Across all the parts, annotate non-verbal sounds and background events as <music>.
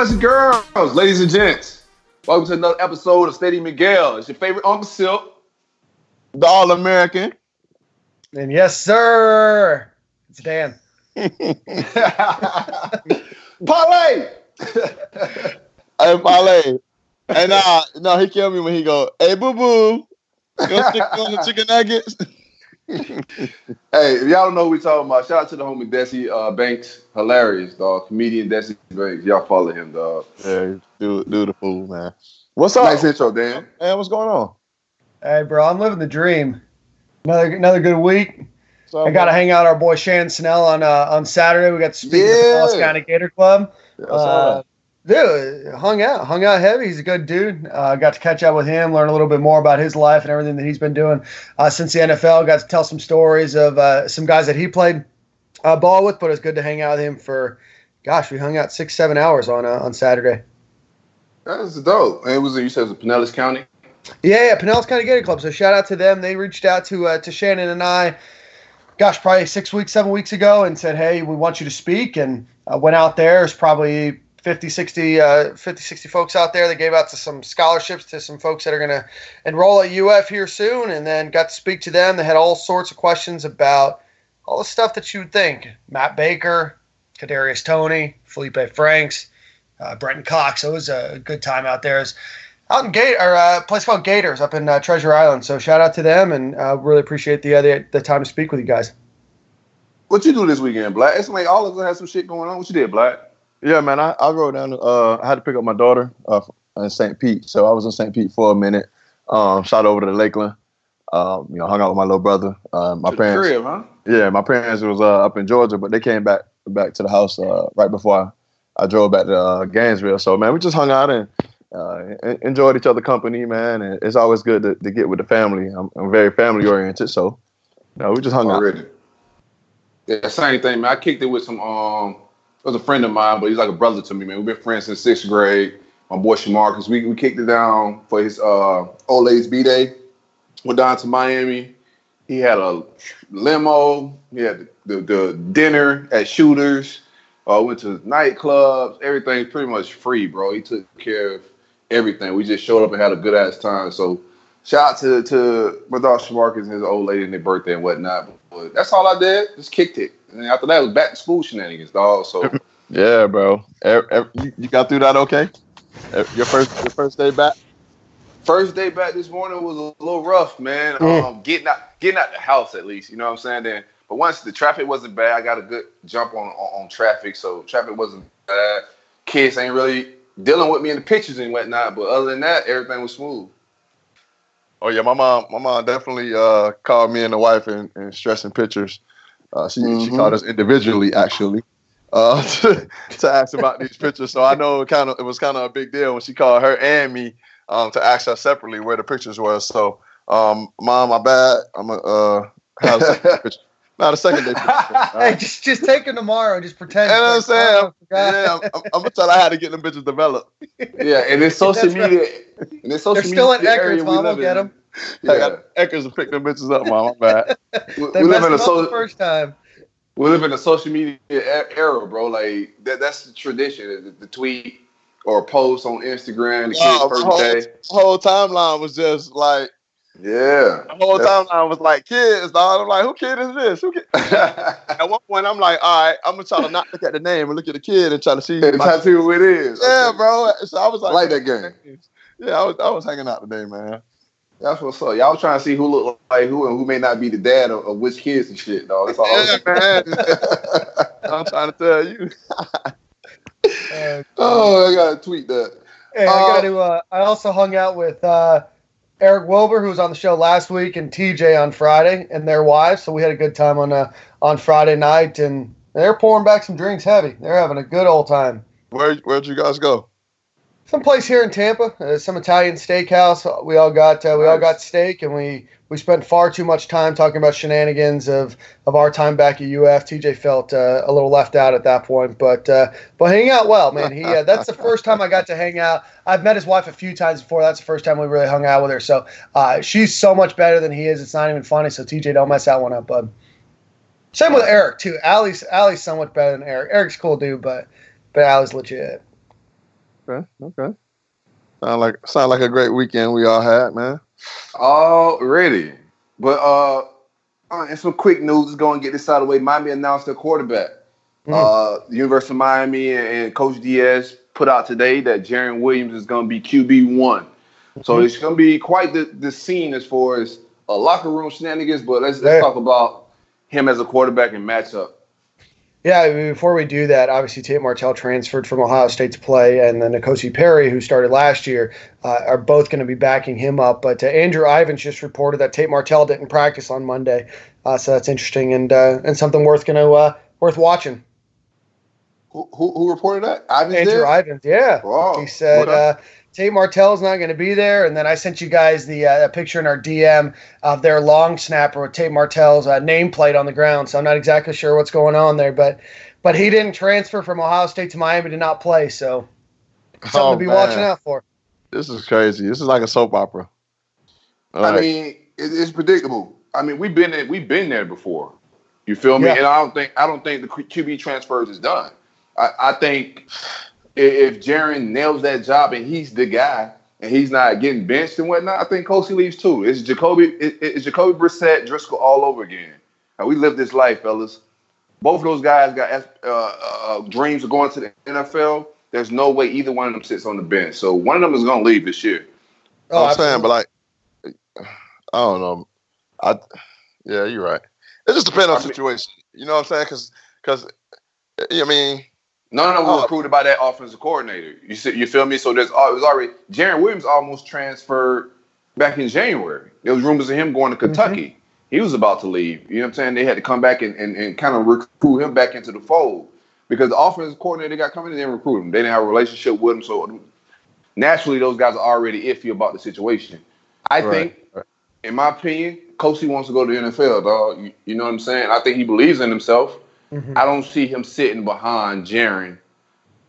Boys and girls, ladies and gents, welcome to another episode of Stadium Miguel. It's your favorite Uncle Silk, the All American. And yes, sir, it's Dan. <laughs> Parlay. <laughs> Hey, Parlay. And nah, no, he killed me when he go, hey, boo boo. Chicken, you want the chicken nuggets? <laughs> <laughs> hey, if y'all don't know who we talking about, shout out to the homie Desi uh, Banks. Hilarious, dog. Comedian Desi Banks. Y'all follow him, dog. Yeah, do, do the fool, man. What's up? Nice intro, Dan. Man, what's going on? Hey, bro, I'm living the dream. Another another good week. So, I got to hang out our boy Shan Snell on uh, on Saturday. We got to speak at the Yeah. Dallas County Gator Club. Yeah, Uh, that. Dude, hung out, hung out heavy. He's a good dude. Uh, got to catch up with him, learn a little bit more about his life and everything that he's been doing uh, since the NFL. Got to tell some stories of uh, some guys that he played uh, ball with. But it was good to hang out with him for, gosh, we hung out six, seven hours on uh, on Saturday. That's dope. And it was, you said it was Pinellas County? Yeah, yeah, Pinellas County Gator Club. So shout out to them. They reached out to uh, to Shannon and I, gosh, probably six weeks, seven weeks ago, and said, hey, we want you to speak. And uh, went out there. It's probably 50, 60, uh, 50, 60 folks out there. They gave out to some scholarships to some folks that are going to enroll at UF here soon. And then got to speak to them. They had all sorts of questions about all the stuff that you would think. Matt Baker, Kadarius Toney, Feleipe Franks, uh, Brenton Cox. So it was a good time out there. It out in Gate or uh, a place called Gators up in uh, Treasure Island. So shout out to them and uh, really appreciate the, uh, the the time to speak with you guys. What you do this weekend, Black? It's like all of us had some shit going on. What you did, Black? Yeah, man, I, I rode down. Uh, I had to pick up my daughter uh, in St. Pete, so I was in St. Pete for a minute. Um, shot over to Lakeland. Um, you know, hung out with my little brother. Uh, my To parents. crib, huh? Yeah, my parents was uh, up in Georgia, but they came back back to the house uh, right before I, I drove back to uh, Gainesville. So man, we just hung out and uh, enjoyed each other company, man. And it's always good to, to get with the family. I'm, I'm very family oriented, so you know, we just hung out. Already. Yeah, same thing, man. I kicked it with some um was a friend of mine, but he's like a brother to me, man. We've been friends since sixth grade. My boy Shamarcus. We we kicked it down for his uh old lady's B day. Went down to Miami. He had a limo. He had the, the, the dinner at Shooters. Uh, went to nightclubs. Everything's pretty much free, bro. He took care of everything. We just showed up and had a good ass time. So shout out to to my dog Shamarcus and his old lady and their birthday and whatnot. But that's all I did. Just kicked it. And after that, it was back to school shenanigans, dog. So <laughs> Yeah, bro. You, you got through that okay? Your first your first day back? first day back this morning was a little rough, man. Mm. Um, getting out getting out the house at least, you know what I'm saying? Then, but once the traffic wasn't bad, I got a good jump on on, on traffic, so traffic wasn't bad. Kids ain't really dealing with me in the pictures and whatnot, but other than that, everything was smooth. Oh yeah, my mom my mom definitely uh, called me and the wife and, and stressing pictures. Uh, she she Mhm. called us individually actually. Uh, <laughs> to, to ask about these pictures, so I know it kind of it was kind of a big deal when she called her and me um, to ask us separately where the pictures were. So, um, mom, my bad. I'm gonna uh, have a second <laughs> picture. Not a second day <laughs> Hey, just just take them tomorrow and just pretend. You know what I'm oh, saying? Oh, I forgot. Yeah, I'm, I'm, I'm gonna tell her how to get them bitches developed. <laughs> Yeah, and it's social That's right. media, and then social They're still in media area Eckers, we mom. We'll get in. them. I Yeah, got Eckers to pick them bitches up, mom. My bad. <laughs> we, They we live in a them the social first time. we live in a social media era, bro. Like that, that's the tradition. The, the tweet or post on Instagram, the kid's Wow, first whole, day. whole timeline was just like Yeah. the whole That's- timeline was like kids, dog. I'm like, who kid is this? Who kid? <laughs> At one point, I'm like, all right, I'm gonna try to not look at the name and look at the kid and try to see. Yeah, try to see who it is. yeah, Okay. bro. So I was I like, like that game. Yeah, I was I was hanging out today, man. That's what's up. Y'all trying to see who look like who and who may not be the dad of, of which kids and shit, dog. That's all. Yeah, man. <laughs> I'm trying to tell you. Uh, <laughs> oh, I gotta tweet that. Hey, I Uh, got to. Uh, I also hung out with uh, Eric Wilbur, who was on the show last week, and TJ on Friday, and their wives. So we had a good time on uh, on Friday night, and they're pouring back some drinks heavy. They're having a good old time. Where where'd you guys go? some place here in Tampa, uh, some Italian steakhouse. We all got uh, we all got steak, and we we spent far too much time talking about shenanigans of of our time back at UF. TJ felt uh, a little left out at that point, but uh, but hanging out well, man. He uh, that's the first time I got to hang out. I've met his wife a few times before. That's the first time we really hung out with her. So uh, she's so much better than he is. It's not even funny. So TJ, don't mess that one up, bud. Same with Eric too. Allie's Allie's somewhat better than Eric. Eric's cool dude, but but Allie's legit. Okay, okay. Sound like sound like a great weekend we all had, man. Already. But uh, uh and some quick news is going to get this out of the way. Miami announced their quarterback. Mm. Uh, the University of Miami and, and Coach Diaz put out today that Jarren Williams is going to be QB one. So Mhm. it's going to be quite the, the scene as far as a locker room shenanigans. But let's, let's talk about him as a quarterback and matchup. Yeah, before we do that, obviously Tate Martell transferred from Ohio State to play, and then N'Kosi Perry, who started last year, uh, are both going to be backing him up. But uh, Andrew Ivins just reported that Tate Martell didn't practice on Monday, uh, so that's interesting and uh, and something worth going to uh, worth watching. Who, who, who reported that? Ivan Andrew did? Ivins, yeah, Wow. he said uh, Tate Martell's not going to be there, and then I sent you guys the uh, picture in our DM of their long snapper with Tate Martell's uh, nameplate on the ground. So I'm not exactly sure what's going on there, but but he didn't transfer from Ohio State to Miami to not play, so something Oh, to be man. watching out for. This is crazy. This is like a soap opera. All I right. mean, it, it's predictable. I mean, we've been there, we've been there before. You feel me? Yeah. And I don't think I don't think the QB transfers is done. I, I think i- if Jarren nails that job and he's the guy and he's not getting benched and whatnot, I think Kosi leaves too. It's Jacoby, it, it's Jacoby Brissett, Driskel all over again. Now, we live this life, fellas. Both of those guys got uh, uh, dreams of going to the NFL. There's no way either one of them sits on the bench. So one of them is going to leave this year. Oh, I'm saying, absolutely. but like, I don't know. I yeah, you're right. It just depends on I the mean- situation. You know what I'm saying? Because because I mean, None of them Oh. were recruited by that offensive coordinator. You see, you feel me? So there's it was already Jarren Williams almost transferred back in January. There was rumors of him going to mm-hmm. Kentucky. He was about to leave. You know what I'm saying? They had to come back and, and, and kind of recruit him back into the fold because the offensive coordinator they got coming in didn't recruit him. They didn't have a relationship with him. So naturally, those guys are already iffy about the situation. I Right, think, in my opinion, Kosi wants to go to the NFL, dog. You, you know what I'm saying? I think he believes in himself. Mhm. I don't see him sitting behind Jarren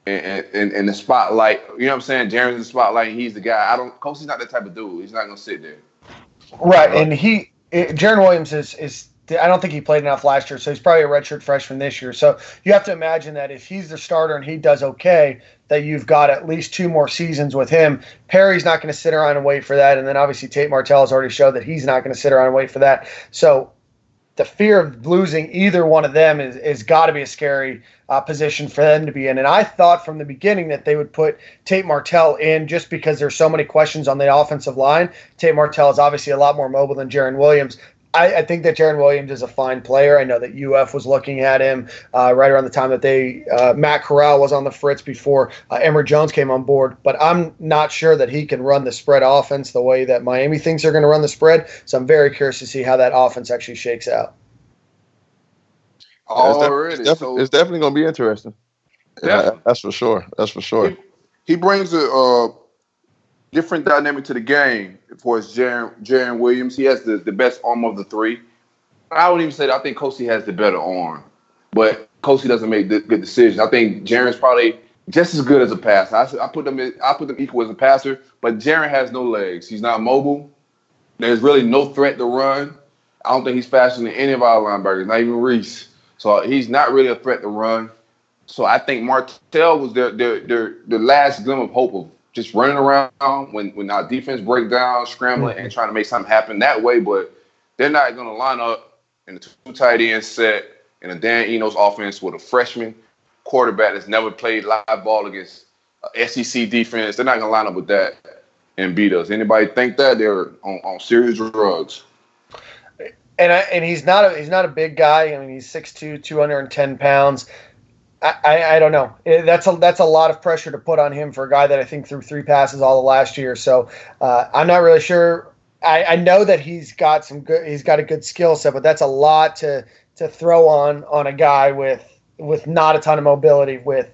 in, in, in the spotlight. You know what I'm saying? Jarren's in the spotlight. He's the guy. I don't. Kosi's not that type of dude. He's not gonna sit there. Right, and he, Jarren Williams is is. I don't think he played enough last year, so he's probably a redshirt freshman this year. So you have to imagine that if he's the starter and he does okay, that you've got at least two more seasons with him. Perry's not going to sit around and wait for that, and then obviously Tate Martell has already showed that he's not going to sit around and wait for that. So the fear of losing either one of them is, is got to be a scary uh, position for them to be in. And I thought from the beginning that they would put Tate Martell in just because there's so many questions on the offensive line. Tate Martell is obviously a lot more mobile than Jarren Williams. I, I think that Jarren Williams is a fine player. I know that UF was looking at him uh, right around the time that they uh, Matt Corral was on the fritz before uh, Emory Jones came on board. But I'm not sure that he can run the spread offense the way that Miami thinks they're going to run the spread. So I'm very curious to see how that offense actually shakes out. it's, Already. it's, def- so it's definitely gonna be interesting. Yeah, Definitely. that's for sure. That's for sure. he brings a uh, different dynamic to the game. For his Jarren, Williams, he has the, the best arm of the three. I wouldn't even say that. I think Kosi has the better arm, but Kosi doesn't make the good decisions. I think Jarren's probably just as good as a passer. I, I put them in, I put them equal as a passer, but Jarren has no legs. He's not mobile. There's really no threat to run. I don't think he's faster than any of our linebackers, not even Reese. So he's not really a threat to run. So I think Martell was their their their, their last glimmer of hope of just running around when, when our defense break down, scrambling, and mm-hmm. trying to make something happen that way. But they're not going to line up in the two tight end set in a Dan Enos offense with a freshman quarterback that's never played live ball against a SEC defense. They're not going to line up with that and beat us. Anybody think that they're on, on serious drugs? and I, and he's not a he's not a big guy. I mean, he's 6'2", 210 pounds. I, I, don't know. Eh, That's a that's a lot of pressure to put on him for a guy that I think threw three passes all of last year. So uh, I'm not really sure. I, I know that he's got some good. He's got a good skill set, but that's a lot to to throw on on a guy with with not a ton of mobility with.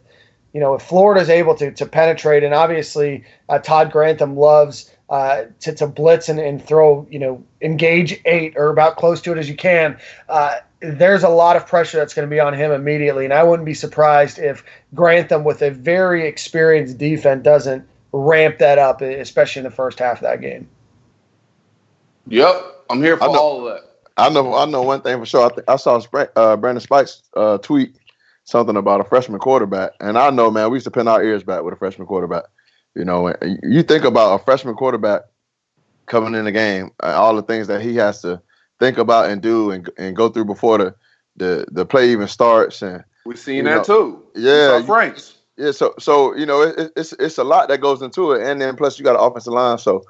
you know, if Florida is able to, to penetrate, and obviously uh, Todd Grantham loves uh, to, to blitz and, and throw, you know, engage eight or about close to it as you can. Uh, there's a lot of pressure that's going to be on him immediately, and I wouldn't be surprised if Grantham, with a very experienced defense, doesn't ramp that up, especially in the first half of that game. Yep, I'm here for all of that. I know. I know one thing for sure. I, th- I saw uh, Brandon Spikes uh, tweet something about a freshman quarterback, and I know, man, we used to pin our ears back with a freshman quarterback. You know, you think about a freshman quarterback coming in the game, all the things that he has to think about and do and, and go through before the, the the play even starts. And we've seen that know, too. Yeah, Franks. Yeah, so so you know it, it's it's a lot that goes into it, and then plus you got an offensive line, so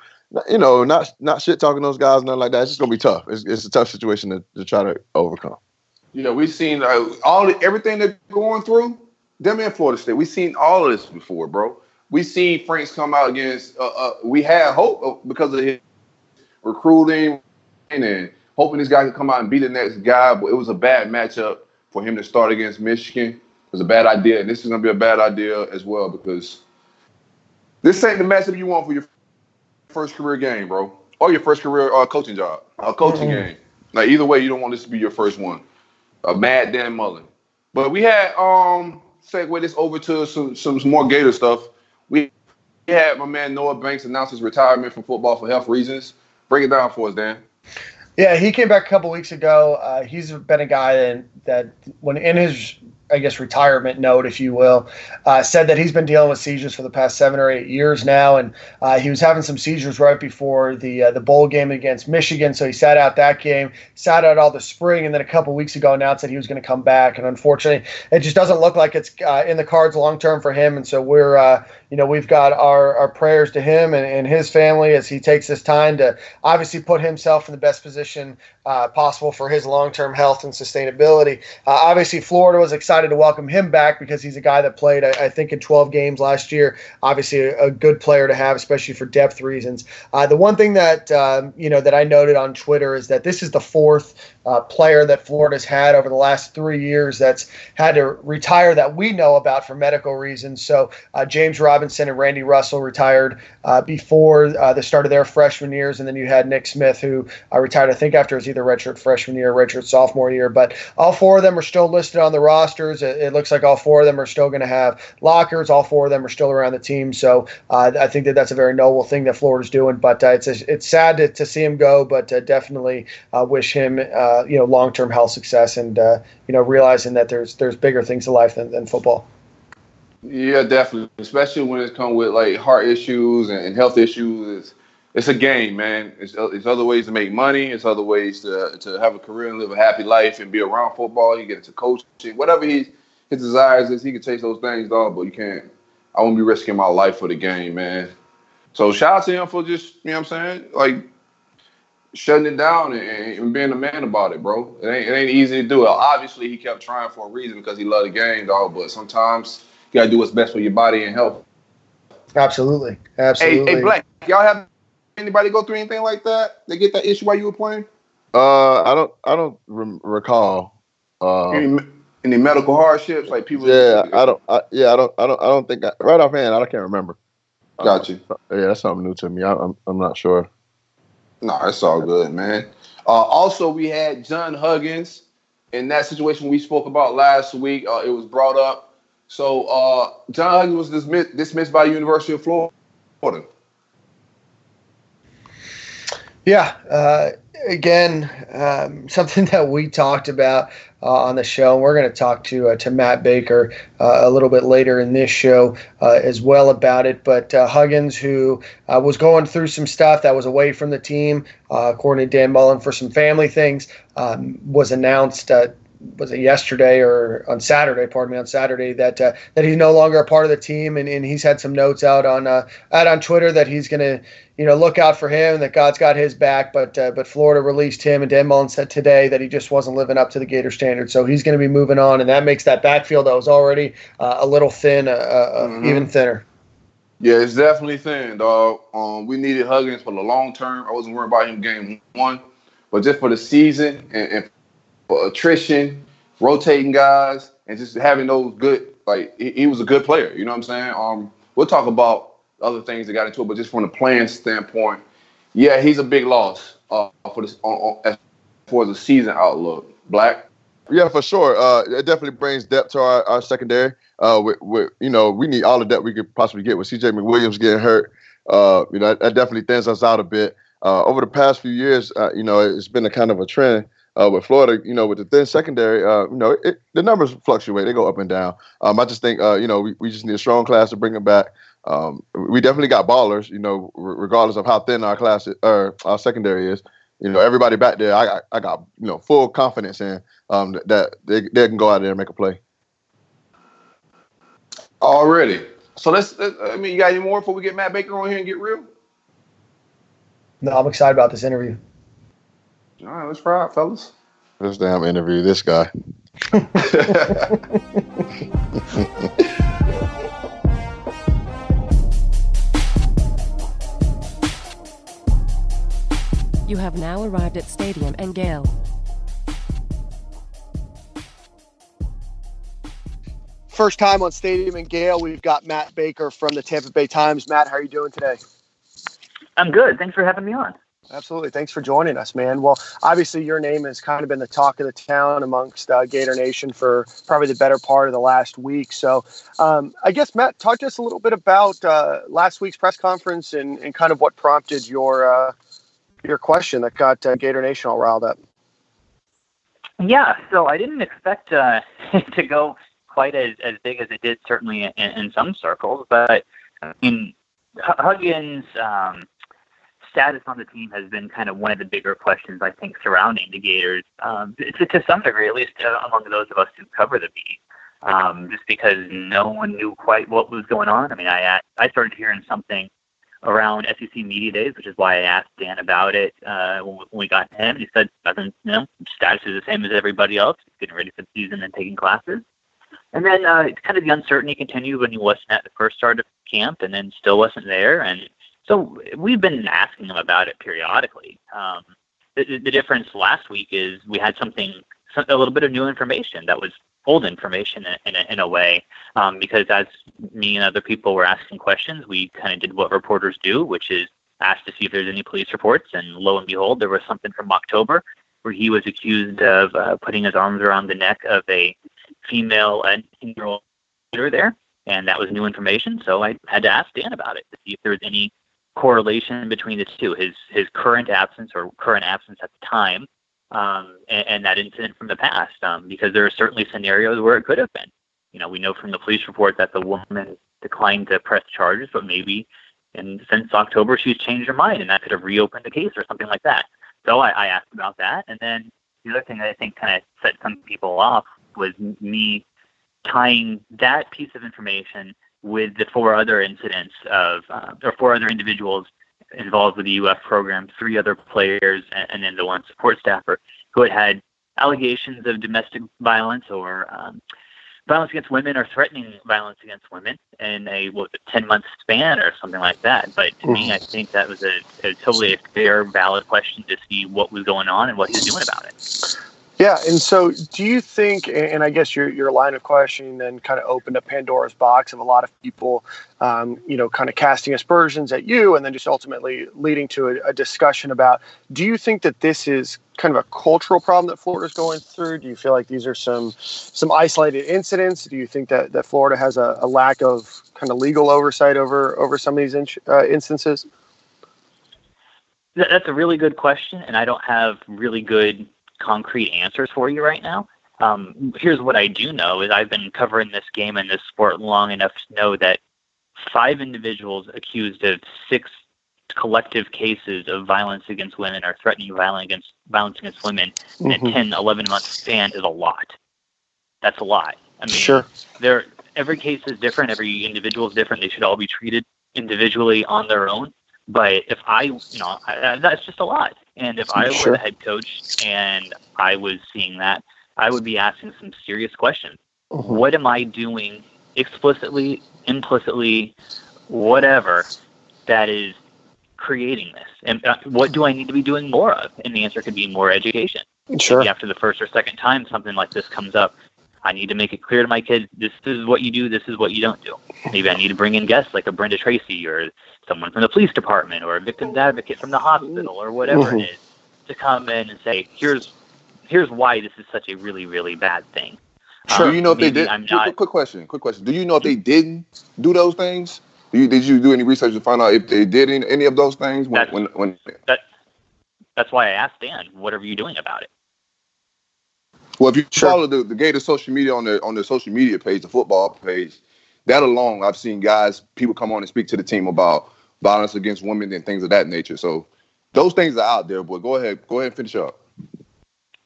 you know not not shit talking those guys, nothing like that. It's just gonna be tough. It's, it's a tough situation to, to try to overcome. You know, we've seen uh, all everything they're going through. Them in Florida State, we've seen all of this before, bro. We seen Franks come out against. Uh, uh, we had hope because of his recruiting and hoping this guy could come out and be the next guy, but it was a bad matchup for him to start against Michigan. It was a bad idea, and this is gonna be a bad idea as well because this ain't the matchup you want for your first career game, bro, or your first career uh, coaching job, a coaching mm-hmm. game. Like either way, you don't want this to be your first one. A mad Dan Mullen. But we had um segue this over to some some more Gator stuff. We had my man Noah Banks announce his retirement from football for health reasons. Break it down for us, Dan. Yeah, he came back a couple weeks ago. Uh, he's been a guy that, that when in his I guess, retirement note, if you will, uh, said that he's been dealing with seizures for the past seven or eight years now, and uh, he was having some seizures right before the uh, the bowl game against Michigan. So he sat out that game, sat out all the spring, and then a couple weeks ago announced that he was going to come back. And unfortunately, it just doesn't look like it's uh, in the cards long term for him. And so we're, uh, you know, we've got our, our prayers to him and, and his family as he takes this time to obviously put himself in the best position uh, possible for his long term health and sustainability. obviously, Florida was excited excited to welcome him back because he's a guy that played, I, I think, in 12 games last year. Obviously, a, a, good player to have, especially for depth reasons. Uh, the one thing that um, you know that I noted on Twitter is that this is the fourth uh, player that Florida's had over the last three years that's had to retire that we know about for medical reasons. So uh, James Robinson and Randy Russell retired uh, before uh, the start of their freshman years, and then you had Nick Smith who uh, retired, I think, after his either redshirt freshman year or redshirt sophomore year. But all four of them are still listed on the rosters. It, it looks like all four of them are still going to have lockers. All four of them are still around the team. So uh, I think that that's a very noble thing that Florida's doing. But it's a, it's sad to, to see him go, but definitely wish him. Uh, you know long term health success and uh, you know realizing that there's there's bigger things in life than, than football. Yeah, definitely. Especially when it's come with like heart issues and health issues. It's a game, man. It's, it's other ways to make money. It's other ways to to have a career and live a happy life and be around football. You get into coaching, whatever he his desires is, he can chase those things, dog. But you can't. I won't be risking my life for the game, man. So shout out to him for just you know what I'm saying, like shutting it down and, and, being a man about it, bro. It ain't, it ain't easy to do. It. Obviously, he kept trying for a reason because he loved the game, dog. But sometimes you gotta do what's best for your body and health. Absolutely, absolutely. Hey, hey, Black, y'all have anybody go through anything like that? They get that issue while you were playing? Uh, I don't, I don't re- recall. Uh, any, any, medical hardships, like people? Yeah, I don't. I, yeah, I don't. I don't. I don't think. I, right offhand, I can't remember. Got you. Uh, yeah, that's something new to me. I, I'm, I'm not sure. No, it's all good, man. Uh, also, we had John Huggins in that situation we spoke about last week. Uh, it was brought up. So uh, John Huggins was dismissed, dismissed by the University of Florida. Yeah. Uh, again, um, <laughs> something that we talked about uh, on the show. And we're going to talk to uh, to Matt Baker uh, a little bit later in this show uh, as well about it. But uh, Huggins, who uh, was going through some stuff that was away from the team, according to Dan Mullen, for some family things, um, was announced was it yesterday or on Saturday? Pardon me, on Saturday that uh, that he's no longer a part of the team, and, and he's had some notes out on uh, out on Twitter that he's going to you know look out for him, that God's got his back. But uh, but Florida released him, and Dan Mullen said today that he just wasn't living up to the Gator standard, so he's going to be moving on, and that makes that backfield that was already uh, a little thin, uh, uh, mm-hmm. even thinner. Yeah, it's definitely thin, dog. Um, we needed Huggins for the long term. I wasn't worried about him game one, but just for the season and, and for attrition, rotating guys, and just having those good like he, he, was a good player. You know what I'm saying? Um, we'll talk about other things that got into it, but just from the playing standpoint, yeah, he's a big loss uh, for this on, on, as the season outlook. Black. Yeah, for sure. Uh, it definitely brings depth to our, our secondary. Uh, with, with, you know, we need all the depth we could possibly get with CJ McWilliams getting hurt. Uh, you know, that, that, definitely thins us out a bit. Uh, over the past few years, uh, you know, it's been a kind of a trend uh, with Florida, you know, with the thin secondary, uh, you know, it, the numbers fluctuate; they go up and down. Um, I just think, uh, you know, we, we just need a strong class to bring them back. Um, we definitely got ballers, you know, r- regardless of how thin our class is, or our secondary is. You know, everybody back there, I, I got you know full confidence in um, that they, they can go out there and make a play. Already. So let's. I mean, you got any more before we get Matt Baker on here and get real? No, I'm excited about this interview. All right, let's fry ride, fellas. This damn interview, this guy. <laughs> you have now arrived at Stadium and Gale. First time on Stadium and Gale, we've got Matt Baker from the Tampa Bay Times. Matt, how are you doing today? I'm good. Thanks for having me on. Absolutely. Thanks for joining us, man. Well, obviously, your name has kind of been the talk of the town amongst uh, Gator Nation for probably the better part of the last week. So, um, I guess, Matt, talk to us a little bit about uh, last week's press conference and, and kind of what prompted your uh, your question that got uh, Gator Nation all riled up. Yeah, so I didn't expect uh, <laughs> to go quite as, as big as it did, certainly in, in some circles, but I mean, Huggins. Um, status on the team has been kind of one of the bigger questions I think surrounding the Gators, um, to, to some degree, at least uh, among those of us who cover the beat. Um, just because no one knew quite what was going on. I mean, I I started hearing something around SEC media days, which is why I asked Dan about it uh, when we got him. He said you know, status is the same as everybody else. He's getting ready for the season and taking classes. And then uh, kind of the uncertainty continued when he wasn't at the first start of camp, and then still wasn't there. And so we've been asking them about it periodically. Um, the, the difference last week is we had something, a little bit of new information that was old information in, a, in a way, um, because as me and other people were asking questions, we kind of did what reporters do, which is ask to see if there's any police reports, and lo and behold, there was something from October where he was accused of uh, putting his arms around the neck of a female 18-year-old there, and that was new information. So I had to ask Dan about it to see if there was any correlation between the two his his current absence or current absence at the time um, and, and, that incident from the past um, because there are certainly scenarios where it could have been. You know we know from the police report that the woman declined to press charges but maybe and since october she's changed her mind and that could have reopened the case or something like that. So i, I asked about that and then the other thing that i think kind of set some people off was me tying that piece of information with the four other incidents of, uh, or four other individuals involved with the UF program, three other players, and, and then the one support staffer who had had allegations of domestic violence or um, violence against women or threatening violence against women in a what, 10 month span or something like that. But to me, I think that was a, a totally a fair, valid question to see what was going on and what he was doing about it. Yeah, and so do you think, and I guess your your line of questioning then kind of opened up Pandora's box of a lot of people, um, you know, kind of casting aspersions at you, and then just ultimately leading to a, a, discussion about. Do you think that this is kind of a cultural problem that Florida's going through? Do you feel like these are some some isolated incidents? Do you think that that Florida has a, a lack of kind of legal oversight over over some of these in, uh, instances? That's a really good question, and I don't have really good concrete answers for you right now. Um, here's what I do know is I've been covering this game and this sport long enough to know that five individuals accused of six collective cases of violence against women or threatening violence against violence against women mm-hmm. in a 10, 11 month span is a lot. That's a lot. I mean, sure. There, every case is different. Every individual is different. They should all be treated individually on their own. But if I, you know, I, that's just a lot. And if I sure. were the head coach and I was seeing that, I would be asking some serious questions. Mm-hmm. What am I doing explicitly, implicitly, whatever, that is creating this? And uh, what do I need to be doing more of? And the answer could be more education. Sure. Maybe after the first or second time something like this comes up, I need to make it clear to my kids this is what you do, this is what you don't do. Maybe I need to bring in guests like a Brenda Tracy or someone from the police department or a victim's advocate from the hospital or whatever Mhm. it is to come in and say, here's here's why this is such a really really bad thing. Do you know if they did? I'm quick, not. quick, question. Quick question. Do you know if they didn't do those things? Do you, did you do any research to find out if they did any, any of those things when That's- when, when That's why I asked Dan, what are you doing about it? Well, if you Sure. follow the, the Gator social media on their on their social media page, the football page, that alone, I've seen guys, people come on and speak to the team about violence against women and things of that nature. So those things are out there. But go ahead, go ahead and finish up.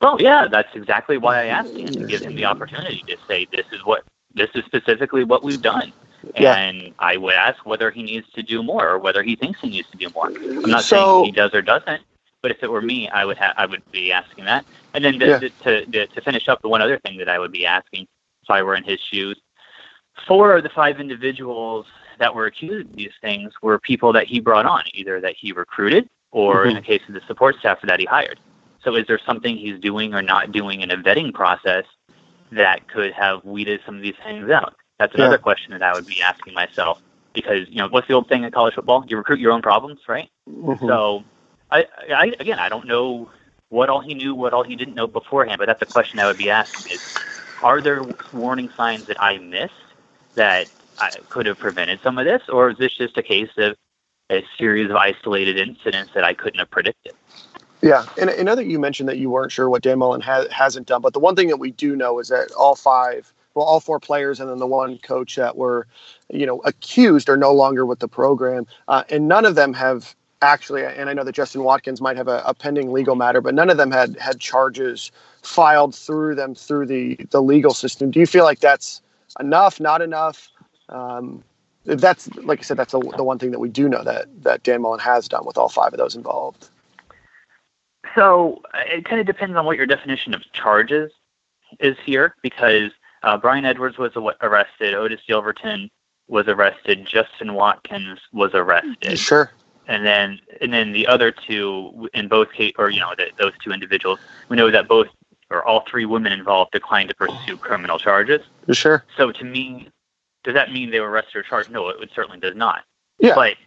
Well, yeah, that's exactly why I asked him to give him the opportunity to say this is what this is specifically what we've done. Yeah. And I would ask whether he needs to do more or whether he thinks he needs to do more. I'm not So- saying he does or doesn't, but if it were me, I would ha- I would be asking that. And then to, Yeah. to, to, to finish up, the one other thing that I would be asking if I were in his shoes, four of the five individuals that were accused of these things were people that he brought on, either that he recruited or in the case of the support staff that he hired. So is there something he's doing or not doing in a vetting process that could have weeded some of these things out? That's another Yeah. question that I would be asking myself because you know what's the old thing in college football? You recruit your own problems, right? Mhm. So, I, I again, I don't know what all he knew, what all he didn't know beforehand, but that's a question I would be asking: is Are there warning signs that I missed that I could have prevented some of this, or is this just a case of a series of isolated incidents that I couldn't have predicted? Yeah, and that you mentioned that you weren't sure what Dan Mullen ha- hasn't done, but the one thing that we do know is that all five, well, all four players, and then the one coach that were, you know, accused are no longer with the program, uh, and none of them have actually. And I know that Justin Watkins might have a, a pending legal matter, but none of them had had charges filed through them through the the legal system. Do you feel like that's enough? Not enough? Um, that's like I said, that's the the one thing that we do know that that Dan Mullen has done with all five of those involved. So uh, it kind of depends on what your definition of charges is here, because uh, Brian Edwards was arrested, Otis Silverton was arrested, Justin Watkins was arrested, Sure. And then and then the other two in both case, or you know, the, those two individuals, we know that both or all three women involved declined to pursue criminal charges. Sure. So to me, does that mean they were arrested or charged? No, it would- certainly does not. Yeah. But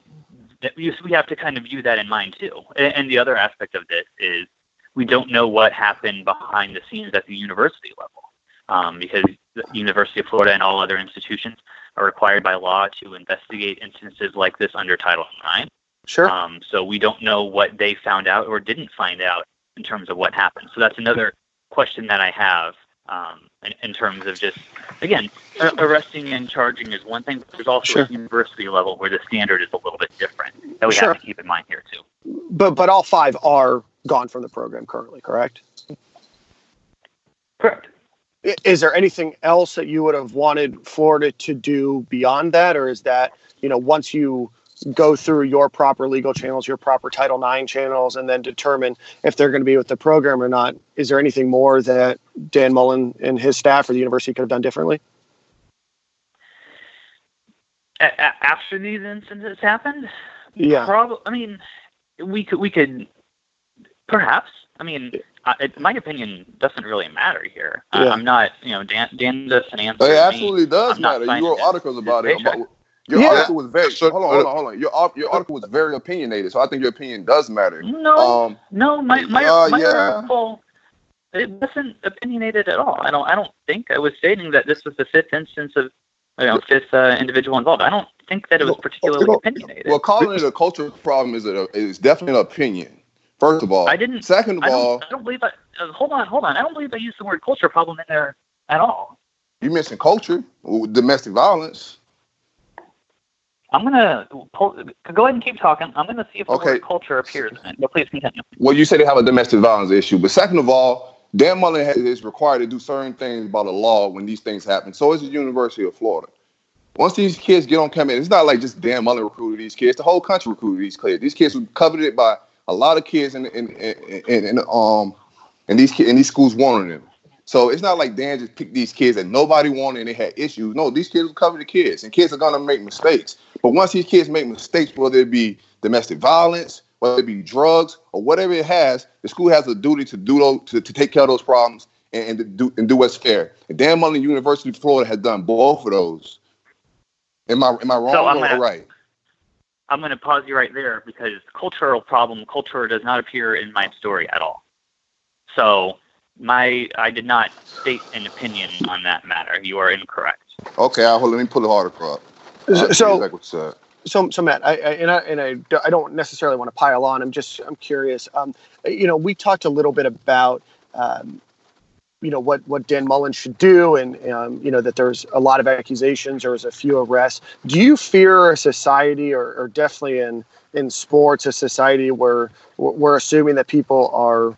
that we we have to kind of view that in mind too. And, and the other aspect of this is we don't know what happened behind the scenes at the university level, um, because the University of Florida and all other institutions are required by law to investigate instances like this under Title IX. Sure. Um, so we don't know what they found out or didn't find out in terms of what happened. So that's another question that I have um, in, in terms of just, again, a- arresting and charging is one thing, but there's also Sure. a university level where the standard is a little bit different that we Sure. have to keep in mind here too. but but all five are gone from the program currently, correct? Correct. Is there anything else that you would have wanted Florida to do beyond that, or is that you know once you go through your proper legal channels, your proper Title IX channels, and then determine if they're going to be with the program or not? Is there anything more that Dan Mullen and his staff or the university could have done differently? A- a- after these incidents happened, Yeah. Probably. I mean, we could we could perhaps. I mean, I, it, my opinion doesn't really matter here. I, Yeah. I'm not. You know, Dan Dan doesn't answer It me. absolutely does I'm matter. You wrote articles about it. About, your Yeah. article was very. Hold on, hold on, hold on. Your your article was very opinionated, so I think your opinion does matter. No, Um, no, my my, uh, my yeah. article it wasn't opinionated at all. I don't I don't think I was stating that this was the fifth instance of you know fifth uh, individual involved. I don't think that it was particularly well, opinionated. well, calling it a cultural problem is a, is definitely an opinion. First of all, I didn't- Second of I all, I don't believe I uh, hold on hold on I don't believe I used the word culture problem in there at all. you mentioned culture, domestic violence. I'm gonna pull, go ahead and keep talking. I'm gonna see if the Okay. word culture appears. But please continue. Well, you say they have a domestic violence issue, but second of all, Dan Mullen has, is required to do certain things by the law when these things happen. So is the University of Florida. Once these kids get on campus, it's not like just Dan Mullen recruited these kids. The whole country recruited these kids. These kids were coveted by a lot of kids in in in, in, in um and these and these schools wanted them. So it's not like Dan just picked these kids that nobody wanted and they had issues. No, these kids were covered kids, and kids are gonna make mistakes. But once these kids make mistakes, whether it be domestic violence, whether it be drugs or whatever it has, the school has a duty to do those to, to take care of those problems and, and do and do what's fair. And Dan Mullen University of Florida has done both of those. Am I am I wrong So I'm gonna- right? I'm going to pause you right there because cultural problem, culture does not appear in my story at all. So my I did not state an opinion on that matter. You are incorrect. Okay, I'll, hold, let me pull the article up. I'll So, exactly what so, so Matt, I, I and I and I, d- I don't necessarily want to pile on. I'm just I'm curious. Um, you know, we talked a little bit about. Um, you know what what Dan Mullen should do, and um, you know that there's a lot of accusations. There was a few arrests. Do you fear a society, or, or definitely in in sports, a society where we're assuming that people are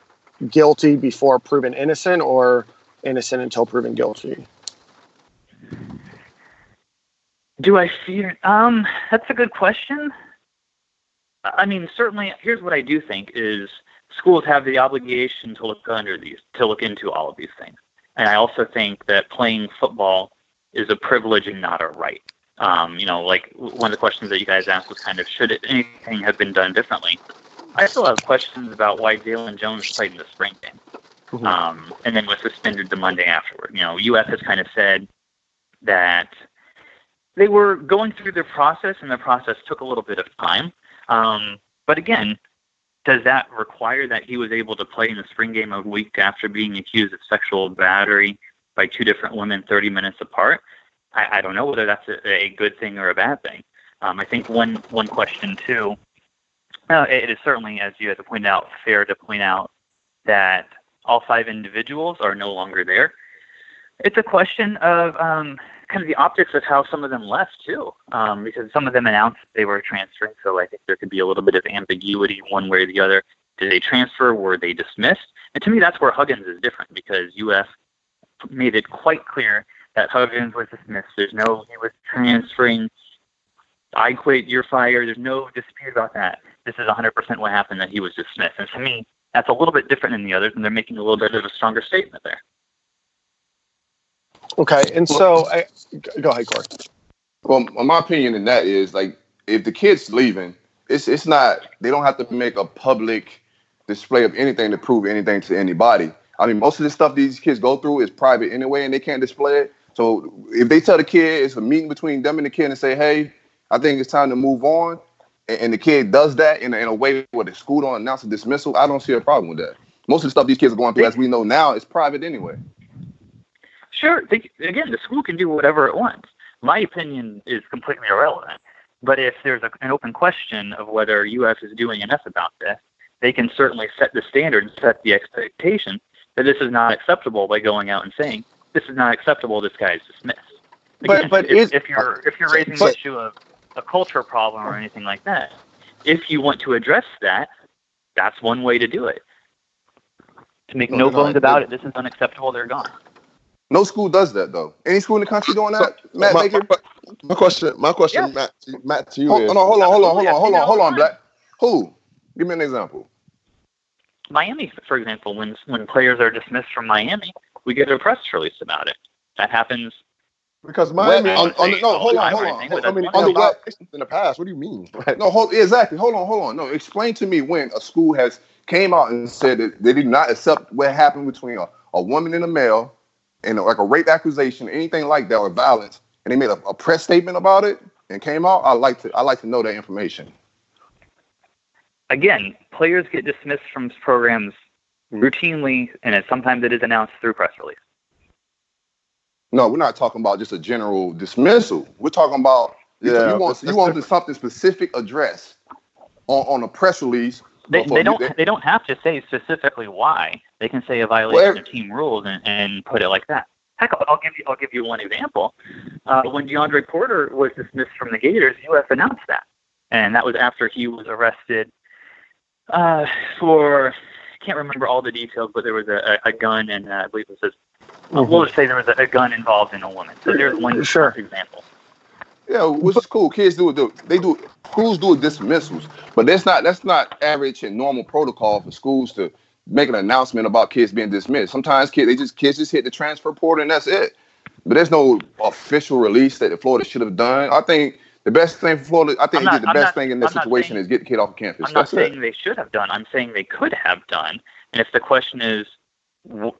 guilty before proven innocent, or innocent until proven guilty? Do I fear? Um, that's a good question. I mean, certainly. Here's what I do think is schools have the obligation to look under these, to look into all of these things. And I also think that playing football is a privilege and not a right. Um, you know, like one of the questions that you guys asked was kind of should it, anything have been done differently? I still have questions about why Jalen Jones played in the spring game, Mhm. um, and then was suspended the Monday afterward. You know, UF has kind of said that they were going through their process, and the process took a little bit of time. Um, but again, does that require that he was able to play in the spring game a week after being accused of sexual battery by two different women 30 minutes apart? I, I don't know whether that's a, a good thing or a bad thing. Um, I think one one question too. It is certainly, as you had to point out, fair to point out that all five individuals are no longer there. It's a question of um, kind of the optics of how some of them left too, um, because some of them announced they were transferring. So I think there could be a little bit of ambiguity one way or the other. Did they transfer? Were they dismissed? And to me, that's where Huggins is different because UF made it quite clear that Huggins was dismissed. There's no he was transferring. I quit. You're fired. There's no dispute about that. This is 100% what happened that he was dismissed. And to me, that's a little bit different than the others, and they're making a little bit of a stronger statement there. Okay, and so I go ahead, Corey. Well, my opinion in that is like if the kid's leaving, it's it's not they don't have to make a public display of anything to prove anything to anybody. I mean, most of the stuff these kids go through is private anyway, and they can't display it. So if they tell the kid it's a meeting between them and the kid and say, "Hey, I think it's time to move on," and, and the kid does that in a, in a way where the school don't announce a dismissal, I don't see a problem with that. Most of the stuff these kids are going through, as we know now, is private anyway. Sure. They, again, the school can do whatever it wants. My opinion is completely irrelevant. But if there's a, an open question of whether UF is doing enough about this, they can certainly set the standard and set the expectation that this is not acceptable by going out and saying this is not acceptable. This guy is dismissed. But- but if, is- if you're if you're raising but- the issue of a culture problem or anything like that, if you want to address that, that's one way to do it. To make No, no no, bones it- about it, this is unacceptable. They're gone. No school does that though. Any school in the country doing that? Matt, my, make my, my question, my question, Yeah. Matt, to, Matt, to you Hold, is, no, hold on, hold on, hold on, hold on, hold on, Black. Who? Give me an example. Miami, for example, when when players are dismissed from Miami, we get a press release about it. That happens. Because Well, on- on the- no, hold on, I hold on, hold but I mean, on on the the web- in the past. What do you mean? Like, No, hold exactly. Hold on, hold on. No, explain to me when a school has came out and said that they did not accept what happened between a, a woman and a male, and like a rape accusation, anything like that, or violence, and they made a, a press statement about it and came out. I like to I like to know that information. Again, players get dismissed from programs routinely, and it, sometimes it is announced through press release. No, we're not talking about just a general dismissal. We're talking about you, Yeah, you want that's- you want different. something specific addressed on, on a press release. They, they don't they don't have to say specifically why. They can say a violation Well, of team rules and, and put it like that. Heck, I'll, I'll give you I'll give you one example. Uh, when DeAndre Porter was dismissed from the Gators, UF announced that, and that was after he was arrested uh, for I can't remember all the details, but there was a, a, a gun and uh, I believe it says we'll just say there was a, a gun involved in a woman. So there's one Sure. example. Yeah, which is cool. Kids do it. They do schools do it. dismissals, but that's not that's not average and normal protocol for schools to make an announcement about kids being dismissed. Sometimes kids they just kids just hit the transfer portal and that's it. But there's no official release that Florida should have done. I think the best thing for Florida, I think not- did the I'm best not- thing in this I'm situation saying- is get the kid off campus. I'm not That's saying it. they should have done. I'm saying they could have done. And if the question is,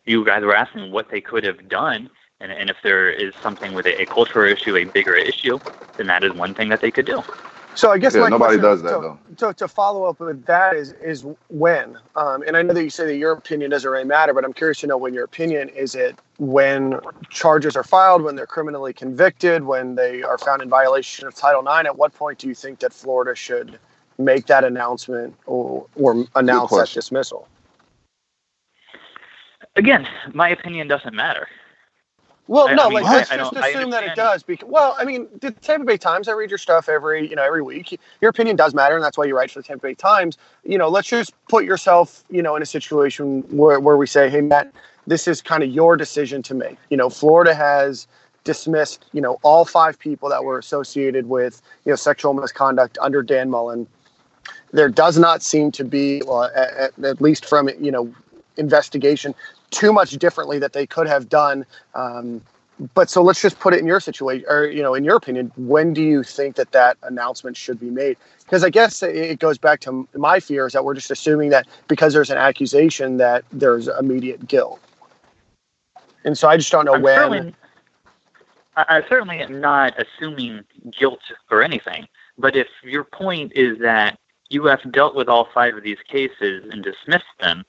you guys were asking what they could have done, and, and if there is something with a, a cultural issue, a bigger issue, then that is one thing that they could do. So I guess Yeah, my nobody question does that, to, though. To, to follow up with that is is when, um, and I know that you say that your opinion doesn't really matter, but I'm curious to know when your opinion is it when charges are filed, when they're criminally convicted, when they are found in violation of Title IX. At what point do you think that Florida should make that announcement or or announce that dismissal? Again, my opinion doesn't matter. Well, I- no, I mean, like I- let's I just assume that it does. Because, well, I mean, the Tampa Bay Times. I read your stuff every, you know, every week. Your opinion does matter, and that's why you write for the Tampa Bay Times. You know, let's just put yourself, you know, in a situation where where we say, hey, Matt, this is kind of your decision to make. You know, Florida has dismissed, you know, all five people that were associated with, you know, sexual misconduct under Dan Mullen. There does not seem to be, well, at, at, at least from you know, investigation, too much differently that they could have done. Um, but so let's just put it in your situation or you know in your opinion when do you think that that announcement should be made because i guess it- goes back to my fears that we're just assuming that because there's an accusation that there's immediate guilt and so i just don't know I'm when certainly, I, I certainly am not assuming guilt or anything. But if your point is that UF dealt with all five of these cases and dismissed them,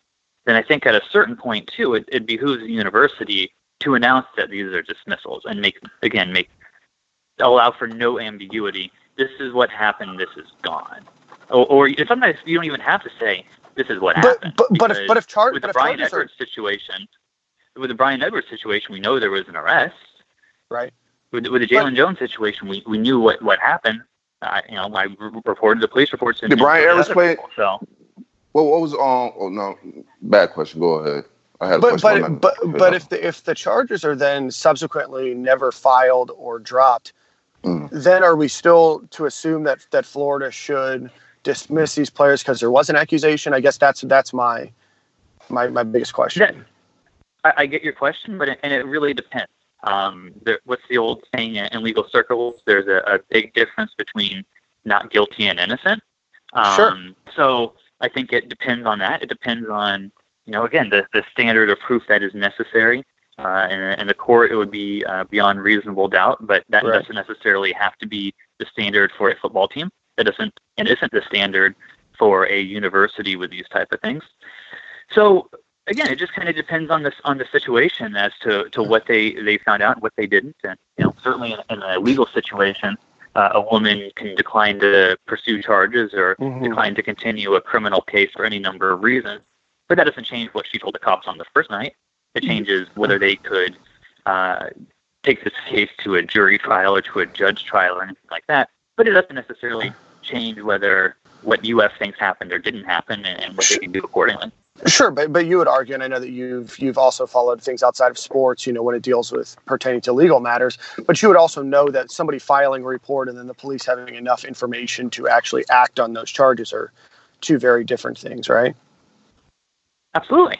then I think at a certain point too, it, it behooves the university to announce that these are dismissals and make again make allow for no ambiguity. This is what happened. This is gone. Or, or sometimes you don't even have to say this is what but happened. but, but if because but if char- with but the if Brian charges are Edwards situation, with the Brian Edwards situation, we know there was an arrest. right With, with the Jalen Jones situation, we, we knew what, what happened. I you know, I reported the police reports. and- Did Brian and Edwards other play- So What, what was um? Oh no, bad question. Go ahead. I had a but question. but but but if the if the charges are then subsequently never filed or dropped, Mm. then are we still to assume that that Florida should dismiss these players because there was an accusation? I guess that's that's my my my biggest question. That- I, I get your question, but it, and it really depends. Um, there, what's the old saying in, in legal circles? There's a, a big difference between not guilty and innocent. Um, Sure. So I think it depends on that. It depends on you know again the the standard of proof that is necessary. Uh, in, in the court, it would be uh, beyond reasonable doubt, but that Right. doesn't necessarily have to be the standard for a football team. That doesn't and isn't the standard for a university with these type of things. So again, it just kind of depends on this on the situation as to, to what they, they found out and what they didn't. And you know, certainly in, in a legal situation, uh, a woman can decline to pursue charges or Mhm. decline to continue a criminal case for any number of reasons. But that doesn't change what she told the cops on the first night. It changes whether they could uh, take this case to a jury trial or to a judge trial or anything like that. But it doesn't necessarily change whether what UF thinks happened or didn't happen and, and what they can do accordingly. Sure, but but you would argue, and I know that you've you've also followed things outside of sports, you know, when it deals with pertaining to legal matters. But you would also know that somebody filing a report and then the police having enough information to actually act on those charges are two very different things, right? Absolutely.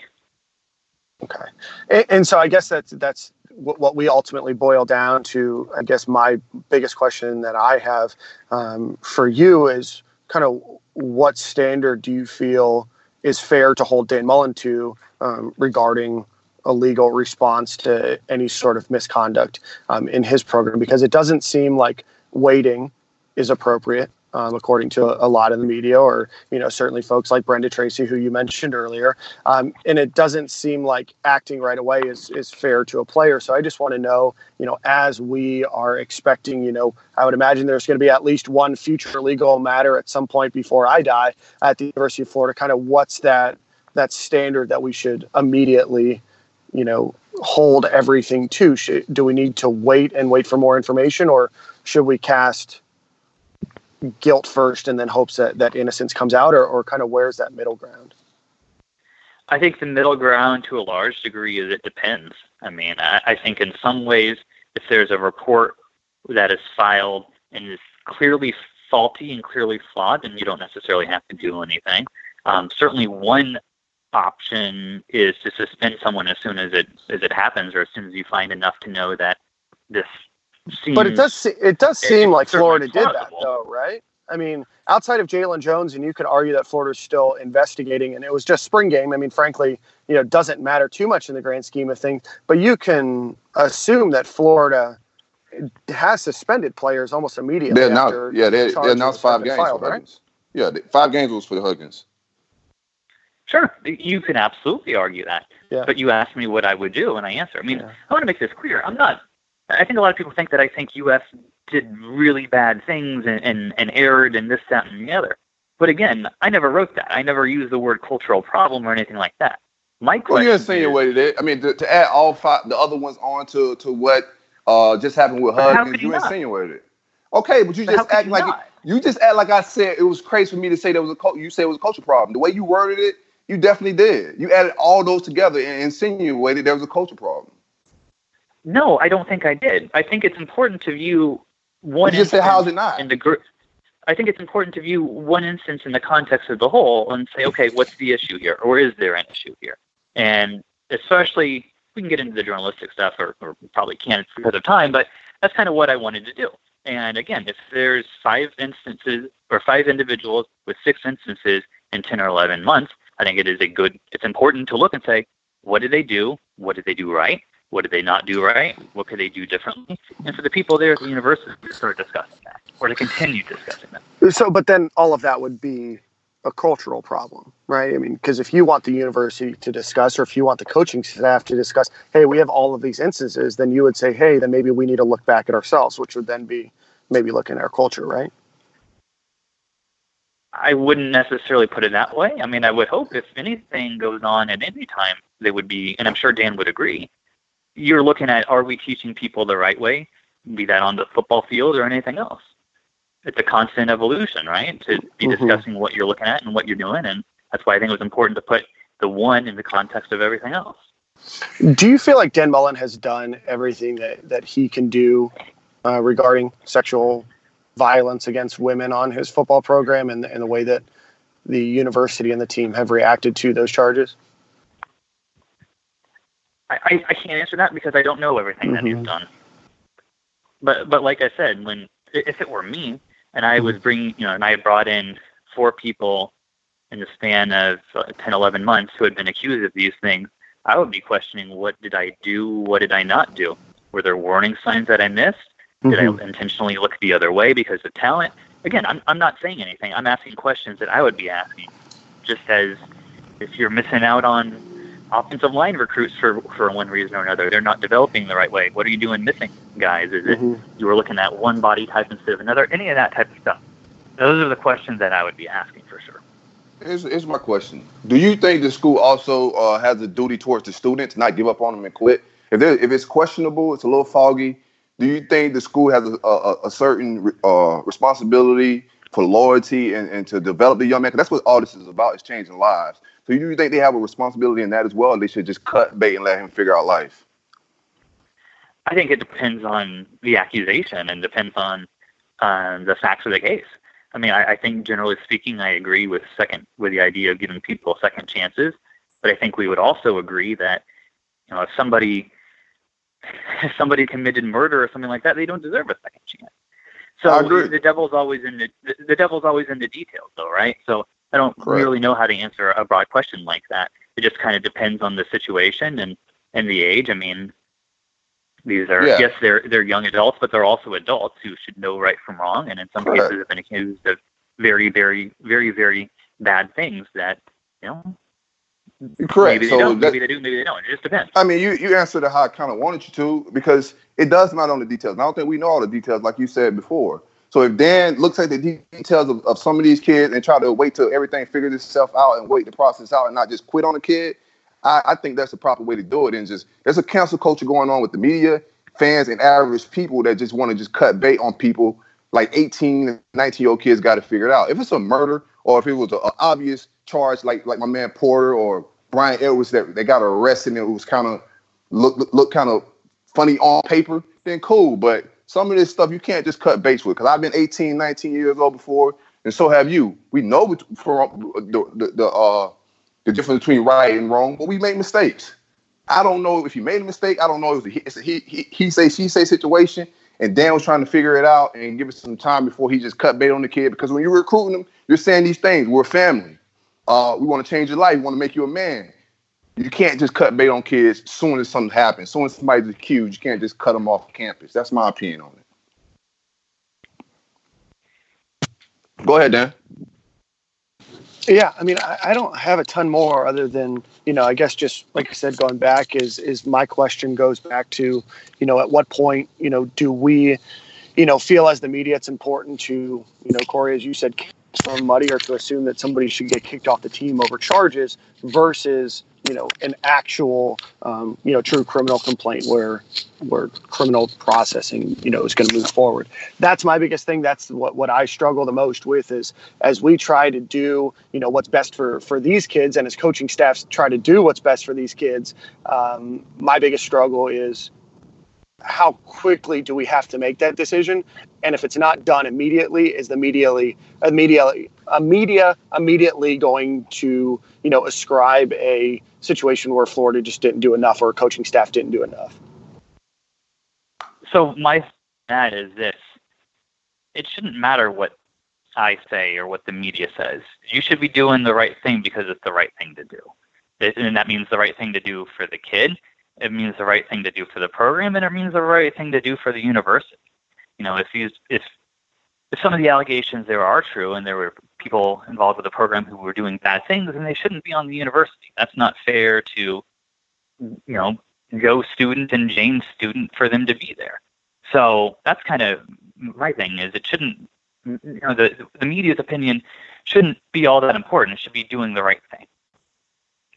Okay, and, and so I guess that's that's what, what we ultimately boil down to. I guess my biggest question that I have um, for you is kind of what standard do you feel is fair to hold Dan Mullen to um, regarding a legal response to any sort of misconduct um, in his program? Because it doesn't seem like waiting is appropriate. Um, according to a, lot of the media, or you know, certainly folks like Brenda Tracy, who you mentioned earlier, um, and it doesn't seem like acting right away is is fair to a player. So I just want to know, you know, as we are expecting, you know, I would imagine there's going to be at least one future legal matter at some point before I die at the University of Florida. Kind of what's that that standard that we should immediately, you know, hold everything to? Should, do we need to wait and wait for more information, or should we cast guilt first and then hopes that, that innocence comes out, or, or kind of where's that middle ground? I think the middle ground to a large degree is it depends. I mean, I, I think in some ways, if there's a report that is filed and is clearly faulty and clearly flawed, then you don't necessarily have to do anything. Um, certainly, one option is to suspend someone as soon as it as it happens, or as soon as you find enough to know that this seems. But it does it does seem it's like certainly Florida did that though, right? I mean, outside of Jalen Jones, and you could argue that Florida's still investigating, and it was just spring game. I mean, frankly, you know, doesn't matter too much in the grand scheme of things. But you can assume that Florida has suspended players almost immediately. They're now, after yeah, they, they charges announced five games filed, for right? Yeah, five games was for the Huggins. Sure, you can absolutely argue that. Yeah. But you asked me what I would do, and I answer. I mean, Yeah. I want to make this clear. I'm not. I think a lot of people think that I think U.S. did really bad things and, and, and erred and this, that, and the other. But again, I never wrote that. I never used the word cultural problem or anything like that. My question. Well, you insinuated it. I mean, to, to add all five, the other ones on to, to what uh, just happened with Huggins, you you insinuated it. Okay, but you But just act you like it, you just act like I said it was crazy for me to say there was a cul- you said it was a culture problem. The way you worded it, you definitely did. You added all those together and insinuated there was a culture problem. No, I don't think I did. I think it's important to view one You just said, how's it not? in the group. I think it's important to view one instance in the context of the whole and say, okay, what's the issue here, or is there an issue here? And especially, we can get into the journalistic stuff, or, or probably can't because of time, but that's kind of what I wanted to do. And again, if there's five instances or five individuals with six instances in 10 or 11 months, I think it is a good, it's important to look and say, what did they do? What did they do right? What did they not do right? What could they do differently? And for the people there at the university to start discussing that or to continue discussing that. So, but then all of that would be a cultural problem, right? I mean, because if you want the university to discuss, or if you want the coaching staff to discuss, hey, we have all of these instances, then you would say, hey, then maybe we need to look back at ourselves, which would then be maybe looking at our culture, right? I wouldn't necessarily put it that way. I mean, I would hope if anything goes on at any time, they would be, and I'm sure Dan would agree. You're looking at are we teaching people the right way, be that on the football field or anything else? It's a constant evolution, right? To be Mhm. discussing what you're looking at and what you're doing, and that's why I think it was important to put the one in the context of everything else. Do you feel like Dan Mullen has done everything that, that he can do uh, regarding sexual violence against women on his football program and, and the way that the university and the team have reacted to those charges? I, I, can't answer that because I don't know everything that Mhm. he's done. But but like I said, when if it were me and I was bringing you know and I brought in four people in the span of uh, 10, 11 months who had been accused of these things, I would be questioning what did I do, what did I not do? Were there warning signs that I missed? Did I intentionally look the other way because of talent? Again, I'm I'm not saying anything. I'm asking questions that I would be asking, just as if you're missing out on offensive line recruits for for one reason or another. They're not developing the right way. What are you doing missing, guys? Is it Mhm. you were looking at one body type instead of another? Any of that type of stuff. Those are the questions that I would be asking for sure. Here's, here's my question: Do you think the school also uh, has a duty towards the students, not give up on them and quit? If if it's questionable, it's a little foggy. Do you think the school has a, a, a certain uh, responsibility for loyalty and, and to develop the young man? 'Cause that's what all this is about: is changing lives. So do you think they have a responsibility in that as well? Or they should just cut bait and let him figure out life. I think it depends on the accusation and depends on um, the facts of the case. I mean, I, I think generally speaking, I agree with second with the idea of giving people second chances, but I think we would also agree that you know if somebody <laughs> if somebody committed murder or something like that, they don't deserve a second chance. So the devil's always in the, the the devil's always in the details, though, right? So I don't Correct. really know how to answer a broad question like that. It just kind of depends on the situation and and the age. I mean, these are Yeah. yes, they're they're young adults, but they're also adults who should know right from wrong, and in some Correct. cases have been accused of very, very, very, very bad things that you know correct. maybe they so don't, that- maybe they do, maybe they don't. It just depends. I mean, you you answered it how I kind of wanted you to because it does matter on the details. And I don't think we know all the details, like you said before. So if Dan looks at the details of, of some of these kids and try to wait till everything figures itself out and wait the process out and not just quit on the kid, I, I think that's the proper way to do it. And just there's a cancel culture going on with the media, fans, and average people that just want to just cut bait on people. Like 18 and 19 year old kids got to figure it out. If it's a murder or if it was an obvious charge, like like my man Porter or Brian Edwards that they got arrested and it was kind of look look, look kind of funny on paper, then cool. But some of this stuff you can't just cut base with. Because I've been 18, 19 years old before, and so have you. We know from the the, the uh the difference between right and wrong, but we make mistakes. I don't know if you made a mistake. I don't know if it's a he, he, he, say she say situation. And Dan was trying to figure it out and give it some time before he just cut bait on the kid. Because when you're recruiting them, you're saying these things. We're family. Uh, we want to change your life. We want to make you a man. You can't just cut bait on kids soon as something happens. Soon as somebody's accused, you can't just cut them off campus. That's my opinion on it. Go ahead, Dan. Yeah, I mean, I, I, don't have a ton more other than you know, I guess just like I said, going back is is my question goes back to you know, at what point you know do we you know feel as the media it's important to you know, Corey, as you said, thrown muddy or to assume that somebody should get kicked off the team over charges versus you know an actual um, you know true criminal complaint where where criminal processing you know is going to move forward. That's my biggest thing. That's what what i struggle the most with is as we try to do you know what's best for for these kids and as coaching staffs try to do what's best for these kids um, my biggest struggle is how quickly do we have to make that decision? And if it's not done immediately is the immediately immediately a media immediately going to you know ascribe a situation where florida just didn't do enough or coaching staff didn't do enough? So my that is this. It shouldn't matter what i say or what the media says. You should be doing the right thing because it's the right thing to do. And that means the right thing to do for the kid it means the right thing to do for the program, and it means the right thing to do for the university. You know, if you if if some of the allegations there are true, and there were people involved with the program who were doing bad things, then they shouldn't be on the university. That's not fair to, you know, Joe's student and Jane's student for them to be there. So that's kind of my thing. Is it shouldn't, you know, the the media's opinion shouldn't be all that important. It should be doing the right thing,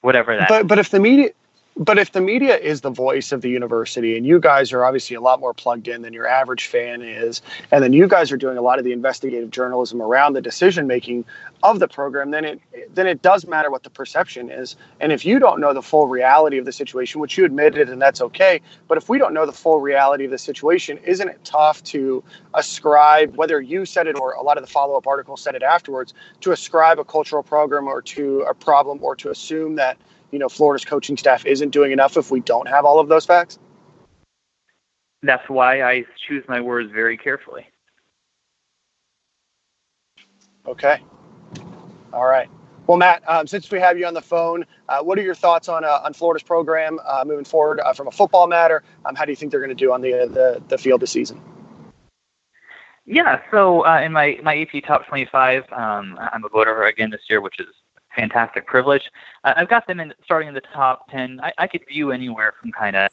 whatever that. But but if the media but if the media is the voice of the university and you guys are obviously a lot more plugged in than your average fan is and then you guys are doing a lot of the investigative journalism around the decision making of the program then it then it does matter what the perception is. And if you don't know the full reality of the situation which you admitted and that's okay but if we don't know the full reality of the situation isn't it tough to ascribe whether you said it or a lot of the follow-up articles said it afterwards to ascribe a cultural program or to a problem or to assume that you know Florida's coaching staff isn't doing enough if we don't have all of those facts? That's why I choose my words very carefully. Okay. All right. Well, Matt, um, since we have you on the phone, uh, what are your thoughts on uh, on Florida's program uh, moving forward uh, from a football matter? Um, how do you think they're going to do on the, the the field this season? Yeah, so uh, in my my AP top 25, um, I'm a voter again this year, which is fantastic privilege. Uh, I've got them in starting in the top ten. I, I could view anywhere from kind of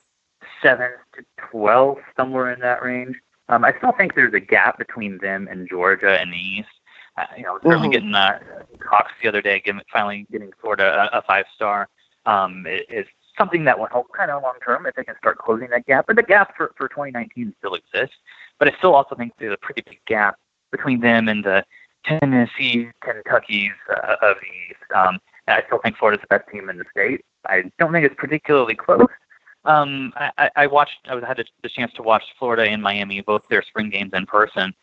seven to twelve, somewhere in that range. Um, I still think there's a gap between them and Georgia in the East. Uh, you know, certainly mm-hmm. getting uh, Cox the other day, getting, finally getting Florida a, a five star um, is something that will help kind of long term if they can start closing that gap. But the gap for, for 2019 still exists. But I still also think there's a pretty big gap between them and the Tennessee, Kentucky's uh, of the East. Um, I still think Florida's the best team in the state. I don't think it's particularly close. Um, I, I watched, I had the chance to watch Florida and Miami, both their spring games in person.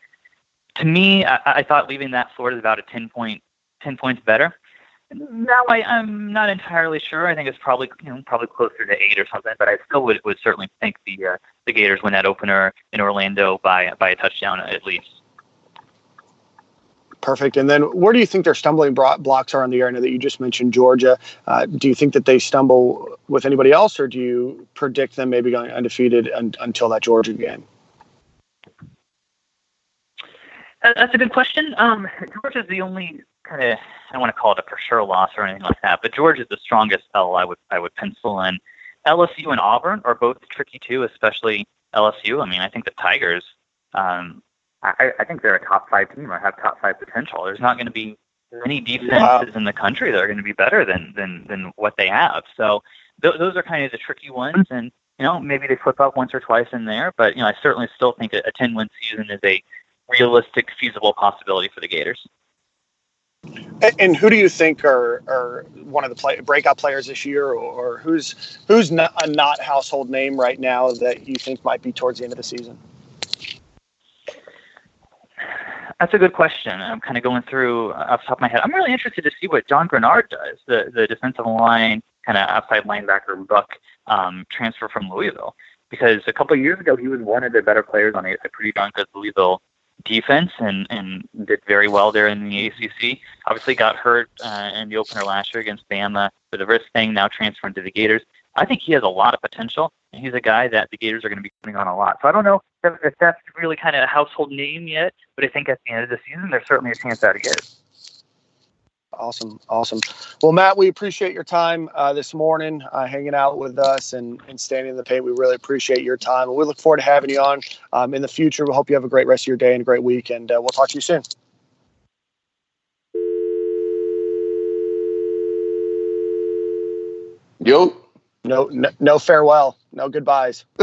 To me, I, I thought leaving that Florida is about a 10 point, 10 points better. Now I, I'm not entirely sure. I think it's probably you know probably closer to eight or something, but I still would, would certainly think the uh, the Gators win that opener in Orlando by by a touchdown at least. Perfect. And then where do you think their stumbling blocks are on the know that you just mentioned Georgia. Uh, do you think that they stumble with anybody else, or do you predict them maybe going undefeated un- until that Georgia game? That's a good question. Um, Georgia is the only kind of I don't want to call it a for sure loss or anything like that, but Georgia is the strongest L I would I would pencil in. LSU and Auburn are both tricky too, especially LSU. I mean, I think the Tigers um, I, I think they're a top five team or have top five potential. There's not going to be many defenses wow. in the country that are going to be better than than than what they have. So th- those are kind of the tricky ones, and you know maybe they flip up once or twice in there, but you know I certainly still think a, 10 win season is a realistic, feasible possibility for the Gators. And, who do you think are, are one of the play, breakout players this year, or, or who's who's not, a not household name right now that you think might be towards the end of the season? That's a good question. I'm kind of going through uh, off the top of my head. I'm really interested to see what John Greenard does, the the defensive line kind of outside linebacker buck um, transfer from Louisville, because a couple of years ago he was one of the better players on a, a pretty darn good Louisville defense and and did very well there in the ACC. Obviously got hurt uh, in the opener last year against Bama with a wrist thing. Now transferring to the Gators. I think he has a lot of potential, and he's a guy that the Gators are going to be putting on a lot. So I don't know if, if that's really kind of a household name yet, but I think at the end of the season, there's certainly a chance that it is. Awesome, awesome. Well, Matt, we appreciate your time uh, this morning, uh, hanging out with us and, and standing in the paint. We really appreciate your time, and we look forward to having you on um, in the future. We hope you have a great rest of your day and a great week, and uh, we'll talk to you soon. Yo. No, no, no farewell, no goodbyes, <laughs>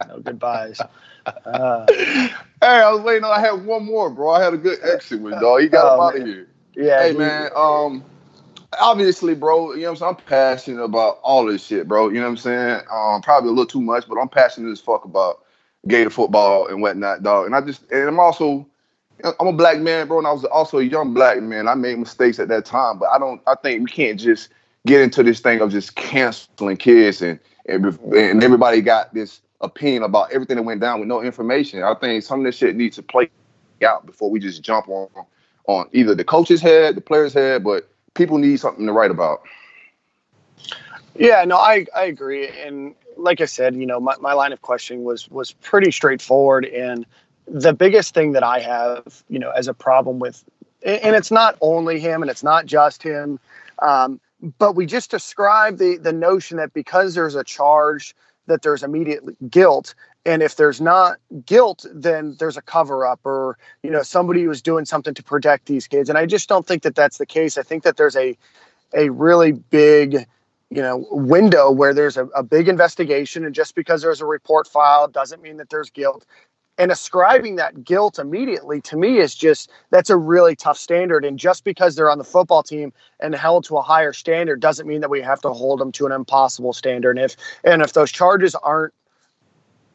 <laughs> no goodbyes. Uh, hey, I was waiting on. I had one more, bro. I had a good exit with dog. He got Oh, him out man. of here. yeah, Hey he- man, um, obviously, bro, you know what I'm saying? I'm passionate about all this shit, bro. You know what I'm saying? Um, probably a little too much, but I'm passionate as fuck about Gator football and whatnot, dog. And I just, and I'm also, I'm a black man, bro, and I was also a young black man. I made mistakes at that time, but I don't. I think we can't just get into this thing of just canceling kids and and, and everybody got this opinion about everything that went down with no information. I think some of this shit needs to play out before we just jump on on either the coach's head, the player's head, but people need something to write about. Yeah, no, I, I agree. And like I said, you know, my, my line of questioning was was pretty straightforward. And the biggest thing that I have, you know, as a problem with, and it's not only him and it's not just him, um, but we just describe the the notion that because there's a charge that there's immediate guilt. And if there's not guilt then there's a cover up or you know somebody was doing something to protect these kids. And i just don't think that that's the case. I think that there's a a really big you know window where there's a, a big investigation. And just because there's a report filed doesn't mean that there's guilt and ascribing that guilt immediately to me is just that's a really tough standard. And just because they're on the football team and held to a higher standard doesn't mean that we have to hold them to an impossible standard. And if and if those charges aren't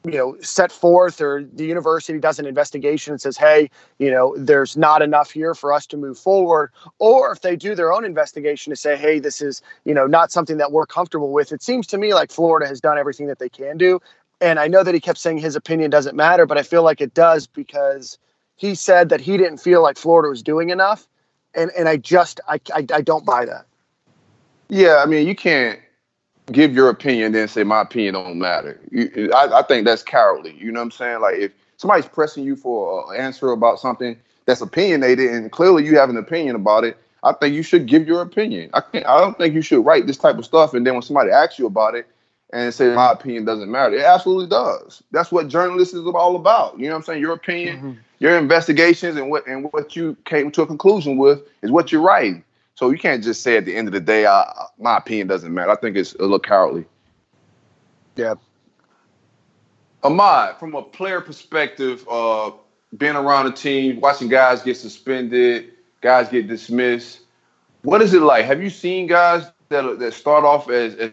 you know set forth or the university does an investigation and says hey you know there's not enough here for us to move forward or if they do their own investigation to say hey this is you know not something that we're comfortable with it seems to me like florida has done everything that they can do and i know that he kept saying his opinion doesn't matter but i feel like it does because he said that he didn't feel like florida was doing enough and and i just i i, I don't buy that Yeah, I mean, you can't give your opinion then say my opinion don't matter. You, I, I think that's cowardly. You know what I'm saying? Like if somebody's pressing you for an answer about something that's opinionated and clearly you have an opinion about it, I think you should give your opinion. I can't, I don't think you should write this type of stuff and then when somebody asks you about it and say my opinion doesn't matter, it absolutely does. That's what journalism is all about. You know what I'm saying? Your opinion, your investigations, and what and what you came to a conclusion with is what you're writing. So you can't just say at the end of the day, I, I- my opinion doesn't matter. I think it's a little cowardly. Yeah. Ahmad, from a player perspective, uh, being around the team, watching guys get suspended, guys get dismissed, what is it like? Have you seen guys that that start off as, as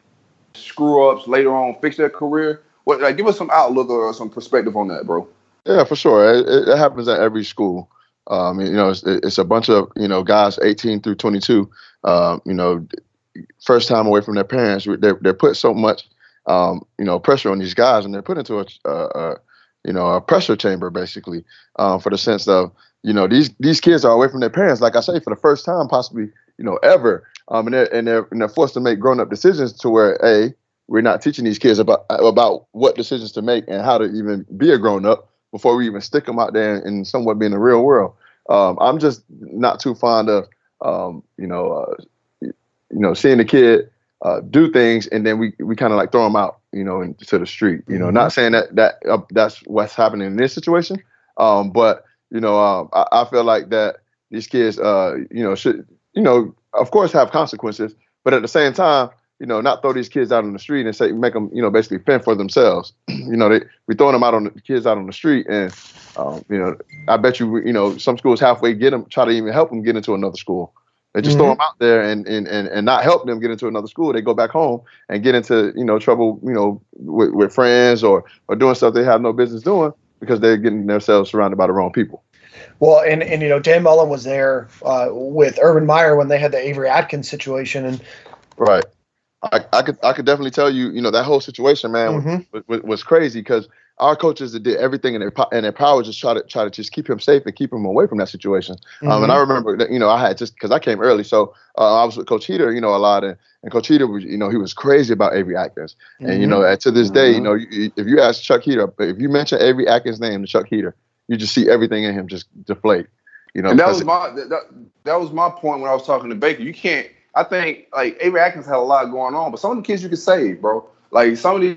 screw ups later on fix their career? What like give us some outlook or some perspective on that, bro. Yeah, for sure. It, it- happens at every school. Um, you know, it's, it's a bunch of you know guys 18 through 22. Um, you know, first time away from their parents. They're they're put so much um, you know pressure on these guys, and they're put into a, a, a you know a pressure chamber basically um, for the sense of you know these these kids are away from their parents. Like I say, for the first time possibly you know ever, um, and they're and they're, and they're forced to make grown up decisions to where a we're not teaching these kids about about what decisions to make and how to even be a grown up before we even stick them out there and somewhat be in the real world. Um, I'm just not too fond of, um, you know, uh, you know, seeing a kid uh, do things and then we, we kind of like throw them out, you know, into the street. You know, not saying that that uh, that's what's happening in this situation, um, but you know, um, I, I feel like that these kids, uh, you know, should, you know, of course have consequences, but at the same time, you know, not throw these kids out on the street and say make them, you know, basically fend for themselves. <clears throat> you know, they we throwing them out on the kids out on the street, and um, you know, I bet you, you know, some schools halfway get them, try to even help them get into another school. They just throw them out there and, and and and not help them get into another school. They go back home and get into you know trouble, you know, with, with friends or or doing stuff they have no business doing because they're getting themselves surrounded by the wrong people. Well, and, and you know, Dan Mullen was there uh, with Urban Meyer when they had the Avery Atkins situation, and Right. I, I could I could definitely tell you, you know, that whole situation, man, Mhm. was, was, was crazy because our coaches did everything in their po- in their power just try to try to just keep him safe and keep him away from that situation. Um, and I remember that you know I had just because I came early, so uh, I was with Coach Heater, you know, a lot, and, and Coach Heater was, you know, he was crazy about Avery Atkins, and you know, to this day, you know, you, if you ask Chuck Heater, if you mention Avery Atkins' name to Chuck Heater, you just see everything in him just deflate. You know, And that was my that, that, was my point when I was talking to Baker. You can't. I think like Avery Atkins had a lot going on, but some of the kids you can save, bro. Like some of these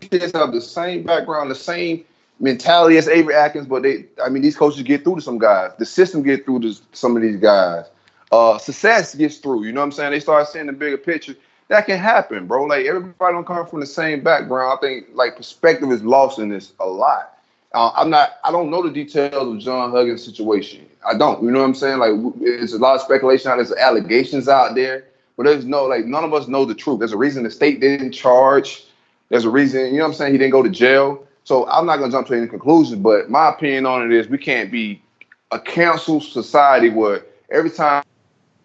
kids have the same background, the same mentality as Avery Atkins, but they. I mean, these coaches get through to some guys. The system get through to some of these guys. Uh, success gets through. You know what I'm saying? They start seeing the bigger picture. That can happen, bro. Like everybody don't come from the same background. I think like perspective is lost in this a lot. Uh, I'm not. I don't know the details of John Huggins' situation. I don't. You know what I'm saying? Like, there's a lot of speculation. out There's allegations out there, but there's no like. None of us know the truth. There's a reason the state didn't charge. There's a reason. You know what I'm saying? He didn't go to jail. So I'm not gonna jump to any conclusions. But my opinion on it is we can't be a council society where every time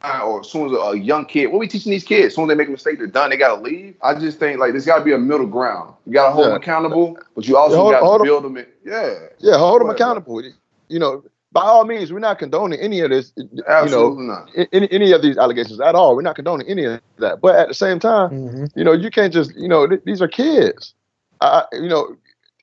or as soon as a young kid, what we teaching these kids? As soon as they make a mistake, they're done. They gotta leave. I just think like there's gotta be a middle ground. You gotta hold Yeah. them accountable, but you also Hold- gotta hold 'em- build them. In, yeah, yeah, hold them ahead, accountable. You know, by all means, we're not condoning any of this. You know, absolutely not. any, any of these allegations at all. We're not condoning any of that. But at the same time, Mhm. you know, you can't just, you know, th- these are kids. I, I- you know,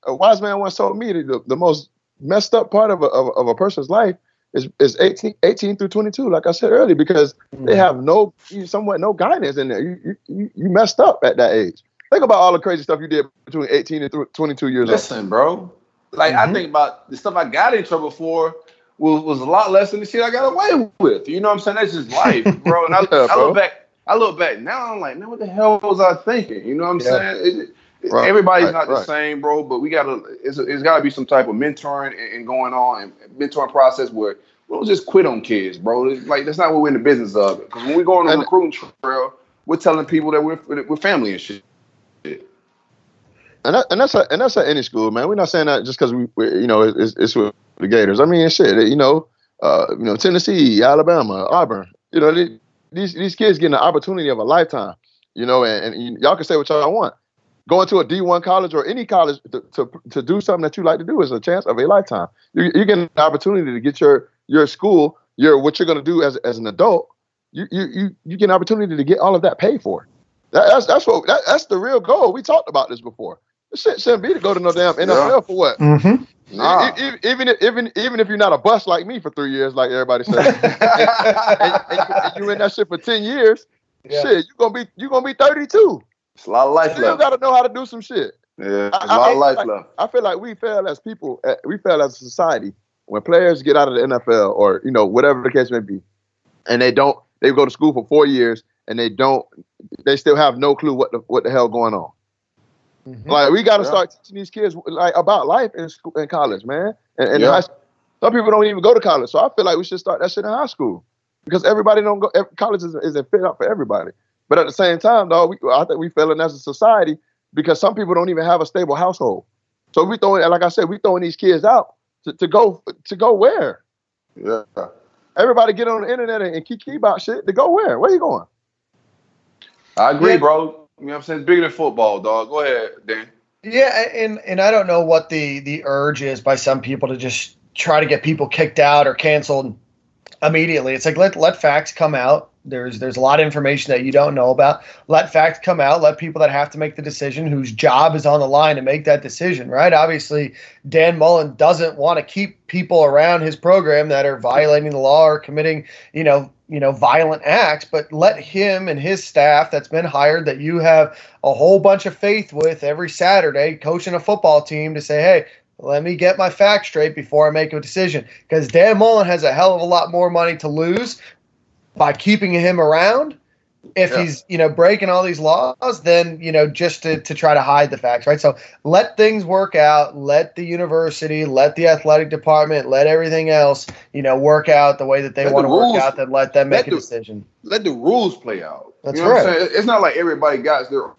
a wise man once told me that the, the most messed up part of a, of, of a person's life is, is 18, 18 through 22, like I said earlier, because they have no, you- somewhat no guidance in there. You, you, you- you messed up at that age. Think about all the crazy stuff you did between 18 and through 22 years old. Listen, bro. Like I Mhm. think about the stuff I got in trouble for was, was a lot less than the shit I got away with. You know what I'm saying? That's just life, <laughs> bro. And I, Yeah, I bro. look back. I look back now. I'm like, man, what the hell was I thinking? You know what I'm Yeah. saying? It- it- Right, everybody's right, not the same, bro. But we gotta. It's, it's got to be some type of mentoring and, and going on and mentoring process where we don't just quit on kids, bro. It's like that's not what we're in the business of. Because when we go on a And- recruiting trail, we're telling people that we're we're family and shit. and that, and that's a, and that's at any school, man. We're not saying that just because we, we, you know, it's, it's with the Gators. I mean, shit, you know, uh, you know, Tennessee, Alabama, Auburn. You know, they, these these kids getting the opportunity of a lifetime. You know, and, and y'all can say what y'all want. Going to a D one college or any college to, to to do something that you like to do is a chance of a lifetime. You you get an opportunity to get your your school, your what you're going to do as as an adult. You you you you get an opportunity to get all of that paid for. That, that's that's what that, that's the real goal. We talked about this before. This shit shouldn't be to go to no damn NFL for what? Mhm. Nah. Even if, even even if you're not a bust like me for three years, like everybody says, <laughs> and, and, and you, and you in that shit for ten years, Yeah. shit, you gonna be you gonna be 32. It's a lot of life You still left. gotta know how to do some shit. Yeah, there's I- a lot I- of life like- left. I feel like we fail as people. uh, We fail as a society when players get out of the NFL or you know whatever the case may be, and they don't. They go to school for four years and they don't. They still have no clue what the what the hell going on. Mhm. Like we got to Yeah. start teaching these kids like about life in school, in college, man. And, and Yeah. high school. some people don't even go to college, so I feel like we should start that shit in high school because everybody don't go. ev- College isn't, isn't fit up for everybody. But at the same time, though, we, I think we failing as a society because some people don't even have a stable household. So we throwing, like I said, we throwing these kids out to, to go to go where? Yeah. Everybody get on the internet and, and kiki about shit to go where? Where you going? I agree, Yeah. bro. You know what I'm saying? It's bigger than football, dog. Go ahead, Dan. Yeah, and and I don't know what the the urge is by some people to just try to get people kicked out or canceled immediately. It's like let let facts come out. There's there's a lot of information that you don't know about. Let facts come out. Let people that have to make the decision, whose job is on the line, to make that decision. Right? Obviously, Dan Mullen doesn't want to keep people around his program that are violating the law or committing, you know, you know, violent acts. But let him and his staff that's been hired, that you have a whole bunch of faith with every Saturday, coaching a football team to say, hey. Let me get my facts straight before I make a decision. Because Dan Mullen has a hell of a lot more money to lose by keeping him around if Yeah. he's you know breaking all these laws then you know just to, to try to hide the facts right so let things work out let the university let the athletic department let everything else you know work out the way that they Let want the to work out then let them make let a the- decision Let the rules play out. That's you know what right. I'm saying? It's not like everybody got their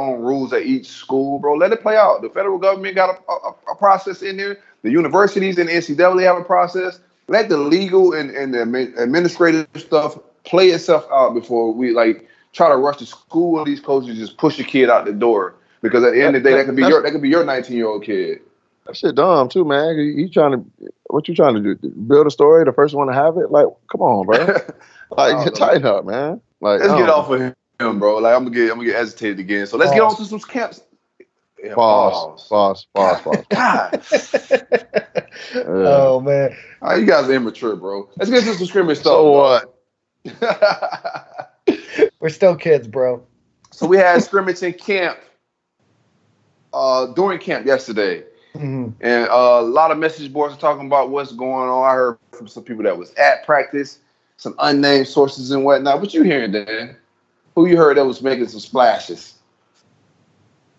own rules at each school, bro. Let it play out. The federal government got a, a, a process in there. The universities and the NCAA have a process. Let the legal and, and the administrative stuff play itself out before we like try to rush to school. And these coaches just push a kid out the door because at the end of the day, that could be your that could be your 19 year old kid. That shit dumb too, man. You, you trying to what you trying to do? Build a story, the first one to have it? Like, come on, bro. <laughs> like, tighten up, man. Like, Let's get off of him, bro. Like I'm gonna get I'm gonna get agitated again. So let's get on to some camps. Yeah. Pause, pause, pause, pause. God, <laughs> Yeah. oh man. Ah, you guys are immature, bro. Let's get to some scrimmage stuff. so what? <laughs> We're still kids, bro. so we had scrimmage in camp uh, during camp yesterday. Mhm. And uh, a lot of message boards are talking about what's going on. I heard from some people that was at practice, some unnamed sources and whatnot. What you hearing, Dan? Who you heard that was making some splashes?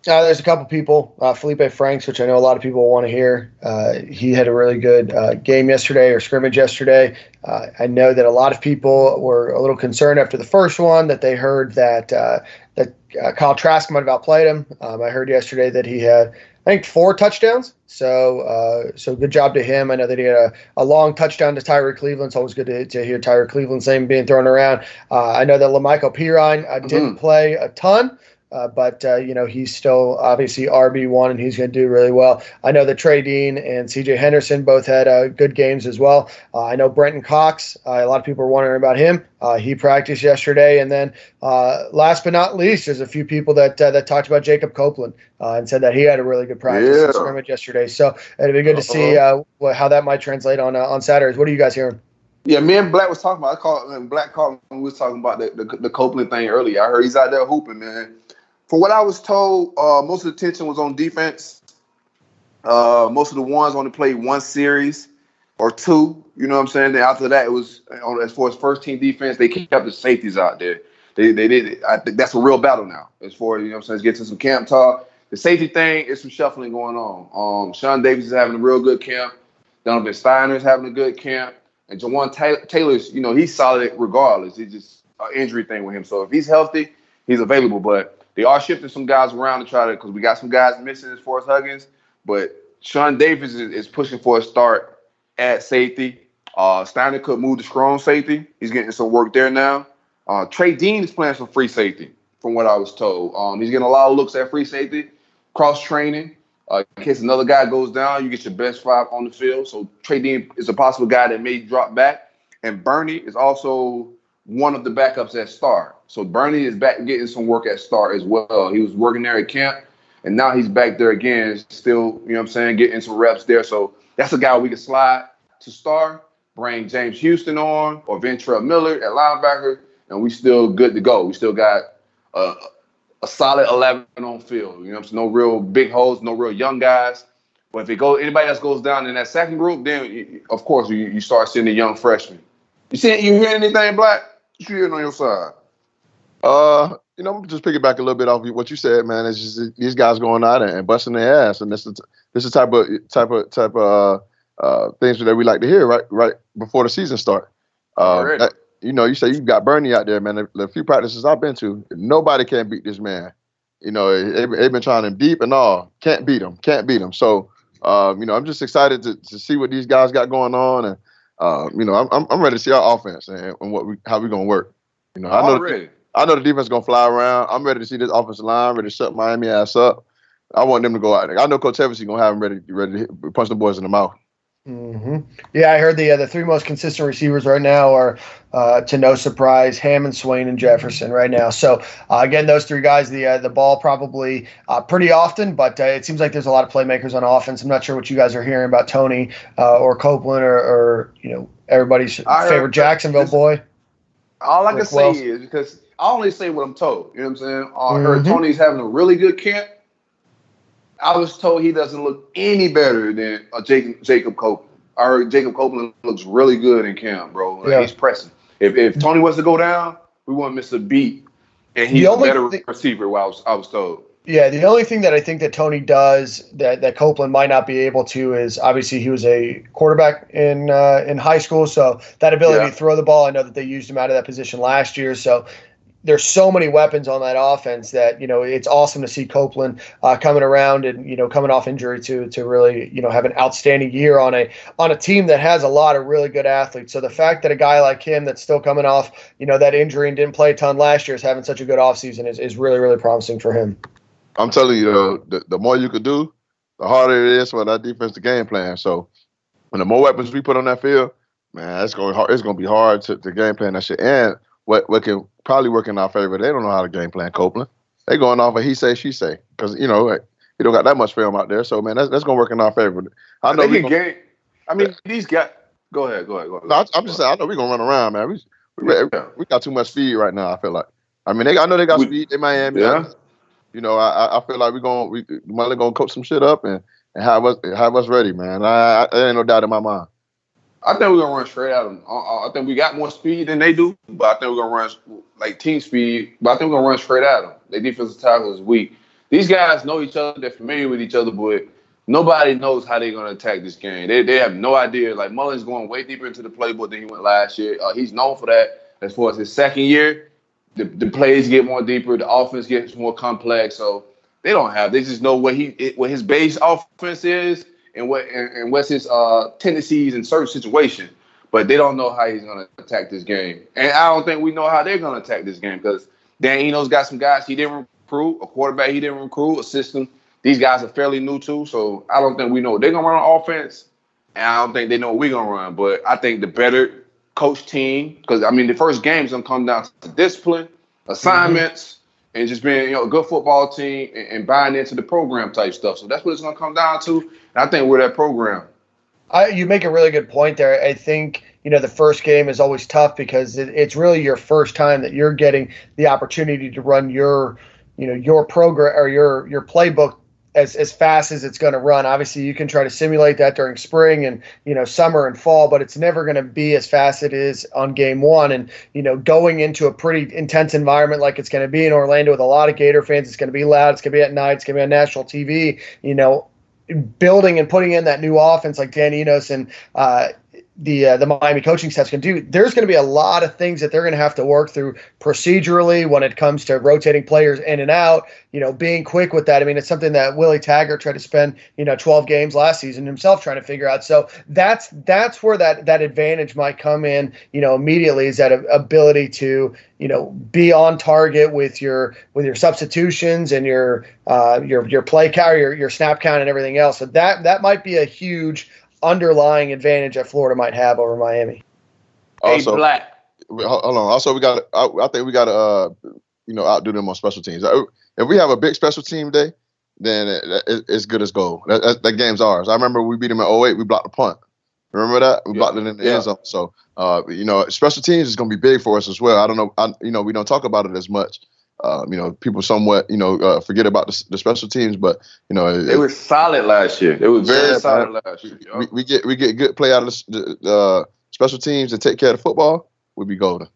Uh, there's a couple people, uh, Feleipe Franks, which I know a lot of people want to hear. Uh, he had a really good uh, game yesterday or scrimmage yesterday. Uh, I know that a lot of people were a little concerned after the first one that they heard that uh, that Kyle Trask might have outplayed him. Um, I heard yesterday that he had, I think, four touchdowns. So uh, so good job to him. I know that he had a, a long touchdown to Tyrie Cleveland. It's always good to, to hear Tyrie Cleveland's name being thrown around. Uh, I know that Lamical Perine uh, didn't play a ton. Uh, but uh, you know he's still obviously RB one, and he's going to do really well. I know that Trey Dean and C.J. Henderson both had uh, good games as well. Uh, I know Brenton Cox. Uh, a lot of people are wondering about him. Uh, he practiced yesterday, and then uh, last but not least, there's a few people that uh, that talked about Jacob Copeland uh, and said that he had a really good practice Yeah. scrimmage yesterday. So it'd be good to see uh, what, how that might translate on uh, on Saturdays. What are you guys hearing? Yeah, me and Black was talking about. I called and Black called. when We was talking about the, the the Copeland thing earlier. I heard he's out there hooping, man. From what I was told, uh, most of the attention was on defense. Uh, most of the ones only played one series or two. You know what I'm saying? Then after that, it was on as far as first team defense. They kept the safeties out there. They they did. I think that's a real battle now. As far as you know, what I'm saying, let's get to some camp talk. The safety thing is some shuffling going on. Um, Shawn Davis is having a real good camp. Donovan Stiner is having a good camp. And Jawan Ta- Taylor's, you know, he's solid regardless. It's just an injury thing with him. So if he's healthy, he's available. But they are shifting some guys around to try to, because we got some guys missing as far as Huggins. But Shawn Davis is, is pushing for a start at safety. Uh, Stiner could move to strong safety. He's getting some work there now. Uh, Trey Dean is playing some free safety, from what I was told. Um, he's getting a lot of looks at free safety, cross training. Uh, in case another guy goes down, you get your best five on the field. So Trey Dean is a possible guy that may drop back. And Bernie is also one of the backups at Star. So Bernie is back getting some work at Star as well. He was working there at camp, and now he's back there again, still, you know what I'm saying, getting some reps there. So that's a guy we can slide to Star, bring James Houston on or Ventrell Miller at linebacker, and we still good to go. We still got uh, a solid 11 on field. You know, what I'm saying? no real big holes, no real young guys. But if it goes, anybody else goes down in that second group, then of course you, you start seeing the young freshmen. You see, you hear anything, Black? You hearing on your side? Uh, you know, I'm just picking back a little bit off what you said, man. It's just these guys going out and busting their ass, and this is this is type of type of type of uh, uh, things that we like to hear right right before the season start. Uh, that- you know, you say you got Bernie out there, man. The, the few practices I've been to, nobody can beat this man. You know, they, they've been trying him deep and all, can't beat him, can't beat him. So, um, you know, I'm just excited to, to see what these guys got going on, and uh, you know, I'm, I'm ready to see our offense and, and what we how we gonna work. You know, I know Already. I know the defense gonna fly around. I'm ready to see this offensive line ready to shut Miami ass up. I want them to go out there. I know Coach Evans gonna have them ready, ready to hit, punch the boys in the mouth. Hmm Yeah, I heard the uh, the three most consistent receivers right now are, uh, to no surprise, Hammond, Swain, and Jefferson right now. So uh, again, those three guys, the uh, the ball probably uh, pretty often, but uh, it seems like there's a lot of playmakers on offense. I'm not sure what you guys are hearing about Toney uh, or Copeland or, or you know everybody's I heard- favorite Jacksonville boy. All I can Rick say Wells. is because I only say what I'm told. You know what I'm saying? I heard Mhm. Toney's having a really good camp. I was told he doesn't look any better than uh, Jacob Jacob Copeland. I heard Jacob Copeland looks really good in camp, bro. Like, Yeah. He's pressing. If if Toney was to go down, we wouldn't miss a beat. And he's The a better thi- receiver. I was I was told. Yeah, the only thing that I think that Toney does that, that Copeland might not be able to is obviously he was a quarterback in uh, in high school, so that ability Yeah. to throw the ball. I know that they used him out of that position last year, so there's so many weapons on that offense that you know it's awesome to see Copeland uh, coming around and you know coming off injury to to really you know have an outstanding year on a on a team that has a lot of really good athletes. So the fact that a guy like him that's still coming off you know that injury and didn't play a ton last year is having such a good offseason is, is really really promising for him. I'm telling you, uh, the, the more you could do, the harder it is for that defense to game plan. So, when the more weapons we put on that field, man, it's going hard, it's going to be hard to, to game plan that shit. And what what can probably work in our favor? They don't know how to game plan Copeland. They going off of he say she say because you know he don't got that much film out there. So man, that's that's going to work in our favor. I know we game. I mean, these guys. Go ahead. Go ahead. Go ahead. No, I'm just saying. I know we're gonna run around, man. We we, yeah. we got too much speed right now. I feel like. I mean, they I know they got we, speed in Miami. Yeah. You know, I I feel like we're gonna we Mullen gonna coach some shit up and, and have us have us ready, man. I, I there ain't no doubt in my mind. I think we're gonna run straight at them. I, I, think we got more speed than they do, but I think we're gonna run like team speed. But I think we're gonna run straight at them. Their defensive tackle is weak. These guys know each other. They're familiar with each other, but nobody knows how they're gonna attack this game. They they have no idea. Like Mullen's going way deeper into the playbook than he went last year. Uh, he's known for that. As far as his second year, the, the plays get more deeper, the offense gets more complex. So they don't have. They just know what he what his base offense is and what and, what's his uh, tendencies in certain situations. But they don't know how he's gonna attack this game, and I don't think we know how they're gonna attack this game because Dan Enos got some guys he didn't recruit, a quarterback he didn't recruit, a system these guys are fairly new to. So I don't think we know they're gonna run on offense, and I don't think they know what we're gonna run. But I think the better coach team, because I mean the first game is gonna come down to discipline, assignments, mm-hmm. And just being you know a good football team and, and, buying into the program type stuff. So that's what it's gonna come down to. And I think we're that program. I, you make a really good point there. I think you know the first game is always tough because it, it's really your first time that you're getting the opportunity to run your you know your program or your your playbook as as fast as it's going to run. Obviously, you can try to simulate that during spring and you know summer and fall, but it's never going to be as fast as it is on game one. And you know, going into a pretty intense environment like it's going to be in Orlando with a lot of Gator fans, it's going to be loud. It's going to be at night. It's going to be on national TV. You know, building and putting in that new offense like Dan Enos and uh, the uh, the Miami coaching staff can do. There's going to be a lot of things that they're going to have to work through procedurally when it comes to rotating players in and out. You know, being quick with that. I mean, it's something that Willie Taggart tried to spend you know 12 games last season himself trying to figure out. So that's that's where that that advantage might come in. You know, immediately is that ability to you know be on target with your with your substitutions and your uh, your your play count, your your snap count, and everything else. So that that might be a huge underlying advantage that Florida might have over Miami. Also, hey, Black. Hold on. Also, we got. I, I think we got to, uh, you know, outdo them on special teams. Uh, if we have a big special team day, then it, it, it's good as gold. That, that, that, game's ours. I remember we beat them in 08. We blocked the punt. Remember that? We yeah. blocked it in the yeah. end zone. So, uh, you know, special teams is going to be big for us as well. I don't know. I, you know, we don't talk about it as much. Um, you know, people somewhat, you know, uh, forget about the, the, special teams, but you know, they it, were solid last year. They were very yeah, solid man. last year. We, we, get we get good play out of the uh, special teams and take care of the football. We'd be golden.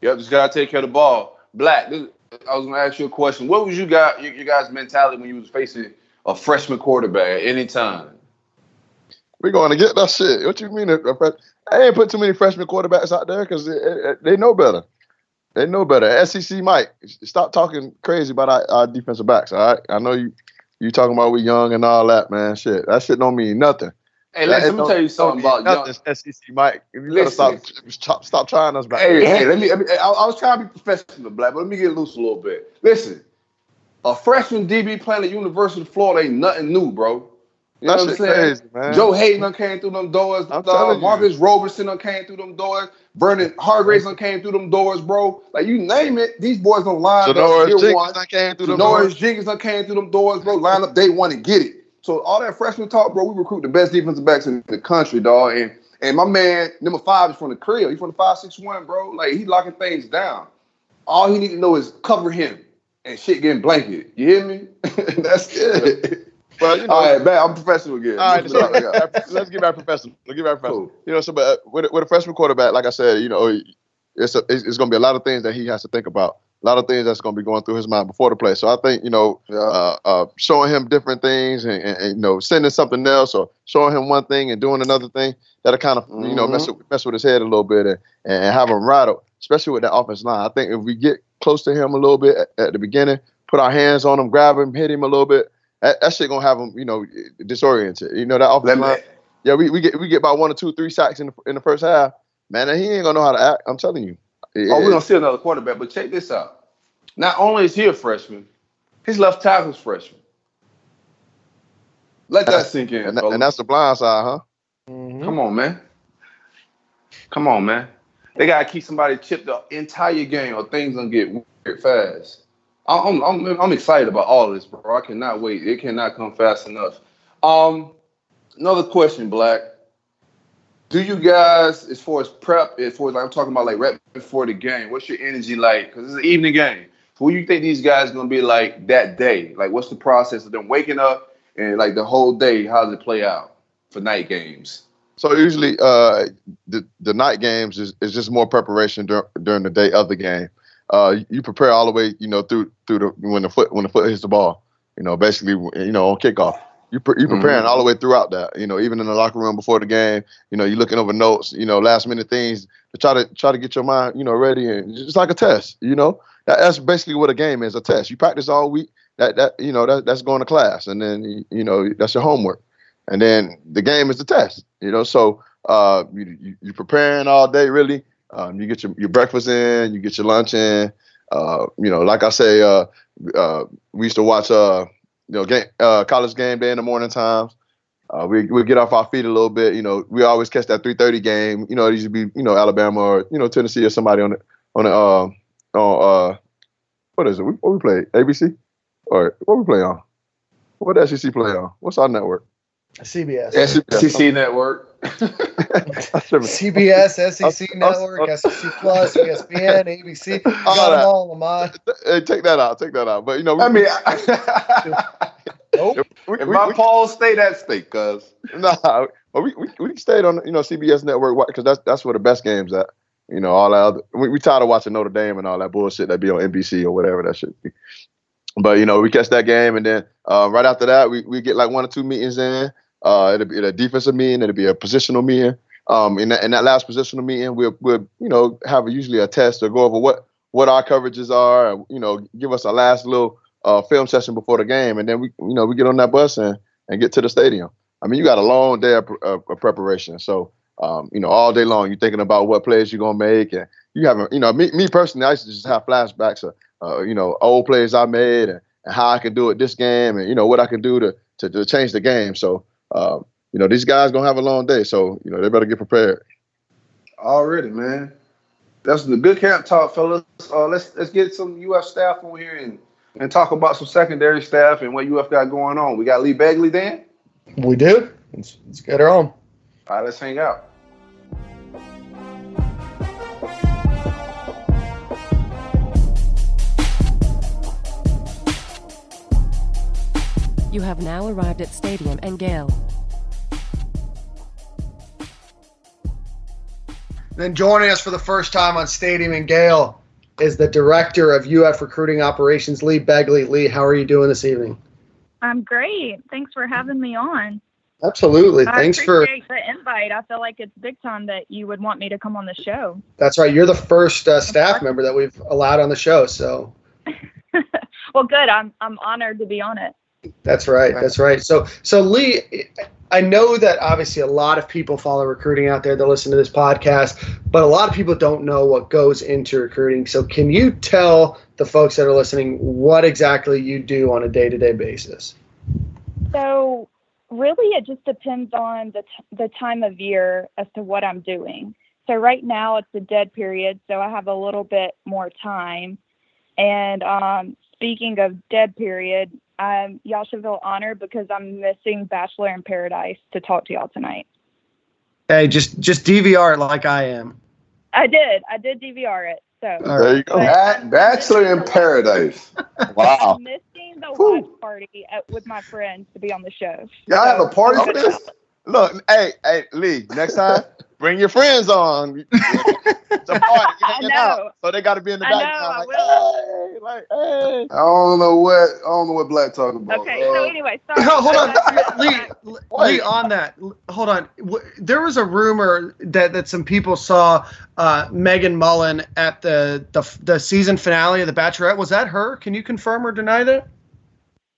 Yep, just gotta take care of the ball. Black, this, I was gonna ask you a question. What was you got your, your guys' mentality when you was facing a freshman quarterback at any time? We're going to get that shit. What you mean? I ain't put too many freshman quarterbacks out there because they, they know better. They know better. SEC Mike, stop talking crazy about our, our, defensive backs. All right, I know you you talking about we young and all that, man. Shit, that shit don't mean nothing. Hey, listen, let me tell you something about young. SEC Mike. If you stop, stop, stop trying us back. Hey, hey, let me. Let me I, I, was trying to be professional, black, but let me get loose a little bit. Listen, a freshman DB playing at University of Florida ain't nothing new, bro. You know what I'm saying? Crazy, man. Joe Haden done came through them doors. I'm uh, Marcus you. Roberson done came through them doors. Vernon Hargreaves done came through them doors, bro. Like you name it, these boys done line up year one. Came through Norris Jenkins done came through them doors, bro. Line up day one and get it. So all that freshman talk, bro. We recruit the best defensive backs in the country, dog. And and my man number five is from the crib. He's from the five six one, bro. Like he locking things down. All he need to know is cover him and shit getting blanketed. You hear me? <laughs> That's it. Well, you know, all right, man, I'm professional again. All right, so, <laughs> let's get back professional. Let's get back professional. Cool. You know, so but uh, with, with a freshman quarterback, like I said, you know, it's a, it's, going to be a lot of things that he has to think about. A lot of things that's going to be going through his mind before the play. So I think you know, yeah. uh, uh, showing him different things and, and, and, you know, sending something else or showing him one thing and doing another thing that'll kind of mm-hmm. you know mess mm-hmm. with, mess with his head a little bit and, and have him rattled, especially with that offensive line. I think if we get close to him a little bit at, at the beginning, put our hands on him, grab him, hit him a little bit. That, that shit gonna have him, you know, disoriented. You know that Let offensive me- line. Yeah, we, we get we get about one or two, three sacks in the, in the first half. Man, he ain't gonna know how to act. I'm telling you. Oh, we're gonna see another quarterback, but check this out. Not only is he a freshman, his left tackle's freshman. Let that sink in. and, that- and that's the blind side, huh? Mhm. Come on, man. Come on, man. They gotta keep somebody chipped the entire game, or things gonna get weird fast. I'm, I'm, I'm excited about all of this, bro. I cannot wait. It cannot come fast enough. Um, another question, Black. Do you guys, as far as prep, as far as like I'm talking about, like right before the game, what's your energy like? Because it's an evening game. What do you think these guys gonna be like that day? Like, what's the process of them waking up and like the whole day? How does it play out for night games? So usually, uh, the the night games is, is just more preparation dur- during the day of the game. Uh, you prepare all the way, you know, through through the when the foot when the foot hits the ball. You know, basically, you know, on kickoff. You pre- you preparing Mhm. all the way throughout that. You know, even in the locker room before the game. You know, you looking over notes. You know, last minute things to try to try to get your mind, you know, ready. And it's like a test. You know, that, that's basically what a game is—a test. You practice all week. That that you know that that's going to class, and then you know that's your homework and then the game is the test. You know, so uh, you, you you're preparing all day really. Um, you get your, your breakfast in, you get your lunch in. Uh, you know, like I say, uh, uh, we used to watch uh, you know, game, uh, college game day in the morning times. Uh, we we get off our feet a little bit. You know, we always catch that 3:30 game. You know, it used to be you know Alabama or you know Tennessee or somebody on the on the on uh, what is it? We, what we play? ABC or what we play on? What SEC play on? What's our network? CBS. SEC Network. CBS, <laughs> SEC Network, us- SEC Plus, ESPN, ABC. Got All them all, Lamont. Hey, take that out. Take that out. But you know, we, I mean, <laughs> Nope. we, if we, my we, polls stay that state, cuz. <laughs> nah, but we, we we stayed on you know CBS network because that's that's where the best games at. You know, all that other we, we tired of watching Notre Dame and all that bullshit that be on NBC or whatever that should be. But you know, we catch that game and then uh, right after that we, we get like one or two meetings in. Uh, it'll be a defensive meeting, it'll be a positional meeting. Um, in that in that last positional meeting, we'll we'll you know have a, usually a test or go over what what our coverages are. and, You know, give us a last little uh, film session before the game, and then we you know we get on that bus and and get to the stadium. I mean, you got a long day of, of, of preparation, so um, you know all day long you're thinking about what plays you're gonna make, and you haven't you know me me personally I used to just have flashbacks of uh, you know old plays I made and, and how I can do it this game, and you know what I can do to to, to change the game. So um, you know these guys gonna have a long day, so you know they better get prepared. Already, man. That's the good camp talk, fellas. Uh, let's let's get some UF staff on here and, and talk about some secondary staff and what UF got going on. We got Lee Begley then. We do. Let's, let's get her on. All right, let's hang out. You have now arrived at Stadium and Gale. Then joining us for the first time on Stadium and Gale is the director of UF Recruiting Operations, Lee Begley. Lee, how are you doing this evening? I'm great. Thanks for having me on. Absolutely. I Thanks for the invite. I feel like it's big time that you would want me to come on the show. that's right. You're the first uh, staff member that we've allowed on the show, so <laughs> Well, good. I'm I'm honored to be on it. That's right. That's right. So, so Lee, I know that obviously a lot of people follow recruiting out there that listen to this podcast, but a lot of people don't know what goes into recruiting. So, can you tell the folks that are listening what exactly you do on a day-to-day basis? So, really, it just depends on the t- the time of year as to what I'm doing. So right now it's a dead period, so I have a little bit more time. And um, speaking of dead period, um, y'all should feel honored because I'm missing Bachelor in Paradise to talk to y'all tonight. Hey, just just DVR it like I am. I did. I did DVR it. So There you go. But Ba- Bachelor in Paradise. <laughs> Wow. I'm missing the Whew. watch party at, with my friends to be on the show. Y'all have a party for this? Look, hey, hey, Lee, next time, <laughs> bring your friends on. <laughs> It's a party. You're hanging know. out. So they got to be in the I background. know, I like, will. hey, like, hey. I don't know what I don't know what Black talking about. Okay, Uh, so anyway, sorry. No, <laughs> hold on, Back to- Lee. Lee, on that. Hold on. There was a rumor that, that some people saw uh, Megan Mullen at the, the the season finale of The Bachelorette. Was that her? Can you confirm or deny that?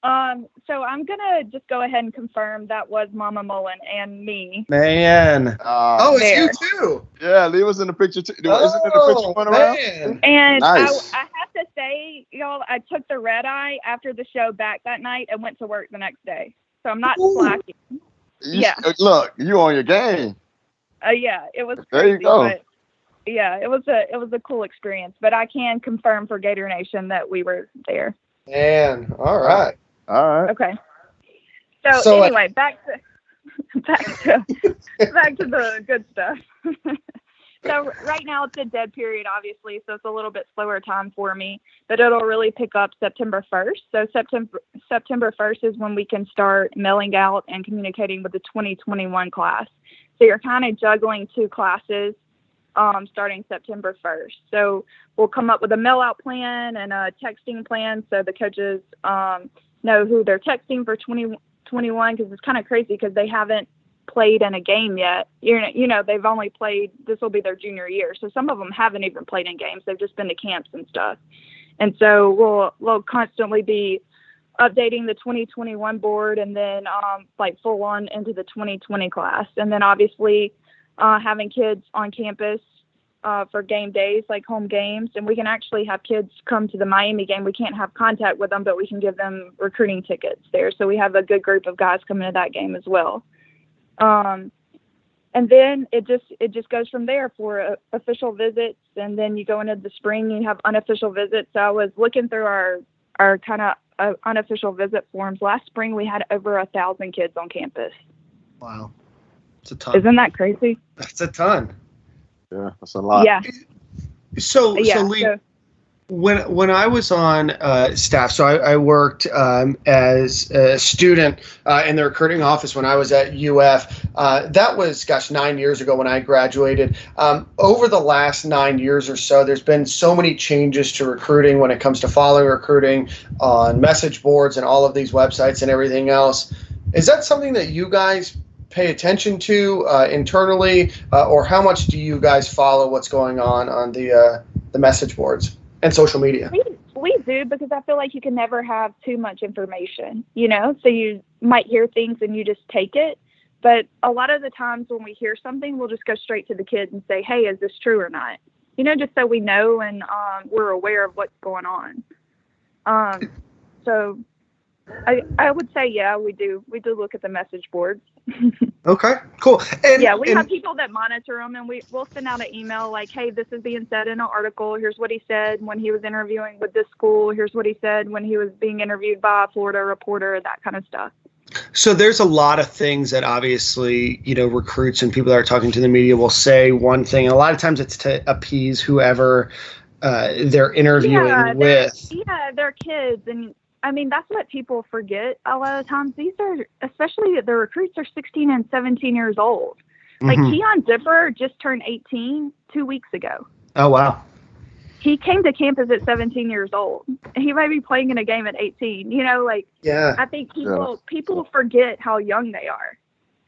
Um, so I'm gonna just go ahead and confirm that was Mama Mullen and me. Man. Uh, Oh, it's There. you too. yeah, Lee was in the picture too. Isn't it the picture Oh, around? man. And Nice. I, I have to say, y'all, I took the red eye after the show back that night and went to work the next day. So I'm not Ooh. slacking. You- Yeah. Look, you on your game. Uh, yeah, it was There you go. but yeah, it was a it was a cool experience. But I can confirm for Gator Nation that we were there. Man. All right. All right. Okay. So, So, uh, anyway, back to <laughs> back to back to the good stuff. <laughs> so right now it's a dead period, obviously, so it's a little bit slower time for me, but it'll really pick up September 1st. So September September 1st is when we can start mailing out and communicating with the 2021 class. So you're kind of juggling two classes um, starting September 1st. So we'll come up with a mail out plan and a texting plan so the coaches um, know who they're texting for 2021 because it's kind of crazy because they haven't played in a game yet. You know, you know, they've only played. This will be their junior year, so some of them haven't even played in games. They've just been to camps and stuff. And so we'll we'll constantly be updating the 2021 board and then um, like full on into the 2020 class, and then obviously uh, having kids on campus uh, for game days, like home games, and we can actually have kids come to the Miami game. We can't have contact with them, but we can give them recruiting tickets there. So we have a good group of guys coming to that game as well. Um, and then it just it just goes from there for uh, official visits, and then you go into the spring. You have unofficial visits. So I was looking through our our kind of uh, unofficial visit forms. Last spring we had over a thousand kids on campus. Wow. It's a ton. Isn't that crazy? That's a ton. Yeah, that's a lot. yeah, So, yeah. so Lee, so- when when I was on uh, staff, so I, I worked um, as a student uh, in the recruiting office when I was at UF. Uh, that was, gosh, nine years ago when I graduated. Um, over the last nine years or so, there's been so many changes to recruiting when it comes to following recruiting on message boards and all of these websites and everything else. Is that something that you guys pay attention to uh, internally, uh, or how much do you guys follow what's going on on the uh, the message boards and social media? we we do because I feel like you can never have too much information, you know. So you might hear things and you just take it, but a lot of the times when we hear something, we'll just go straight to the kids and say, "Hey, is this true or not?" You know, just so we know and um, we're aware of what's going on. Um, so I I would say yeah, we do we do look at the message boards. <laughs> Okay, cool. And, yeah, we and- have people that monitor them, and we we'll send out an email like, "Hey, this is being said in an article. Here's what he said when he was interviewing with this school. Here's what he said when he was being interviewed by a Florida reporter. That kind of stuff." So there's a lot of things that obviously, you know, recruits and people that are talking to the media will say one thing. A lot of times it's to appease whoever uh, they're interviewing Yeah, with. Yeah, they're kids, and I mean that's what people forget a lot of times. These are, especially the recruits, are 16 and 17 years old. Like Mhm. Keon Zipper just turned 18 two weeks ago. Oh wow. He came to campus at 17 years old. He might be playing in a game at 18. You know, like Yeah. I think people people forget how young they are.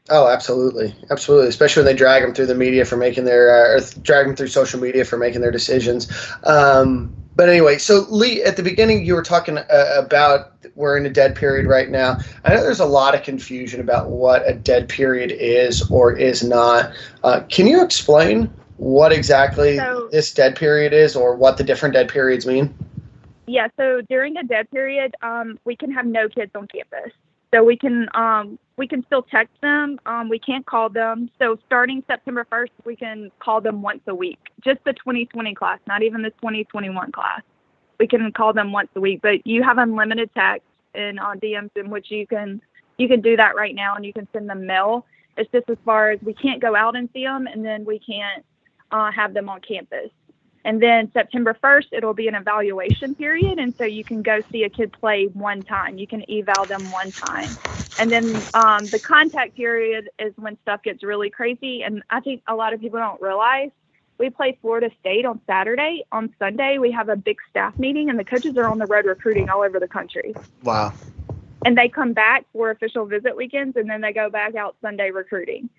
Oh, absolutely, absolutely. Especially when they drag them through the media for making their, uh, or drag them through social media for making their decisions. Um, but anyway, so Lee, at the beginning, you were talking uh, about we're in a dead period right now. I know there's a lot of confusion about what a dead period is or is not. Uh, can you explain what exactly So- this dead period is, or what the different dead periods mean? Yeah, so during a dead period, um, we can have no kids on campus. So we can um, we can still text them. Um, we can't call them. So starting September 1st, we can call them once a week. Just the 2020 class, not even the 2021 class. We can call them once a week, but you have unlimited text and on DMs in which you can you can do that right now, and you can send them mail. It's just as far as we can't go out and see them, and then we can't uh, have them on campus. And then September 1st, it'll be an evaluation period. And so you can go see a kid play one time. You can eval them one time. And then um, the contact period is when stuff gets really crazy. And I think a lot of people don't realize we play Florida State on Saturday. On Sunday, we have a big staff meeting, and the coaches are on the road recruiting all over the country. Wow. And they come back for official visit weekends, and then they go back out Sunday recruiting.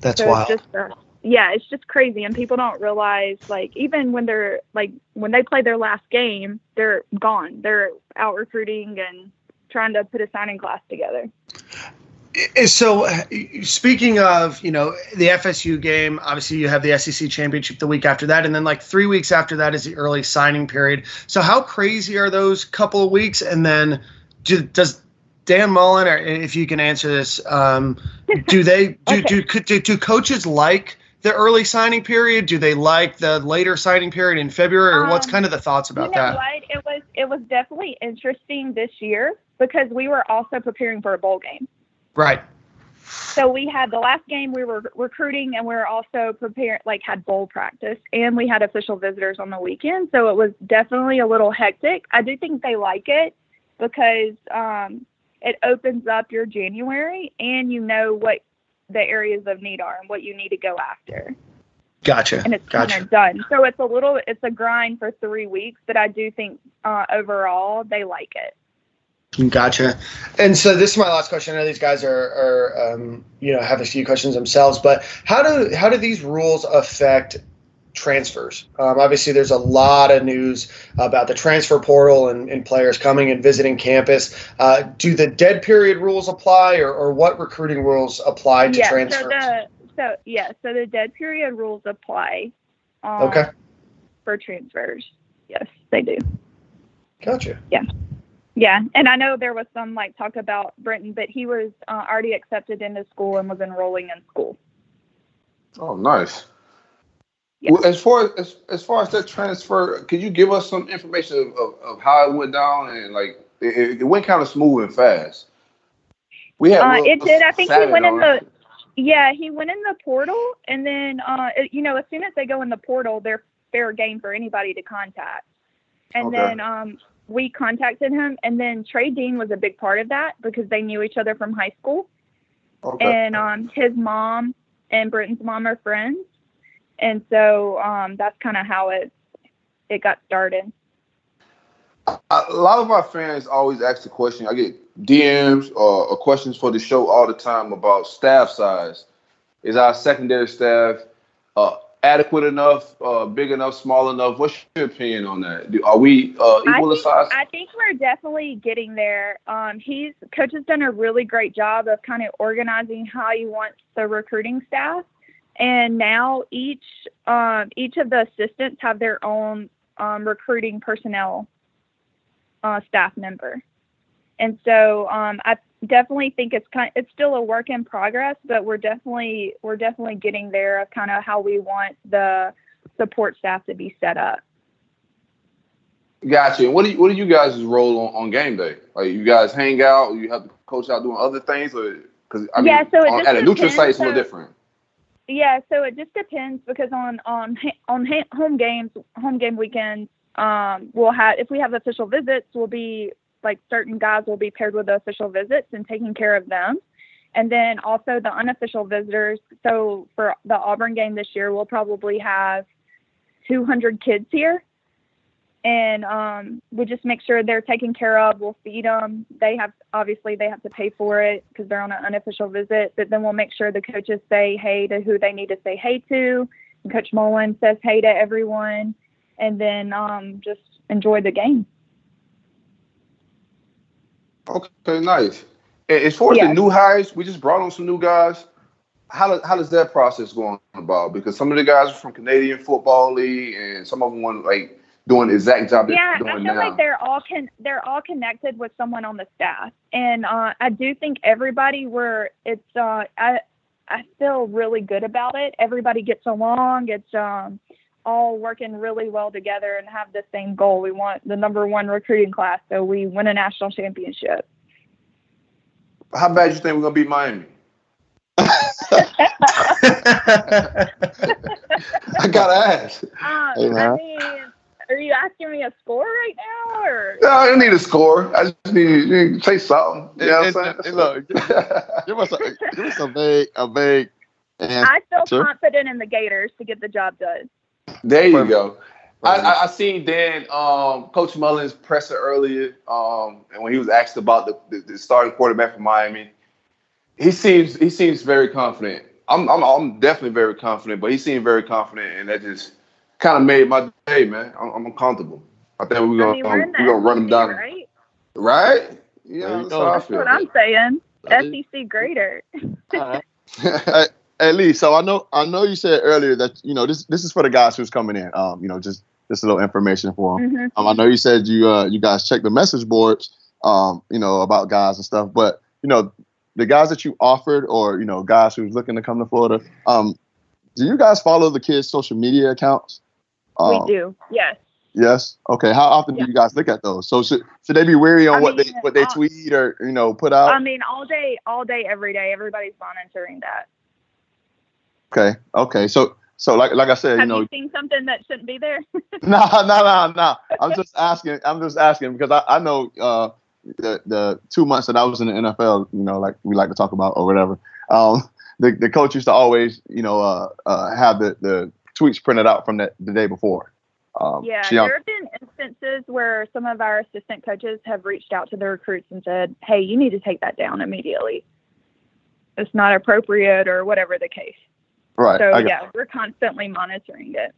That's so wild. it's just yeah, it's just crazy, and people don't realize like even when they're like when they play their last game, they're gone. They're out recruiting and trying to put a signing class together. So, speaking of, you know, the FSU game, obviously you have the SEC championship the week after that, and then like three weeks after that is the early signing period. So, how crazy are those couple of weeks? And then, do, does Dan Mullen, or if you can answer this, um, do they do, <laughs> Okay. do, do do coaches like the early signing period? Do they like the later signing period in February, or what's Um, kind of the thoughts you about know that? what? It was it was definitely interesting this year because we were also preparing for a bowl game. Right. So we had the last game we were recruiting and we were also preparing like had bowl practice and we had official visitors on the weekend. So it was definitely a little hectic. I do think they like it because um, it opens up your January and you know what the areas of need are and what you need to go after. Gotcha. And it's kind Gotcha. of done. So it's a little it's a grind for three weeks, but I do think uh, overall they like it. Gotcha. And so this is my last question. I know these guys are, are um, you know, have a few questions themselves, but how do how do these rules affect transfers? Um, obviously, there's a lot of news about the transfer portal and, and players coming and visiting campus. Uh, do the dead period rules apply, or, or what recruiting rules apply to yeah, transfers? so the so yeah, so the dead period rules apply. Um, Okay. For transfers, yes, they do. Gotcha. Yeah, Yeah, and I know there was some like talk about Brenton, but he was uh, already accepted into school and was enrolling in school. Oh, nice. Well, as far as as far as that transfer, could you give us some information of, of, of how it went down and like it, it went kind of smooth and fast. We had Uh, it did. I think he went in the yeah he went in the portal, and then uh, you know as soon as they go in the portal, they're fair game for anybody to contact. And Okay. then um, we contacted him, and then Trey Dean was a big part of that because they knew each other from high school. Okay. and um, his mom and Brenton's mom are friends, and so um, that's kind of how it it got started. a lot of our fans always ask the question. I get DMs or, or questions for the show all the time about staff size. Is our secondary staff uh, adequate enough, uh, big enough, small enough? What's your opinion on that? Do, are we uh, equal in think, size? I think we're definitely getting there. Um, he's coach has done a really great job of kind of organizing how he wants the recruiting staff, and now each um, each of the assistants have their own um, recruiting personnel uh, staff member, and so um, I definitely think it's kind it's still a work in progress, but we're definitely we're definitely getting there of kind of how we want the support staff to be set up. Gotcha. And what do you, what do you guys' role on, on game day? Like you guys hang out? You have the coach out doing other things, or because I mean, Yeah, so on, at a neutral site, it's a little different. Yeah, so it just depends because on on on home games, home game weekends, um, we'll have if we have official visits, we'll be like certain guys will be paired with the official visits and taking care of them, and then also the unofficial visitors. So for the Auburn game this year, we'll probably have 200 kids here, and um, we just make sure they're taken care of. We'll feed them. They have obviously they have to pay for it because they're on an unofficial visit. But then we'll make sure the coaches say hey to who they need to say hey to. And Coach Mullen says hey to everyone, and then um, just enjoy the game. Okay, nice. As far as Yeah. the new hires, we just brought on some new guys. How does how does that process go on about? Because some of the guys are from Canadian Football League, and some of them want like doing the exact job yeah, they're I feel now. like they're all con- they're all connected with someone on the staff, and uh, I do think everybody were it's uh, I I feel really good about it. Everybody gets along. It's um all working really well together and have the same goal. We want the number one recruiting class, so we win a national championship. How bad you think we're gonna beat Miami? <laughs> <laughs> I gotta ask. Um, Hey, I man. mean, are you asking me a score right now, or No, I don't need a score. I just need you to say something. You know It- what I'm it- saying? look, <laughs> give us a give us a vague a vague And I feel Sure. confident in the Gators to get the job done. There you Perfect. go. I, I, I seen Dan, um, Coach Mullen's presser earlier, um, and when he was asked about the, the, the starting quarterback for Miami, he seems he seems very confident. I'm, I'm I'm definitely very confident, but he seemed very confident, and that just kind of made my day, man. I'm, I'm comfortable. I think we're gonna mean, we're um, we're gonna run them down, right? right? Yeah, There you that's I That's feel. what I'm saying. SEC greater. <laughs> <laughs> hey, hey, Lee. So I know I know you said earlier that you know this this is for the guys who's coming in. Um, you know, just just a little information for them. hmm Um, I know you said you uh, you guys check the message boards, um, you know, about guys and stuff. But you know, the guys that you offered, or you know, guys who's looking to come to Florida, um, do you guys follow the kids' social media accounts? Um, we do. Yes. Yes. Okay. How often do you guys look at those? So should should they be weary on I what they what they uh, tweet or you know put out? I mean, all day, all day, every day. Everybody's monitoring that. okay. Okay. So so like like I said, you Have know, you seen something that shouldn't be there? no, no, no, no. I'm just asking. I'm just asking because I, I know uh, the the two months that I was in the NFL, you know, like we like to talk about or whatever. Um, the the coach used to always, you know, uh, uh, have the the tweets printed out from the, the day before. Um, yeah, she- there have been instances where some of our assistant coaches have reached out to the recruits and said, "Hey, you need to take that down immediately. It's not appropriate, or whatever the case." right. So I got, yeah, we're constantly monitoring it.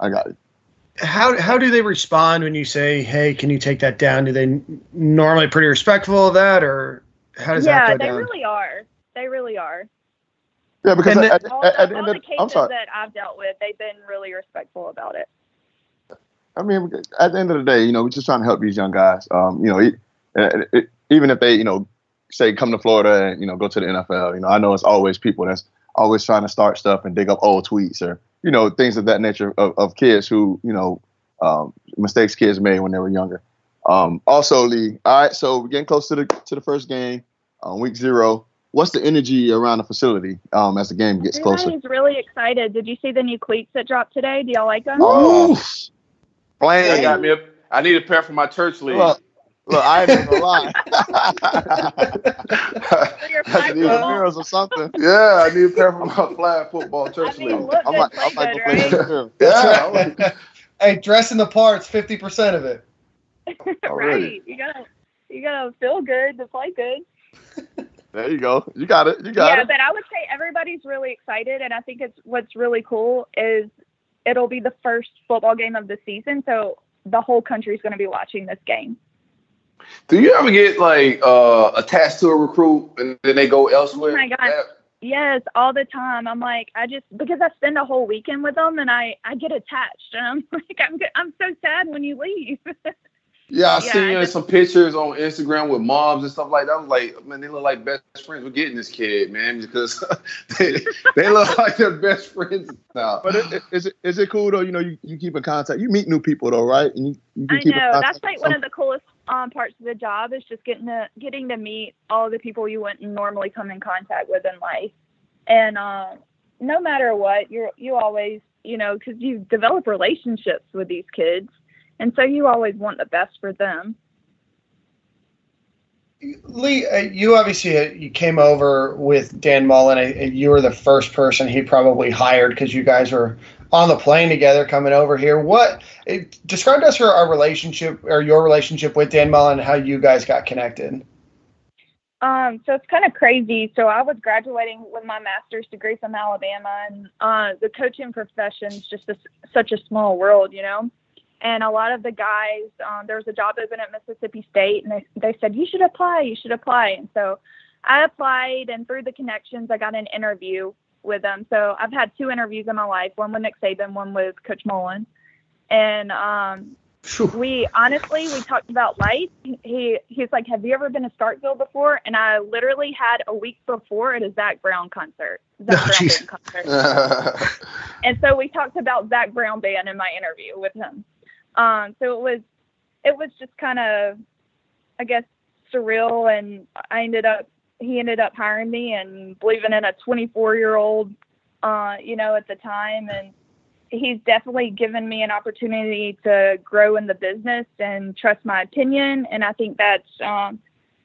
I got it. How how do they respond when you say, "Hey, can you take that down"? Do they normally pretty respectful of that, or how does yeah, that go down? Yeah, they really are. They really are. Yeah, because And at, then- at, All, at, at the all end the of, cases I'm sorry. that I've dealt with, they've been really respectful about it. I mean, at the end of the day, you know, we're just trying to help these young guys. Um, you know, e- uh, it, even if they, you know, say come to Florida and you know go to the NFL, you know, I know it's always people that's always trying to start stuff and dig up old tweets or you know things of that nature of, of kids who you know um, mistakes kids made when they were younger. Um, also, Lee. All right, so we're getting close to the to the first game, um, week zero. What's the energy around the facility um, as the game gets closer? Everybody's really excited. Did you see the new cleats that dropped today? Do y'all like them? Oh, Playing. I got me. A, I need a pair for my church league. Look, look, I ain't even gonna lie. <laughs> <laughs> For I need football? mirrors or something. <laughs> yeah, I need a pair for my flag football church I mean, league. look I good, might, play I might good, go play right? some mirrors. Yeah, hey, dressing the parts, fifty percent of it. Right. You gotta, you gotta feel good to play good. There you go. You got it. You got yeah, it. Yeah, but I would say everybody's really excited, and I think it's what's really cool is it'll be the first football game of the season, so the whole country's going to be watching this game. Do you ever get like uh, attached to a recruit and then they go elsewhere? Oh my God. Yes, all the time. I'm like, I just because I spend a whole weekend with them, and I I get attached, and I'm <laughs> like, I'm I'm so sad when you leave. <laughs> Yeah, I Yeah, seen you in just- some pictures on Instagram with moms and stuff like that. I was like, man, they look like best friends. We're getting this kid, man, because <laughs> they, they look <laughs> like they're best friends now. But it, it, is it is it cool though? You know, you, you keep in contact. You meet new people though, right? And you, you can I keep know contact. that's like one of the coolest um, parts of the job is just getting to getting to meet all the people you wouldn't normally come in contact with in life, and um, no matter what, you're you always you know because you develop relationships with these kids, and so you always want the best for them. Lee, uh, you obviously uh, you came over with Dan Mullen. Uh, you were the first person he probably hired because you guys were on the plane together coming over here. What uh, describe to us your our relationship or your relationship with Dan Mullen and how you guys got connected? Um, so it's kind of crazy. So I was graduating with my master's degree from Alabama, and uh, the coaching profession is just a, such a small world, you know. And a lot of the guys, um, there was a job open at Mississippi State, and they they said you should apply, you should apply. And so I applied, and through the connections, I got an interview with them. So I've had two interviews in my life: one with Nick Saban, one with Coach Mullen. And um, we honestly we talked about life. He he's like, "Have you ever been to Starkville before?" And I literally had a week before at a Zac Brown concert, Zac <laughs> Oh, Brown band concert, <laughs> and so we talked about Zac Brown band in my interview with him. Um, so it was it was just kind of, I guess, surreal, and I ended up he ended up hiring me and believing in a 24 year old, uh, you know, at the time, and he's definitely given me an opportunity to grow in the business and trust my opinion and i think that's um,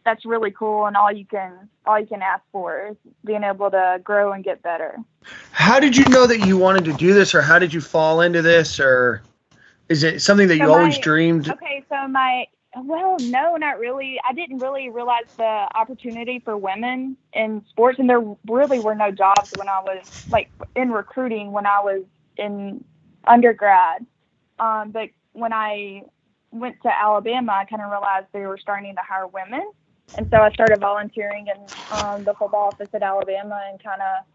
that's really cool and all you can all you can ask for is being able to grow and get better. How did you know that you wanted to do this, or how did you fall into this, or is it something that you So always dreamed? Okay, so my well, no, not really. I didn't really realize the opportunity for women in sports, and there really were no jobs when I was like in recruiting when I was in undergrad. Um, but when I went to Alabama, I kind of realized they were starting to hire women, and so I started volunteering in um, the football office at Alabama, and kind of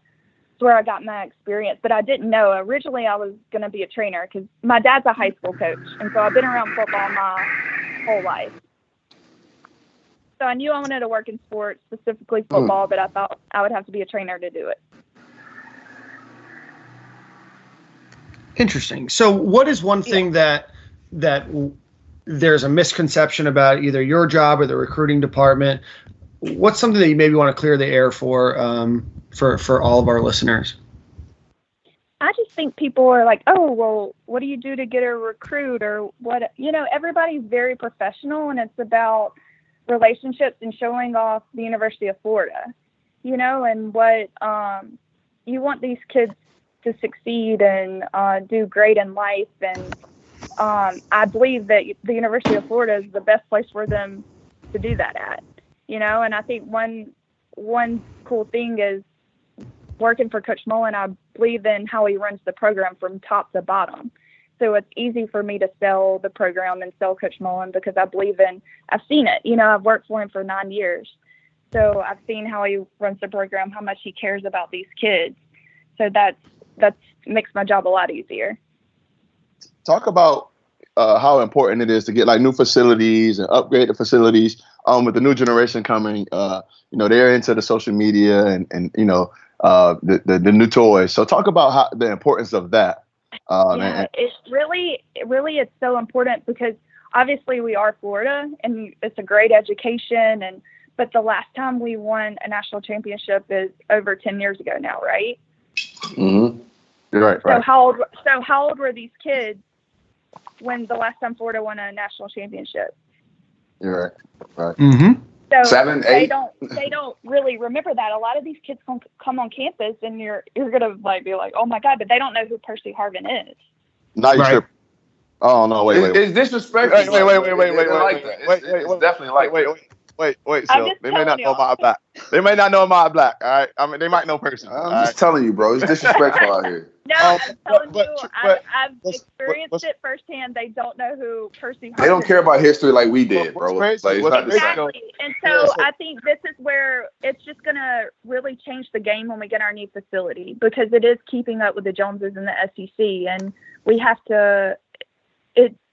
it's where I got my experience. But I didn't know originally I was going to be a trainer because my dad's a high school coach, and so I've been around football my whole life. So I knew I wanted to work in sports, specifically hmm. football, but I thought I would have to be a trainer to do it. Interesting. So, what is one thing that that w- there's a misconception about either your job or the recruiting department? What's something that you maybe want to clear the air for um, for for all of our listeners? I just think people are like, oh, well, what do you do to get a recruit or what? You know, everybody's very professional and it's about relationships and showing off the University of Florida, you know, and what um, you want these kids to succeed and uh, do great in life. And um, I believe that the University of Florida is the best place for them to do that at, you know, and I think one one cool thing is working for Coach Mullen, I believe in how he runs the program from top to bottom. So it's easy for me to sell the program and sell Coach Mullen because I believe in, I've seen it. You know, I've worked for him for nine years. So I've seen how he runs the program, how much he cares about these kids. So that's, that's makes my job a lot easier. talk about uh, how important it is to get like new facilities and upgrade the facilities. Um, with the new generation coming, uh, you know, they're into the social media and and you know uh, the, the the new toys. So talk about how the importance of that. Um, yeah, and, it's really, really, it's so important because obviously we are Florida and it's a great education. And, but the last time we won a national championship is over 10 years ago now, right? Mm-hmm. right, So right. how old, so how old were these kids when the last time Florida won a national championship? You're right. Mm-hmm. So Seven, they eight? don't, they don't really remember that. A lot of these kids come, come on campus and you're, you're going to like be like, oh my God, but they don't know who Percy Harvin is. Now you Right. trip. Oh no! Wait, wait, It's, wait, it's disrespectful. Wait, wait, wait, wait, wait, It's wait, wait, like wait, that. It's- wait, it's- wait, it's wait, definitely like wait, that. wait, wait, wait. I'm So they may not know y'all. my black. They may not know my black. All right. I mean, they might know person. I'm just right? telling you, bro. It's <laughs> disrespectful out here. No, Um, I'm telling but- you, but- I've, I've experienced what's- it firsthand. They don't know who Percy Harvin They don't care about history like we did, bro. crazy- Like, it's what's not the same. Exactly. And so so- I think this is where it's just going to really change the game when we get our new facility because it is keeping up with the Joneses and the SEC. And we have to,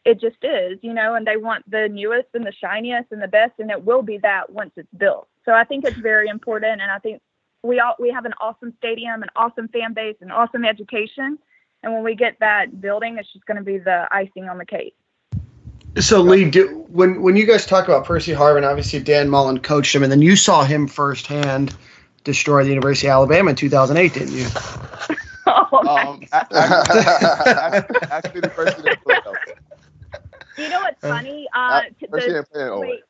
it, it just is, you know, and they want the newest and the shiniest and the best, and it will be that once it's built. So I think it's very important. And I think we all, we have an awesome stadium, an awesome fan base, an awesome education. And when we get that building, it's just going to be the icing on the cake. So Lee, do, when when you guys talk about Percy Harvin, obviously Dan Mullen coached him, and then you saw him firsthand destroy the University of Alabama in 2008, didn't you? Oh, Um, a- actually, actually, the person that put it You know what's funny? Uh, t- First the, thing playing over. wait,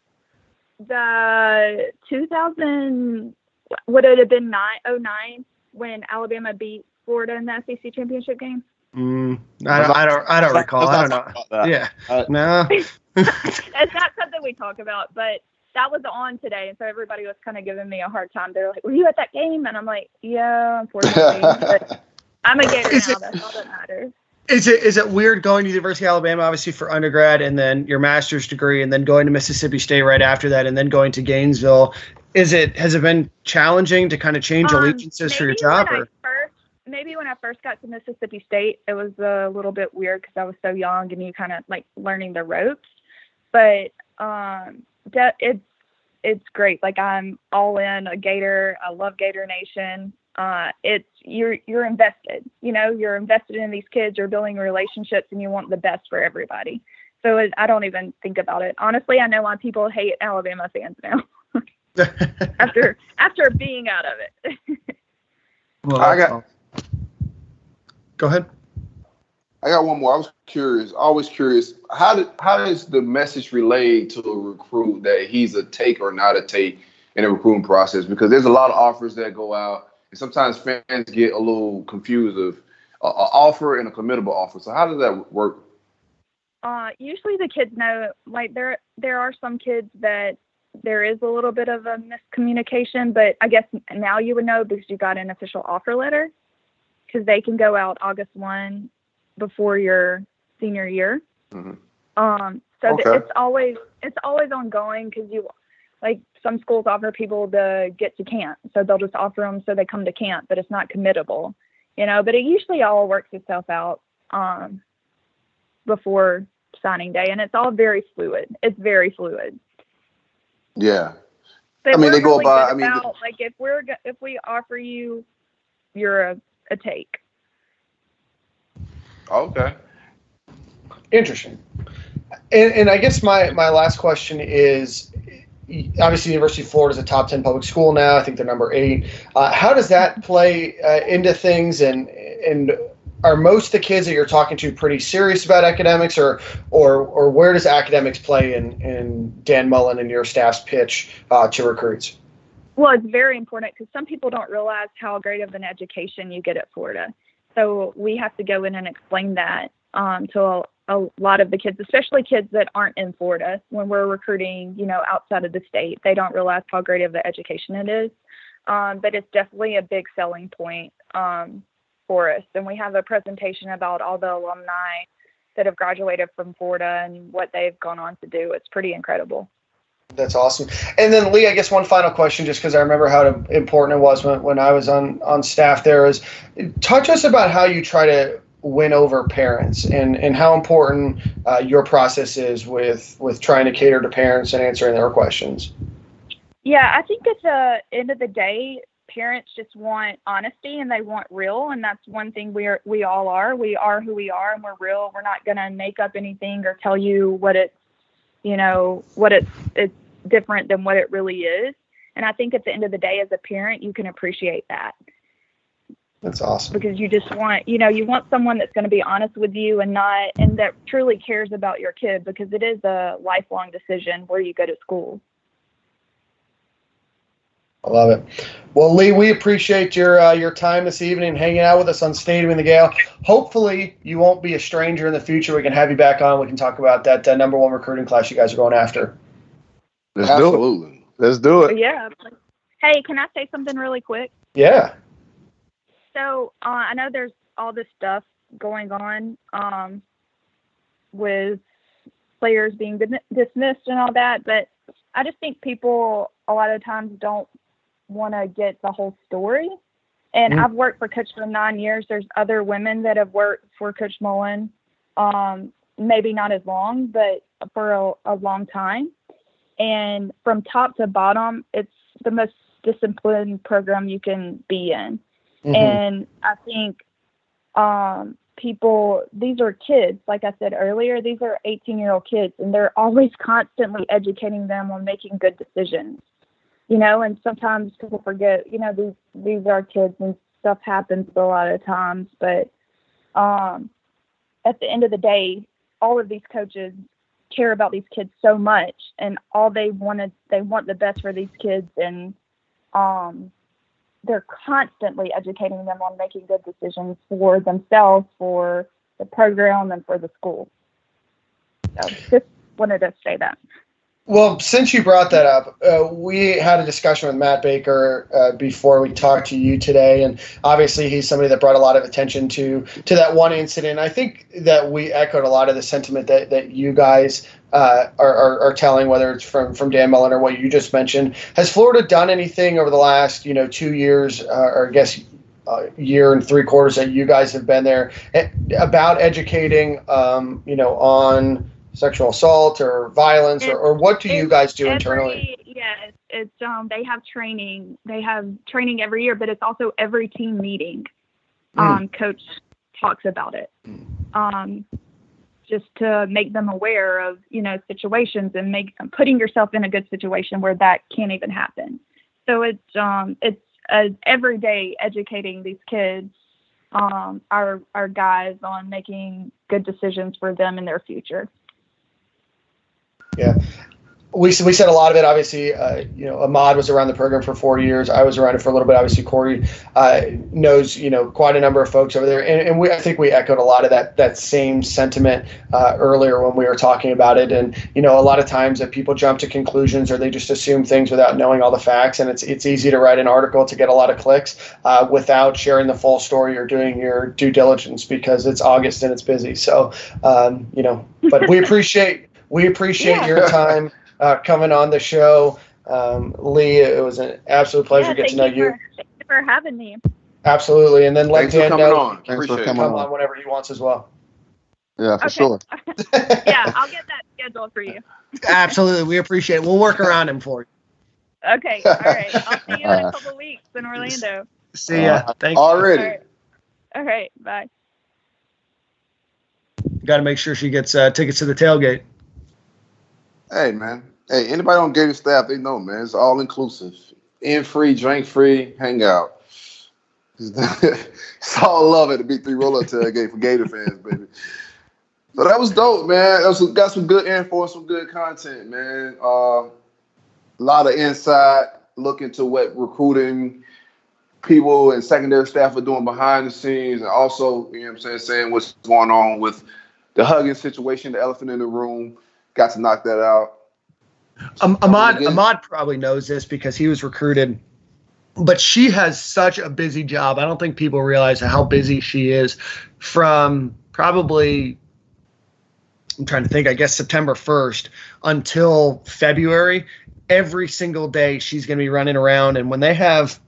the 2000 would it have been nine oh nine when Alabama beat Florida in the SEC championship game? Mm, I, don't, I don't. I don't recall. I don't know. Yeah. Uh, No. <laughs> it's not something we talk about, but that was on today, and so everybody was kind of giving me a hard time. They're like, "Were you at that game?" And I'm like, "Yeah, unfortunately." <laughs> but I'm a Gator Is now. it- That's all that <laughs> matters. Is it is it weird going to the University of Alabama, obviously for undergrad, and then your master's degree, and then going to Mississippi State right after that, and then going to Gainesville? Is it has it been challenging to kind of change Um, allegiances for your job? Or? First, maybe when I first got to Mississippi State, it was a little bit weird because I was so young and you kind of like learning the ropes. But um, de- it's it's great. Like I'm all in a Gator. I love Gator Nation. Uh, it's you're you're invested. You know, you're invested in these kids. You're building relationships, and you want the best for everybody. So it, I don't even think about it. Honestly, I know why people hate Alabama fans now <laughs> after after being out of it. <laughs> well, I got- all. Go ahead. I got one more. I was curious, always curious. How did how is the message relayed to a recruit that he's a take or not a take in the recruiting process? Because there's a lot of offers that go out, and sometimes fans get a little confused of an offer and a committable offer. So how does that work? Uh, usually the kids know. Like there, there are some kids that there is a little bit of a miscommunication, but I guess now you would know because you got an official offer letter because they can go out August one before your senior year. Mhm. Um, so th- Okay. it's always it's always ongoing because you like some schools offer people to get to camp, so they'll just offer them so they come to camp, but it's not committable, you know. But it usually all works itself out um, before signing day, and it's all very fluid. It's very fluid. Yeah. But I mean, they go really by- I mean, the- about, like if we're if we offer you, you're a, a take. Okay. Interesting. And, and I guess my, my last question is obviously University of Florida is a top 10 public school now. I think they're number eight. Uh, how does that play uh, into things? And, and are most of the kids that you're talking to pretty serious about academics or, or, or where does academics play in, in Dan Mullen and your staff's pitch uh, to recruits? Well, it's very important because some people don't realize how great of an education you get at Florida. So we have to go in and explain that um, to a, lot of the kids, especially kids that aren't in Florida. When we're recruiting, you know, outside of the state, they don't realize how great of the education it is. Um, but it's definitely a big selling point um, for us. And we have a presentation about all the alumni that have graduated from Florida and what they've gone on to do. It's pretty incredible. That's awesome. And then Lee, I guess one final question, just because I remember how important it was when, when I was on, on staff there is touch us about how you try to win over parents and, and how important uh, your process is with, with trying to cater to parents and answering their questions. Yeah, I think at the end of the day, parents just want honesty and they want real, and that's one thing we are we all are. We are who we are, and we're real. We're not gonna make up anything or tell you what it's, you know, what it's it's different than what it really is. And I think at the end of the day, as a parent, you can appreciate that That's awesome. because you just want, you know, you want someone that's going to be honest with you and not, and that truly cares about your kid because it is a lifelong decision where you go to school. I love it. Well, Lee, we appreciate your uh, your time this evening, hanging out with us on Stadium in the Gale. Hopefully, you won't be a stranger in the future. We can have you back on. We can talk about that uh, number one recruiting class you guys are going after. Let's do it. Let's do it. Yeah. Hey, can I say something really quick? Yeah. So uh, I know there's all this stuff going on um, with players being dismissed and all that, but I just think people a lot of times don't want to get the whole story. And Mm. I've worked for Coach for nine years. There's other women that have worked for Coach Mullen, um, maybe not as long, but for a, a long time. And from top to bottom, it's the most disciplined program you can be in. Mhm. And I think um, people, these are kids, like I said earlier, these are 18 year old kids, and they're always constantly educating them on making good decisions. You know, and sometimes people forget, you know, these these are kids and stuff happens a lot of times, but um, at the end of the day, all of these coaches care about these kids so much and all they wanted they want the best for these kids and um they're constantly educating them on making good decisions for themselves, for the program, and for the school. So just wanted to say that. Well, since you brought that up, uh, we had a discussion with Matt Baker uh, before we talked to you today, and obviously he's somebody that brought a lot of attention to to that one incident. I think that we echoed a lot of the sentiment that that you guys uh, are, are, are telling, whether it's from from Dan Mullen or what you just mentioned. Has Florida done anything over the last you know two years, uh, or I guess uh, year and three quarters that you guys have been there eh, about educating, um, you know, on sexual assault or violence, or, or what do you guys do every, internally? Yeah, it's, it's um they have training. They have training every year, but it's also every team meeting. Um, coach talks about it. Um, just to make them aware of you know situations and make them putting yourself in a good situation where that can't even happen. So it's um it's uh, every day educating these kids um, our our guys on making good decisions for them in their future. Yeah. We, we said a lot of it. Obviously, uh, you know, Ahmad was around the program for four years. I was around it for a little bit. Obviously, Corey uh, knows, you know, quite a number of folks over there, and, and we, I think we echoed a lot of that that same sentiment uh, earlier when we were talking about it. And you know, a lot of times that people jump to conclusions or they just assume things without knowing all the facts, and it's it's easy to write an article to get a lot of clicks uh, without sharing the full story or doing your due diligence because it's August and it's busy. So, um, you know, but we <laughs> appreciate we appreciate Yeah. your time uh, coming on the show. Um, Lee, it was an absolute pleasure Yeah, to get to know you. For, thank you for having me. Absolutely. And then let Thanks for Dan coming know on. Thanks for Appreciate it. coming come on. on whenever he wants as well. Yeah, for Okay. sure. <laughs> yeah, I'll get that scheduled for you. Absolutely. We appreciate it. We'll work around him for you. Okay, all right. I'll see you in Uh, a couple weeks in Orlando. See ya. Thank you. All Already. right. All right, bye. Got to make sure she gets uh, tickets to the tailgate. Hey man. Hey, anybody on Gator staff, they know, man. It's all inclusive. In free, drink free, hang out. <laughs> it's all love at the B three roll up tailgate for Gator fans, baby. So that was dope, man. That was got some good info, some good content, man. Uh, a lot of insight, look into what recruiting people and secondary staff are doing behind the scenes, and also, you know what I'm saying, saying what's going on with the hugging situation, the elephant in the room. Got to knock that out. Um, Ahmad, Ahmad probably knows this because he was recruited. But she has such a busy job. I don't think people realize how busy she is from probably I'm trying to think, I guess September 1st until February. Every single day she's going to be running around. And when they have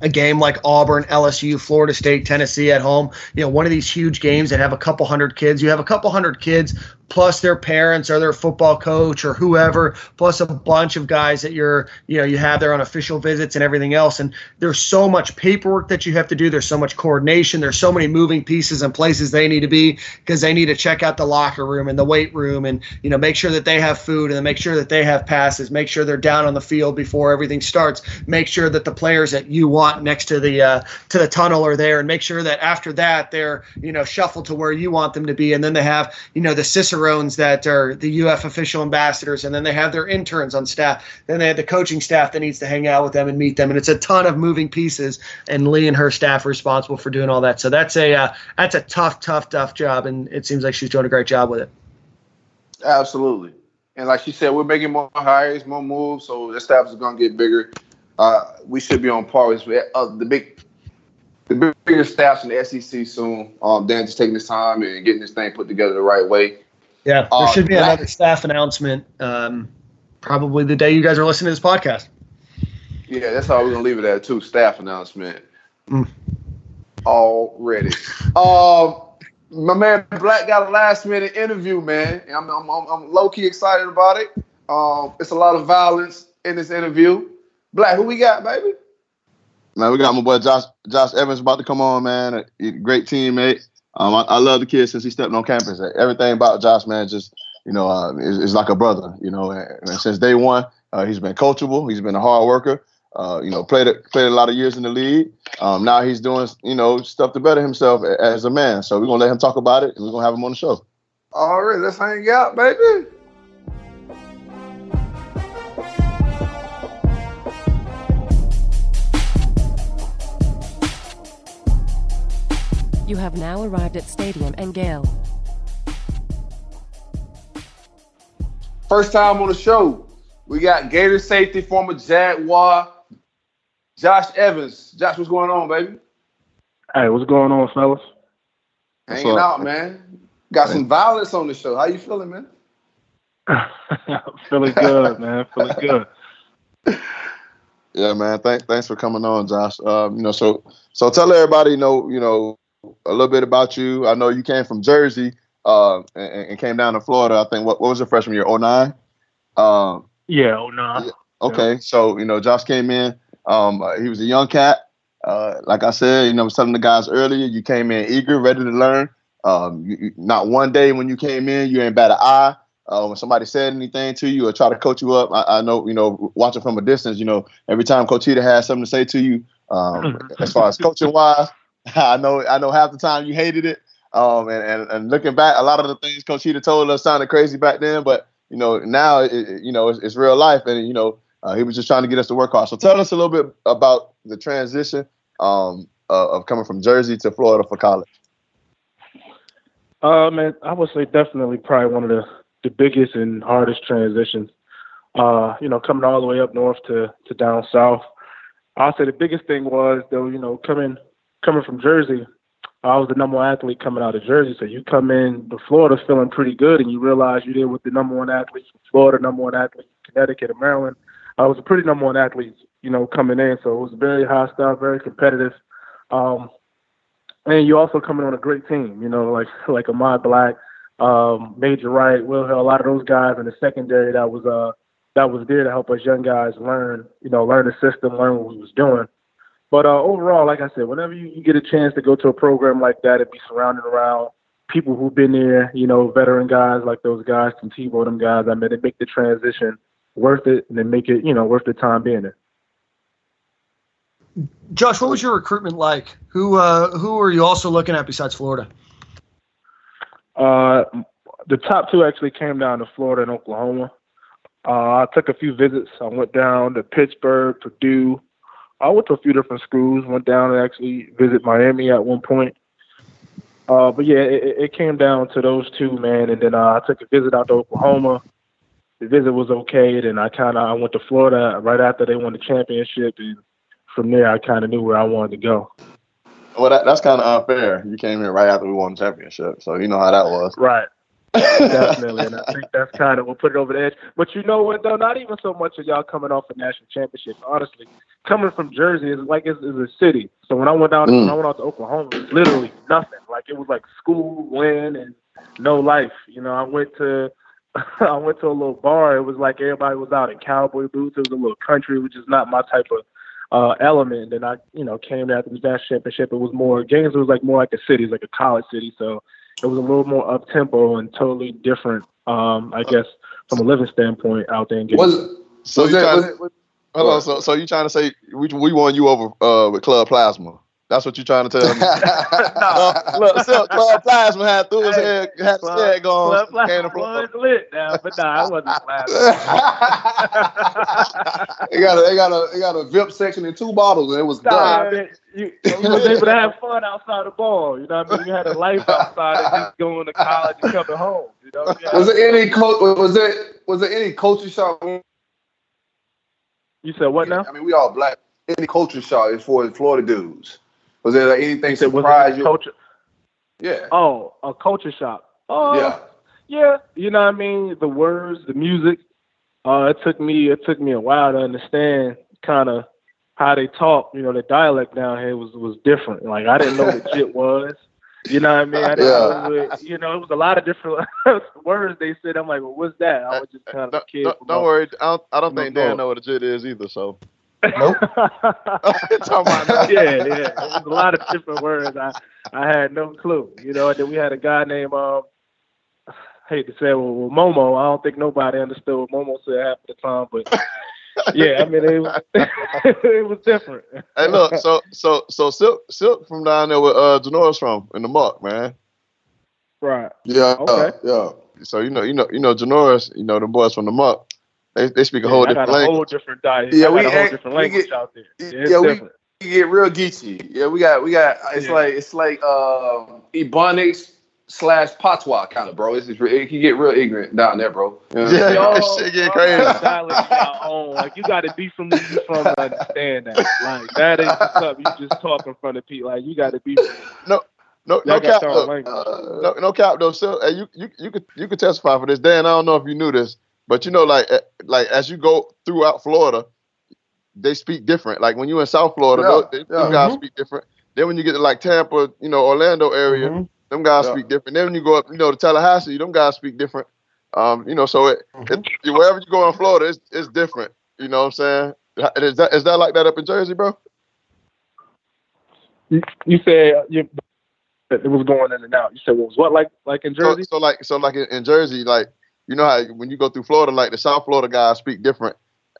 a game like Auburn, LSU, Florida State, Tennessee at home, you know, one of these huge games that have a couple hundred kids, you have a couple hundred kids plus their parents or their football coach or whoever, plus a bunch of guys that you're, you know, you have there on official visits and everything else. And there's so much paperwork that you have to do. There's so much coordination. There's so many moving pieces and places they need to be because they need to check out the locker room and the weight room and, you know, make sure that they have food and make sure that they have passes, make sure they're down on the field before everything starts, make sure that the players that you want next to the, uh, to the tunnel are there and make sure that after that they're, you know, shuffled to where you want them to be. And then they have, you know, the Cicerones that are the UF official ambassadors, and then they have their interns on staff. Then they have the coaching staff that needs to hang out with them and meet them, and it's a ton of moving pieces. And Lee and her staff are responsible for doing all that. So that's a uh, that's a tough, tough, tough job, and it seems like she's doing a great job with it. Absolutely. And like she said, we're making more hires, more moves, so the staff is going to get bigger. Uh, we should be on par with uh, the big, the big- bigger staffs in the SEC soon. Um, Dan just taking his time and getting this thing put together the right way. Yeah, there Uh, should be that- another staff announcement, um, probably the day you guys are listening to this podcast. Yeah, that's how we're gonna leave it at too. Staff announcement Mm. already. um, my man Black got a last minute interview, man. I'm, I'm, I'm, I'm low key excited about it. Um, it's a lot of violence in this interview. Black, who we got, baby? Man, we got my boy Josh Josh Evans about to come on, man. A, a great teammate. Um, I, I love the kid since he stepped on campus. Everything about Josh, man, just you know, uh, is, is like a brother. You know, and, and since day one, uh, he's been coachable. He's been a hard worker. Uh, you know, played a, played a lot of years in the league. Um, now he's doing you know stuff to better himself as a man. So we're gonna let him talk about it, and we're gonna have him on the show. All right, let's hang out, baby. You have now arrived at Stadium and Gale. First time on the show, we got Gator safety, former Jaguar, Josh Evans. Josh, what's going on, baby? Hey, what's going on, fellas? What's Hanging up? out, man. Got some violence on the show. How you feeling, man? <laughs> Feeling good, man. Feeling good. <laughs> Yeah, man. Thanks, thanks for coming on, Josh. Um, you know, so so tell everybody, you know, you know, a little bit about you. I know you came from Jersey, uh, and, and came down to Florida. I think what, what was your freshman year? 09? Um, Yeah, oh no. Yeah. okay, so you know, Josh came in. Um, uh, he was a young cat. Uh, like I said, you know, I was telling the guys earlier, you came in eager, ready to learn. Um, you, you- not one day when you came in, you ain't bat an eye. Uh, when somebody said anything to you or try to coach you up, I, I know, you know, watching from a distance, you know, every time Coach Heater has something to say to you, um, <laughs> as far as coaching wise, <laughs> I know I know half the time you hated it. Um, and, and, and looking back, a lot of the things Coach Heater told us sounded crazy back then, but you know now it- you know it's, it's real life, and you know uh, he was just trying to get us to work hard. So tell us a little bit about the transition um, uh, of coming from Jersey to Florida for college. Uh, man, I would say definitely probably one of the, the biggest and hardest transitions. Uh, you know, coming all the way up north to, to down south. I'll say the biggest thing was though, you know, coming coming from Jersey, I was the number one athlete coming out of Jersey. So you come in to Florida feeling pretty good and you realize you're there with the number one athletes from Florida, number one athlete from Connecticut and Maryland. I was a pretty number one athlete, you know, coming in. So it was very hostile, very competitive. Um, and you also coming on a great team, you know, like <laughs> like Ahmad Black, um, Major Wright, Will Hill, a lot of those guys in the secondary that was uh that was there to help us young guys learn, you know, learn the system, learn what we was doing. But uh, overall, like I said, whenever you, you get a chance to go to a program like that and be surrounded around people who've been there, you know, veteran guys like those guys, Tim Tebow, them guys, I mean, they make the transition worth it and they make it, you know, worth the time being there. Josh, what was your recruitment like? Who uh, who were you also looking at besides Florida? Uh, the top two actually came down to Florida and Oklahoma. Uh, I took a few visits. I went down to Pittsburgh, Purdue. I went to a few different schools. Went down and actually visit Miami at one point. Uh, but yeah, it, it came down to those two, man. And then uh, I took a visit out to Oklahoma. The visit was okay. Then I kind of I went to Florida right after they won the championship, and from there I kind of knew where I wanted to go. Well, that, that's kind of unfair. You came in right after we won the championship, so you know how that was. Right. <laughs> Definitely, and I think that's kind of what put it over the edge. But you know what, though? Not even so much of y'all coming off a national championship. Honestly, coming from Jersey is like it's, it's a city. So when I went down, Mm. when I went out to Oklahoma, it was literally nothing. Like it was like school, win, and no life. You know, I went to <laughs> I went to a little bar. It was like everybody was out in cowboy boots. It was a little country, which is not my type of uh element. And I, you know, came after the national championship. It was more games. It was like more like a city, it was like a college city. So it was a little more up tempo and totally different. Um, I guess from a living standpoint out there. In getting, Was? So was you was was, hold on, so, so you trying to say we, we won you over uh, with Club Plasma? That's what you trying to tell me? <laughs> <laughs> uh, look, so <laughs> Club Plasma had through his Hey, head, had his Club- head gone. Club came Plasma Florida. was lit now, but nah, I wasn't laughing. they got a they got a they got a VIP section and two bottles and it was Nah, done. man, you, you was able to have fun outside the ball. You know what I mean? You had a life outside of just going to college and coming home. You know? You, Was there any coach? Was there was there any culture shock? You said what now? I mean, we all black. Any culture shock far as Florida dudes? Was there like, anything You said was surprise you? culture? Yeah. Oh, a culture shock. Oh, Yeah. yeah. You know what I mean? The words, the music. Uh, it took me it took me a while to understand kind of how they talk. You know, the dialect down here was was different. Like I didn't know what <laughs> jit was. You know what I mean? I Yeah. know you know, it was a lot of different <laughs> words they said. I'm like, well, what's that? I was just kind of a Don't, kid. don't, don't up- worry, I don't, I don't think up Dan know what a jit is either. So Nope. <laughs> <laughs> Yeah, yeah. It was a lot of different words. I I had no clue. You know, and then we had a guy named um I hate to say it, well, well, Momo. I don't think nobody understood what Momo said half the time, but yeah, I mean it was <laughs> <laughs> it was different. hey, look, so so so Silk Silk from down there with uh Janoris from in the muck, man. Right. Yeah. Okay. Yeah. So you know you know you know Janoris, you know the boys from the muck. They they speak a whole different a whole language. different diet. Yeah, we a whole act- different we language get- out there. Yeah, we-. We get real geeky. Yeah, we got we got. It's Yeah. like it's like um Ebonics slash Patois kind of bro. It's just, it can get real ignorant down there, bro. You know what Yeah. Yo, shit get crazy. that <laughs> dialect y'all own. Like you got to be from where you from to understand that. Like that ain't just something you just talk in front of people. Like you got to be. From, <laughs> No no y'all cap got your though. Uh, No, no cap though. So, hey, you you you could you could testify for this, Dan. I don't know if you knew this, but you know, like eh, like as you go throughout Florida, they speak different. Like when you in South Florida, Yeah, those, they, them yeah. guys Mhm. speak different. Then when you get to like Tampa, you know, Orlando area, Mhm. Them guys Yeah. speak different. Then when you go up, you know, to Tallahassee, them guys speak different. Um, you know, so it, it wherever you go in Florida, it's it's different. You know what I'm saying? Is that is that like that up in Jersey, bro? You, you said uh, you, it was going in and out. You said what was what like like in So, Jersey? so like so like in, in Jersey, like you know how when you go through Florida, like the South Florida guys speak different.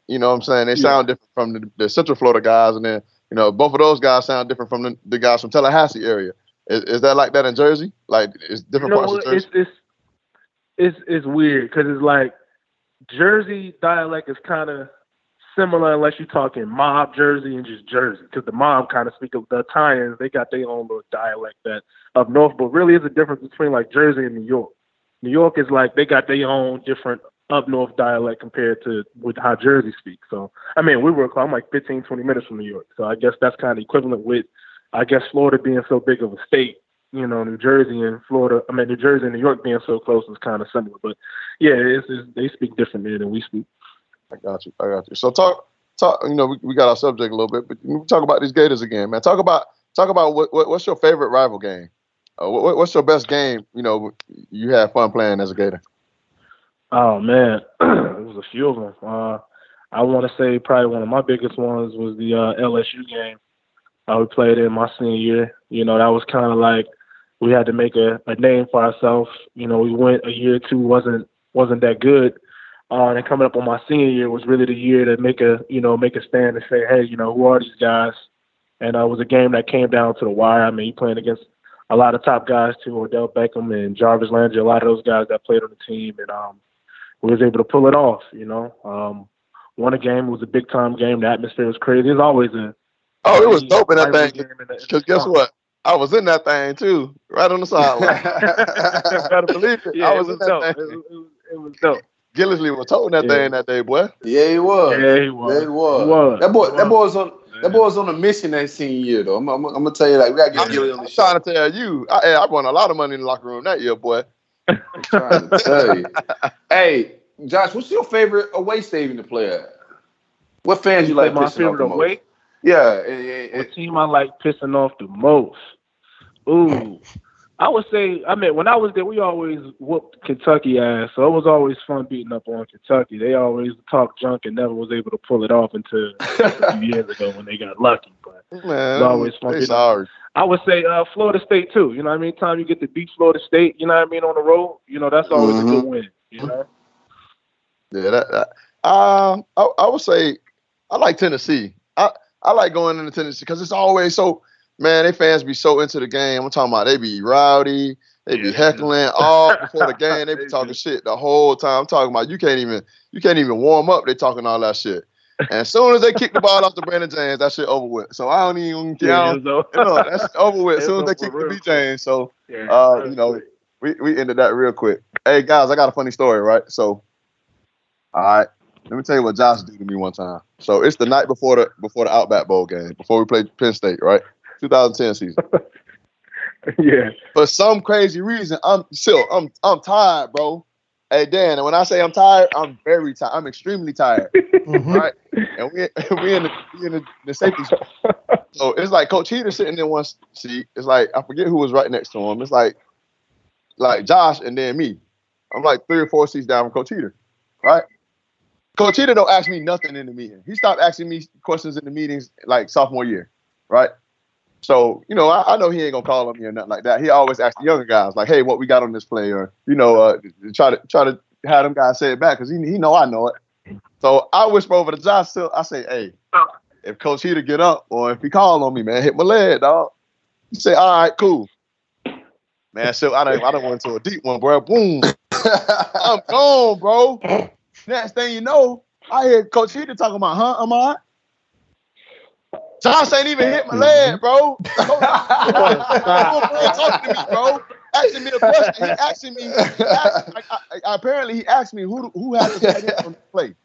You know what I'm saying? They Yeah. sound different from the, the Central Florida guys, and then You know, both of those guys sound different from the, the guys from Tallahassee area. Is, is that like that in Jersey? Like, it's different you know, parts of Jersey. it's, it's it's it's weird because it's like Jersey dialect is kind of similar unless you're talking mob Jersey and just Jersey because the mob kind of speak of the Italians. They got their own little dialect that up north, but really is a difference between like Jersey and New York. New York is like they got their own different up north dialect compared to with how Jersey speaks. So I mean, we were I'm like 15, 20 minutes from New York. So I guess that's kind of equivalent with I guess Florida being so big of a state. You know, New Jersey and Florida. I mean, New Jersey and New York being so close is kind of similar. But yeah, it's, it's, they speak differently than we speak. I got you. I got you. So talk, talk. You know, we, we got our subject a little bit, but we talk about these Gators again, man. Talk about talk about what, what what's your favorite rival game? Uh, what, what's your best game? You know, you have fun playing as a Gator. Oh man, <clears throat> it was a few of them. Uh, I want to say probably one of my biggest ones was the uh, LSU game. Uh, we played in my senior year. You know, that was kind of like we had to make a, a name for ourselves. You know, we went a year or two wasn't wasn't that good. Uh, and coming up on my senior year was really the year to make a you know make a stand and say, hey, you know, who are these guys? And uh, it was a game that came down to the wire. I mean, you playing against a lot of top guys too, Odell Beckham and Jarvis Landry, a lot of those guys that played on the team, and um, we was able to pull it off. You know, um, won a game. It was a big time game. The atmosphere was crazy. It's always a Oh, it was dope in that rivalry thing. game in the- in Because guess what? I was in that thing too, right on the sideline. <laughs> <laughs> Better believe it. Yeah, I it was, was in dope. that It thing. was, it was, it was dope. Gillislee was holding that Yeah. thing that day, boy. Yeah, he was. Yeah, he was. Yeah, he was. He was. That boy, He that boy was on. That boy was on a mission that senior year, though. I'm, I'm, I'm gonna tell you that. We gotta get I'm, Gilly on I'm the show. trying to tell you, I, hey, I won a lot of money in the locker room that year, boy. <laughs> trying to tell you. Hey, Josh, what's your favorite away stadium to play at? What fans you like my favorite the most? away. Yeah, and- and- The team I like pissing off the most. Ooh. I would say, I mean, when I was there, we always whooped Kentucky ass, so it was always fun beating up on Kentucky. They always talk junk and never was able to pull it off until a few years ago when they got lucky. But <laughs> Man, always fun being- sorry. I would say uh, Florida State too. You know what I mean? Time you get to beat Florida State, you know what I mean, on the road, you know, that's always a good win. You know? Yeah, that, that um, I, I would say I like Tennessee. I, I like going into Tennessee because it's always so man, they fans be so into the game. I'm talking about they be rowdy, they be Yeah. heckling all <laughs> before the game. They be talking shit the whole time. I'm talking about you can't even you can't even warm up. They talking all that shit. And as soon as they kick the ball off to Brandon James, that shit over with. So I don't even care. Yeah, Yeah, it was you know, that's over with. As <laughs> soon as they kick the B James, So yeah, uh, you know, we, we ended that real quick. Hey guys, I got a funny story, right? So, all right, let me tell you what Josh did to me one time. So it's the night before the before the Outback Bowl game, before we played Penn State, right? 2010 season. <laughs> yeah. For some crazy reason, I'm still I'm I'm tired, bro. Hey Dan, and when I say I'm tired, I'm very tired. I'm extremely tired, <laughs> Mhm. right? And we <laughs> we in the we in the, the safety. spot. So it's like Coach Heater sitting in one seat. It's like I forget who was right next to him. It's like like Josh and then me. I'm like three or four seats down from Coach Heater, right? Coach Heater don't ask me nothing in the meeting. He stopped asking me questions in the meetings like sophomore year, right? So you know, I, I know he ain't gonna call on me or nothing like that. He always asks the younger guys like, "Hey, what we got on this play?" Or you know, uh, try to try to have them guys say it back because he he know I know it. So I whisper over to Josh. Still, I say, "Hey, if Coach Heater get up or if he call on me, man, hit my leg, dog." He say, "All right, cool." Man, so I don't I don't went into a deep one, bro. Boom, <laughs> I'm gone, bro. Next thing you know, I hear Coach Heater talking about, "Huh, am I?" Josh ain't even hit my mm-hmm. leg, bro. <laughs> <laughs> Talking to me, bro. Asking me a question. He asking me. He asked, I, I, I- apparently, he asked me who who had the tight end on the play.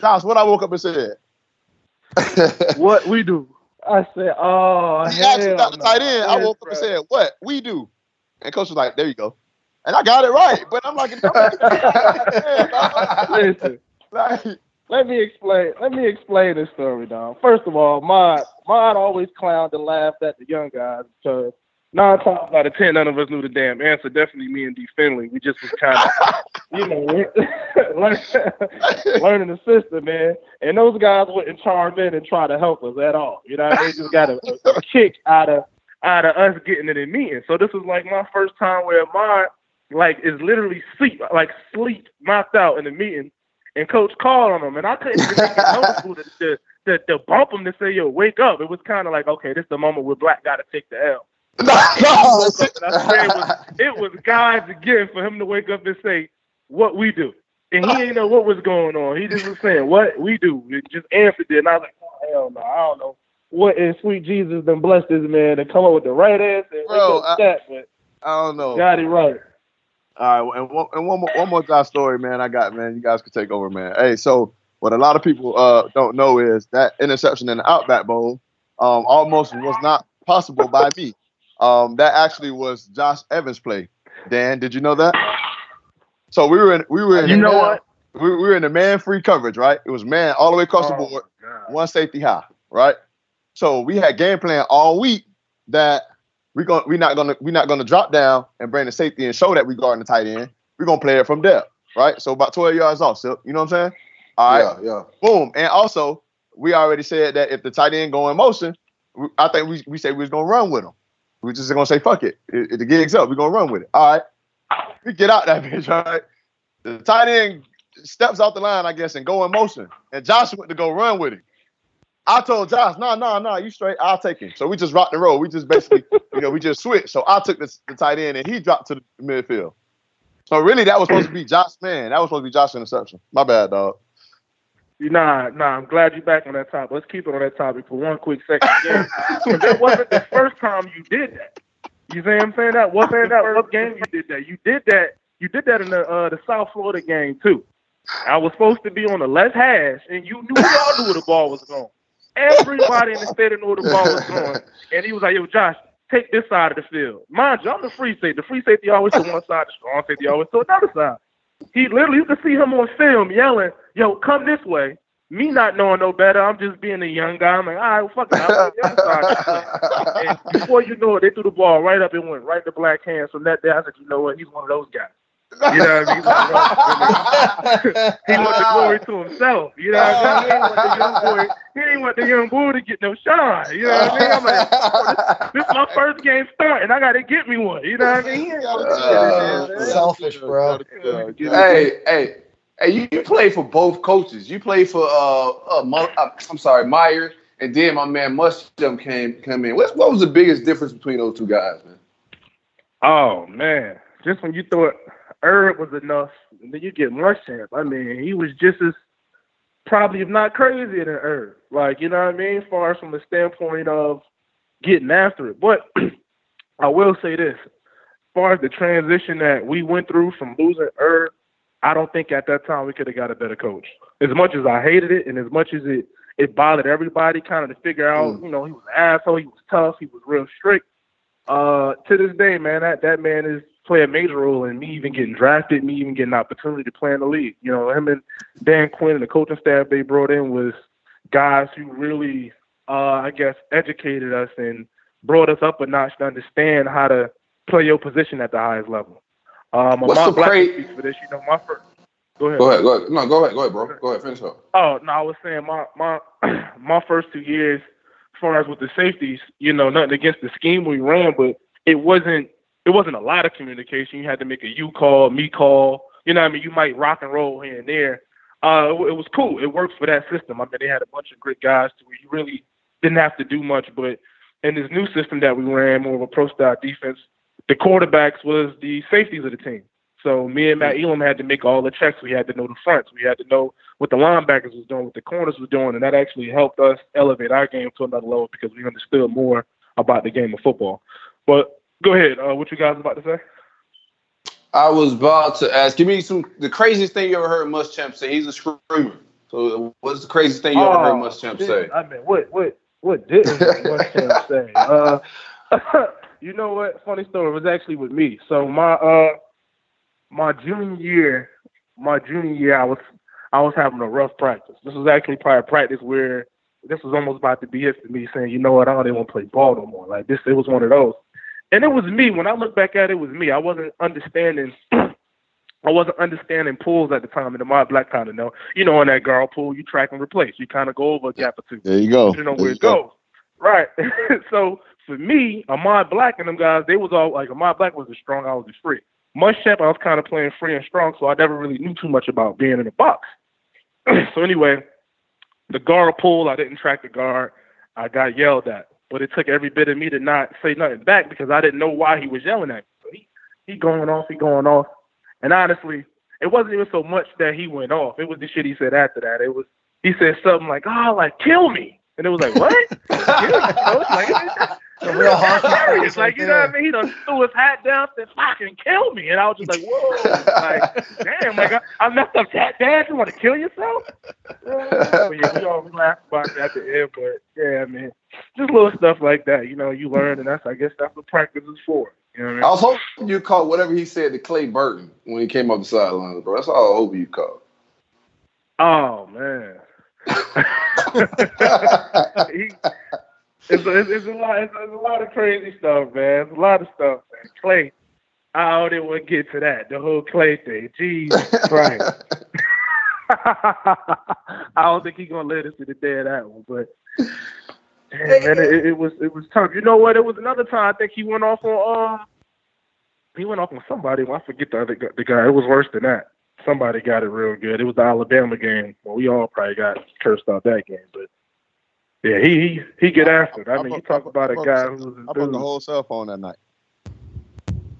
Josh, what I woke up and said. <laughs> What we do? I said, oh, He asked me hell about the tight end. I Yes, woke up and said, "What we do?" And coach was like, "There you go." And I got it right, but I'm like, <laughs> Listen, like let me explain. Let me explain this story, dog. First of all, Mod, Mod always clowned and laughed at the young guys because nine times out of ten, none of us knew the damn answer. Definitely me and D. Finley. We just was kind of, you know, <laughs> learn, learning the system, man. And those guys wouldn't charge in and try to help us at all. You know, they just got a, a kick out of out of us getting it in meetings. So this was like my first time where Mod like is literally sleep like sleep knocked out in the meeting and coach called on him and I couldn't even make it noticeable to, to, to, to bump him to say, "Yo, wake up." It was kind of like, okay, this is the moment where Black got to take the L. <laughs> No, no, it was, it was God's gift for him to wake up and say what we do, and he didn't know what was going on. He just was saying what we do. It just answered it, and I was like, oh, hell no, I don't know what in sweet Jesus then blessed this man to come up with the right answer. Bro, I- that, but I don't know. got it right. All right, and one, and one more one more job story, man. I got, man. You guys can take over, man. Hey, so what a lot of people uh don't know is that interception in the Outback Bowl um almost was not possible by me. Um, that actually was Josh Evans' play. Dan, did you know that? So we were in we were in You know what? we, we were in the man free coverage, right? It was man all the way across the Oh, board God. one safety high, right? So we had game plan all week that we going we not gonna we not gonna drop down and bring the safety and show that we guarding the tight end. We're gonna play it from there, right? So about 12 yards off, so you know what I'm saying? All right, yeah, yeah. boom. And also, we already said that if the tight end go in motion, I think we, we said we was gonna run with him. We just gonna say fuck it. If if the gig's up, we're gonna run with it. All right. We get out that <laughs> bitch, right? The tight end steps out the line, I guess, and go in motion. And Josh went to go run with him. I told Josh, no, no, no, you straight. I'll take him. So we just rocked the road. We just basically, <laughs> you know, we just switched. So I took the, the tight end and he dropped to the midfield. So really, that was supposed to be <clears throat> Josh, man. That was supposed to be Josh's interception. My bad, dog. Nah, nah, I'm glad you're back on that topic. Let's keep it on that topic for one quick second. Yeah. 'Cause that wasn't the first time you did that. You see what I'm saying? That wasn't the first game you did that. You did that. You did that in the uh, the South Florida game too. I was supposed to be on the left hash, and you knew y'all knew where the ball was going. Everybody in the stadium knew where the ball was <laughs> going, and he was like, "Yo, Josh, take this side of the field." Mind you, I'm the free safety. The free safety always to one side, the strong safety always to another side. He literally, you can see him on film yelling, "Yo, come this way." Me not knowing no better, I'm just being a young guy. I'm like, all right, well, fuck it, I'm on the other side. of the field." And before you know it, they threw the ball right up and went right to black hands. From that day, I said, you know what? He's one of those guys. You know what I mean? He's one of those- he want the glory to himself. You know what I mean? He ain't want the young boy. He ain't want the young boy to get no shine. You know what I mean? I'm like, oh, this, this is my first game starting. I gotta get me one. You know what I mean? He ain't gonna Uh, get it, man. selfish, bro. Hey, hey, hey! You, you play for both coaches. You play for uh, uh, uh I'm sorry, Meyer, and then my man Muschamp came come in. What, what was the biggest difference between those two guys, man? Oh man, just when you thought Urb was enough, and then you get Muschamp. I mean, he was just as probably if not crazier than Urb. Like you know what I mean, as far as from the standpoint of getting after it. But <clears throat> I will say this: as far as the transition that we went through from losing Urb, I don't think at that time we could have got a better coach. As much as I hated it, and as much as it it bothered everybody, kind of to figure out, you know, he was an asshole, he was tough, he was real strict uh, to this day, man, that that man is play a major role in me even getting drafted, me even getting an opportunity to play in the league. You know, him and Dan Quinn and the coaching staff they brought in was guys who really, uh, I guess, educated us and brought us up a notch to understand how to play your position at the highest level. Um, What's Ahmad the Black cra- speaks for this. You know, my first. Go ahead. Go ahead, go ahead. No, go ahead, go ahead, bro. Go ahead, finish up. Oh no, I was saying my my <clears throat> my first two years, as far as with the safeties, you know, nothing against the scheme we ran, but it wasn't it wasn't a lot of communication. You had to make a you call, me call. You know, what I mean, you might rock and roll here and there. Uh, it, it was cool. It worked for that system. I mean, they had a bunch of great guys to where you really didn't have to do much. But in this new system that we ran, more of a pro style defense, the quarterbacks was the safeties of the team. So me and Matt Elam had to make all the checks. We had to know the fronts. We had to know what the linebackers was doing, what the corners was doing, and that actually helped us elevate our game to another level because we understood more about the game of football. But go ahead. Uh, what you guys about to say? I was about to ask. Give me some the craziest thing you ever heard Muschamp say. He's a screamer. So, what's the craziest thing you ever heard Muschamp shit. say? I mean, what what what didn't Muschamp <laughs> say? Uh, <laughs> you know what? Funny story. It was actually with me. So my uh my junior year, my junior year, I was I was having a rough practice. This was actually probably a practice where this was almost about to be it for me, saying, you know what, I don't even want to play ball no more. Like this, it was one of those. And it was me. When I look back at it, it was me. I wasn't understanding. <clears throat> I wasn't understanding pulls at the time, and the my black kind of know. You know, in that guard pull, you track and replace. You kind of go over a gap or two. There you go. You know where it goes. Right. <laughs> so for me, Ahmad Black and them guys, they was all like Ahmad Black was the strong, I was the free. Muschamp, I was kind of playing free and strong, so I never really knew too much about being in the box. <clears throat> so anyway, the guard pulled. I didn't track the guard. I got yelled at. But it took every bit of me to not say nothing back because I didn't know why he was yelling at me. So he he going off, he going off. And honestly, it wasn't even so much that he went off. It was the shit he said after that. It was he said something like, "Oh, like kill me," and it was like, "What?" <laughs> A real <laughs> It's like you know what I mean. He done threw his hat down, said "fucking kill me," and I was just like, "Whoa!" <laughs> like, damn, like I, I messed up that bad. You want to kill yourself? <laughs> but yeah, we all laugh about it at the end, but yeah, man, just little stuff like that. You know, you learn, and that's I guess that's what practice is for. You know what I mean? I was hoping you caught whatever he said to Clay Burton when he came up the sideline, bro. That's all I hope you caught. Oh man. he, it's, a, it's, a lot. It's, it's a lot of crazy stuff, man. It's a lot of stuff, man. Clay, I don't want to get to that. The whole Clay thing. Jesus Christ. <laughs> I don't think he's gonna let us to the day of that one, but damn, man, it, it was it was tough. You know what? It was another time. I think he went off on um, he went off on somebody. Well, I forget the other guy, the guy. It was worse than that. Somebody got it real good. It was the Alabama game. Well, we all probably got cursed out that game, but yeah, he he he get after it. I mean, you talk about a guy who was I broke the whole cell phone that night.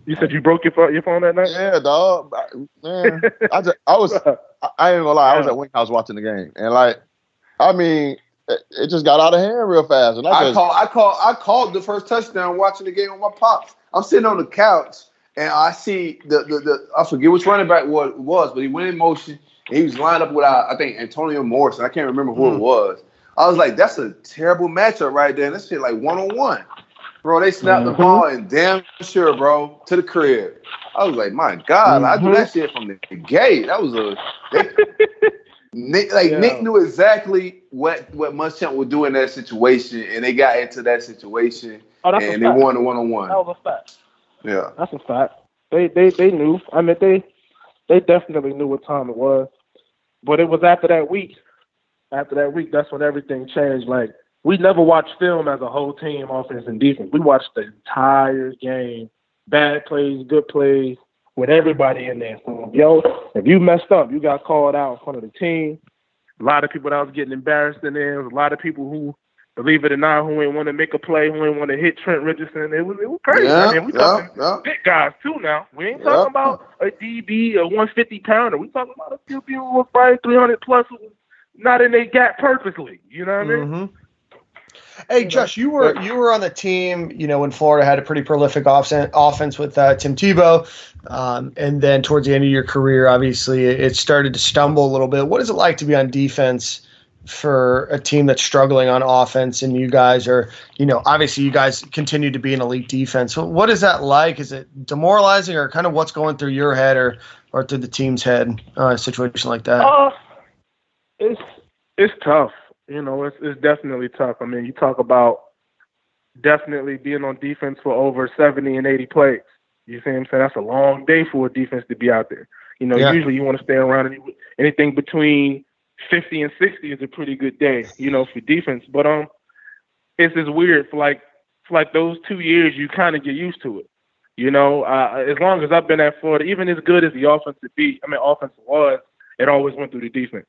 You said you broke your phone, your phone that night? Yeah, dog. I- Man, I just, I was, <laughs> I, I ain't gonna lie. I was at Wing House watching the game, and like, I mean, it, it just got out of hand real fast, and I I just, called. I called. I called the first touchdown watching the game with my pops. I'm sitting on the couch and I see the the, the I forget which running back what was, but he went in motion. And he was lined up with uh, I think Antonio Morrison. I can't remember who it was. I was like, that's a terrible matchup right there. And this shit like one on one, bro. They snapped the Mhm. ball and damn sure, bro, to the crib. I was like, my God, I do that shit from the gate. That was a they, <laughs> Nick, like Yeah. Nick knew exactly what what Muschamp would do in that situation, and they got into that situation, Oh, and they won the one on one. That was a fact. Yeah, That's a fact. They they they knew. I mean, they they definitely knew what time it was. But it was after that week. After that week, that's when everything changed. Like we never watched film as a whole team, offense and defense. We watched the entire game, bad plays, good plays, with everybody in there. So, yo, if you messed up, you got called out in front of the team. A lot of people that was getting embarrassed in there. A lot of people who, believe it or not, who ain't want to make a play, who ain't want to hit Trent Richardson. It was it was crazy. yeah, I mean, we yeah, talking yeah. big guys too now. We ain't Yeah. talking about a DB, a 150 pounder. We talking about a few people who was probably 300 plus who was not in their gap purposely. You know what I mean? Mhm. Hey, Josh, you were you were on the team, you know, when Florida had a pretty prolific offense offense with uh, Tim Tebow, um, and then towards the end of your career, obviously, it it started to stumble a little bit. What is it like to be on defense for a team that's struggling on offense, and you guys are, you know, obviously you guys continue to be an elite defense. What is that like? Is it demoralizing, or kind of what's going through your head, or or through the team's head, uh, a situation like that? Uh, it's it's tough. You know, it's it's definitely tough. I mean, you talk about definitely being on defense for over 70 and 80 plays. You see what I'm saying? That's a long day for a defense to be out there. You know, Yeah. usually you want to stay around any, anything between 50 and 60 is a pretty good day, you know, for defense. But um, it's just weird for like for like those two years, you kind of get used to it. You know, uh, as long as I've been at Florida, even as good as the offense to be, I mean, offense was, it always went through the defense.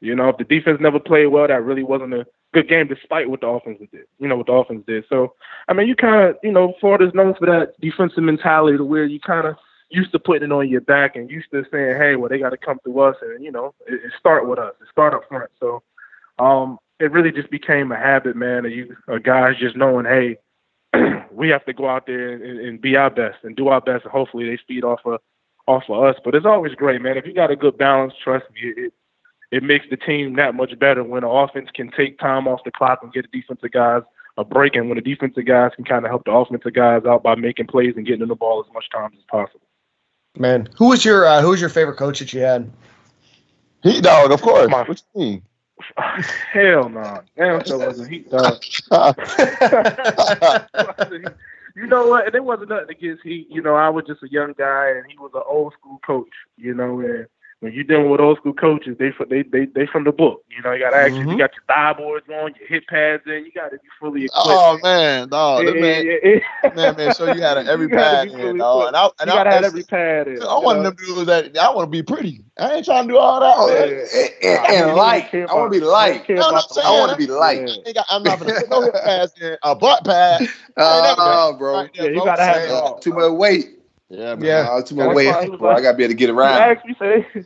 You know, if the defense never played well, that really wasn't a good game, despite what the offense did. You know, what the offense did. So, I mean, you kind of, you know, Florida's known for that defensive mentality to where you kind of used to putting it on your back and used to saying, hey, well, they got to come through us, and you know, it, it start with us, it start up front. So, um, it really just became a habit, man. Of you, uh, guys just knowing, hey, <clears throat> we have to go out there and, and be our best and do our best, and hopefully they feed off of off of us. But it's always great, man. If you got a good balance, trust me, it it makes the team that much better when the offense can take time off the clock and get the defensive guys a break, and when the defensive guys can kind of help the offensive guys out by making plays and getting them the ball as much time as possible. Man, who was your uh, who was your favorite coach that you had? Heat dog, of course. My- What you mean? <laughs> Hell no, damn sure wasn't Heat dog. <laughs> you know what? And it wasn't nothing against Heat. You know, I was just a young guy, and he was an old school coach. You know, and when you're dealing with old school coaches, they fr- they they they from the book. You know, you got to actually Mhm. you got your thigh boards on, your hip pads in. You got to be fully equipped. Oh man, dog, Yeah, man, yeah, yeah, yeah. man, man. So you had <laughs> every pad in, fully dog. And I, and you I, gotta have every pad in. I you want know? them dudes that I want to be pretty. I ain't trying to do all that. Oh, man. and, and, I and light. I want to be about- light. I don't care No, no, about I'm saying, I want to be light. Yeah. I ain't got- I'm not gonna put no <laughs> hip pads in a butt pad. <laughs> Uh, bro. Right there, Yeah, you gotta have it. Too much weight. Yeah, man. Yeah. Uh, too much That's weight, why he was bro. I like- gotta be able to get He around. asked me, say, <laughs>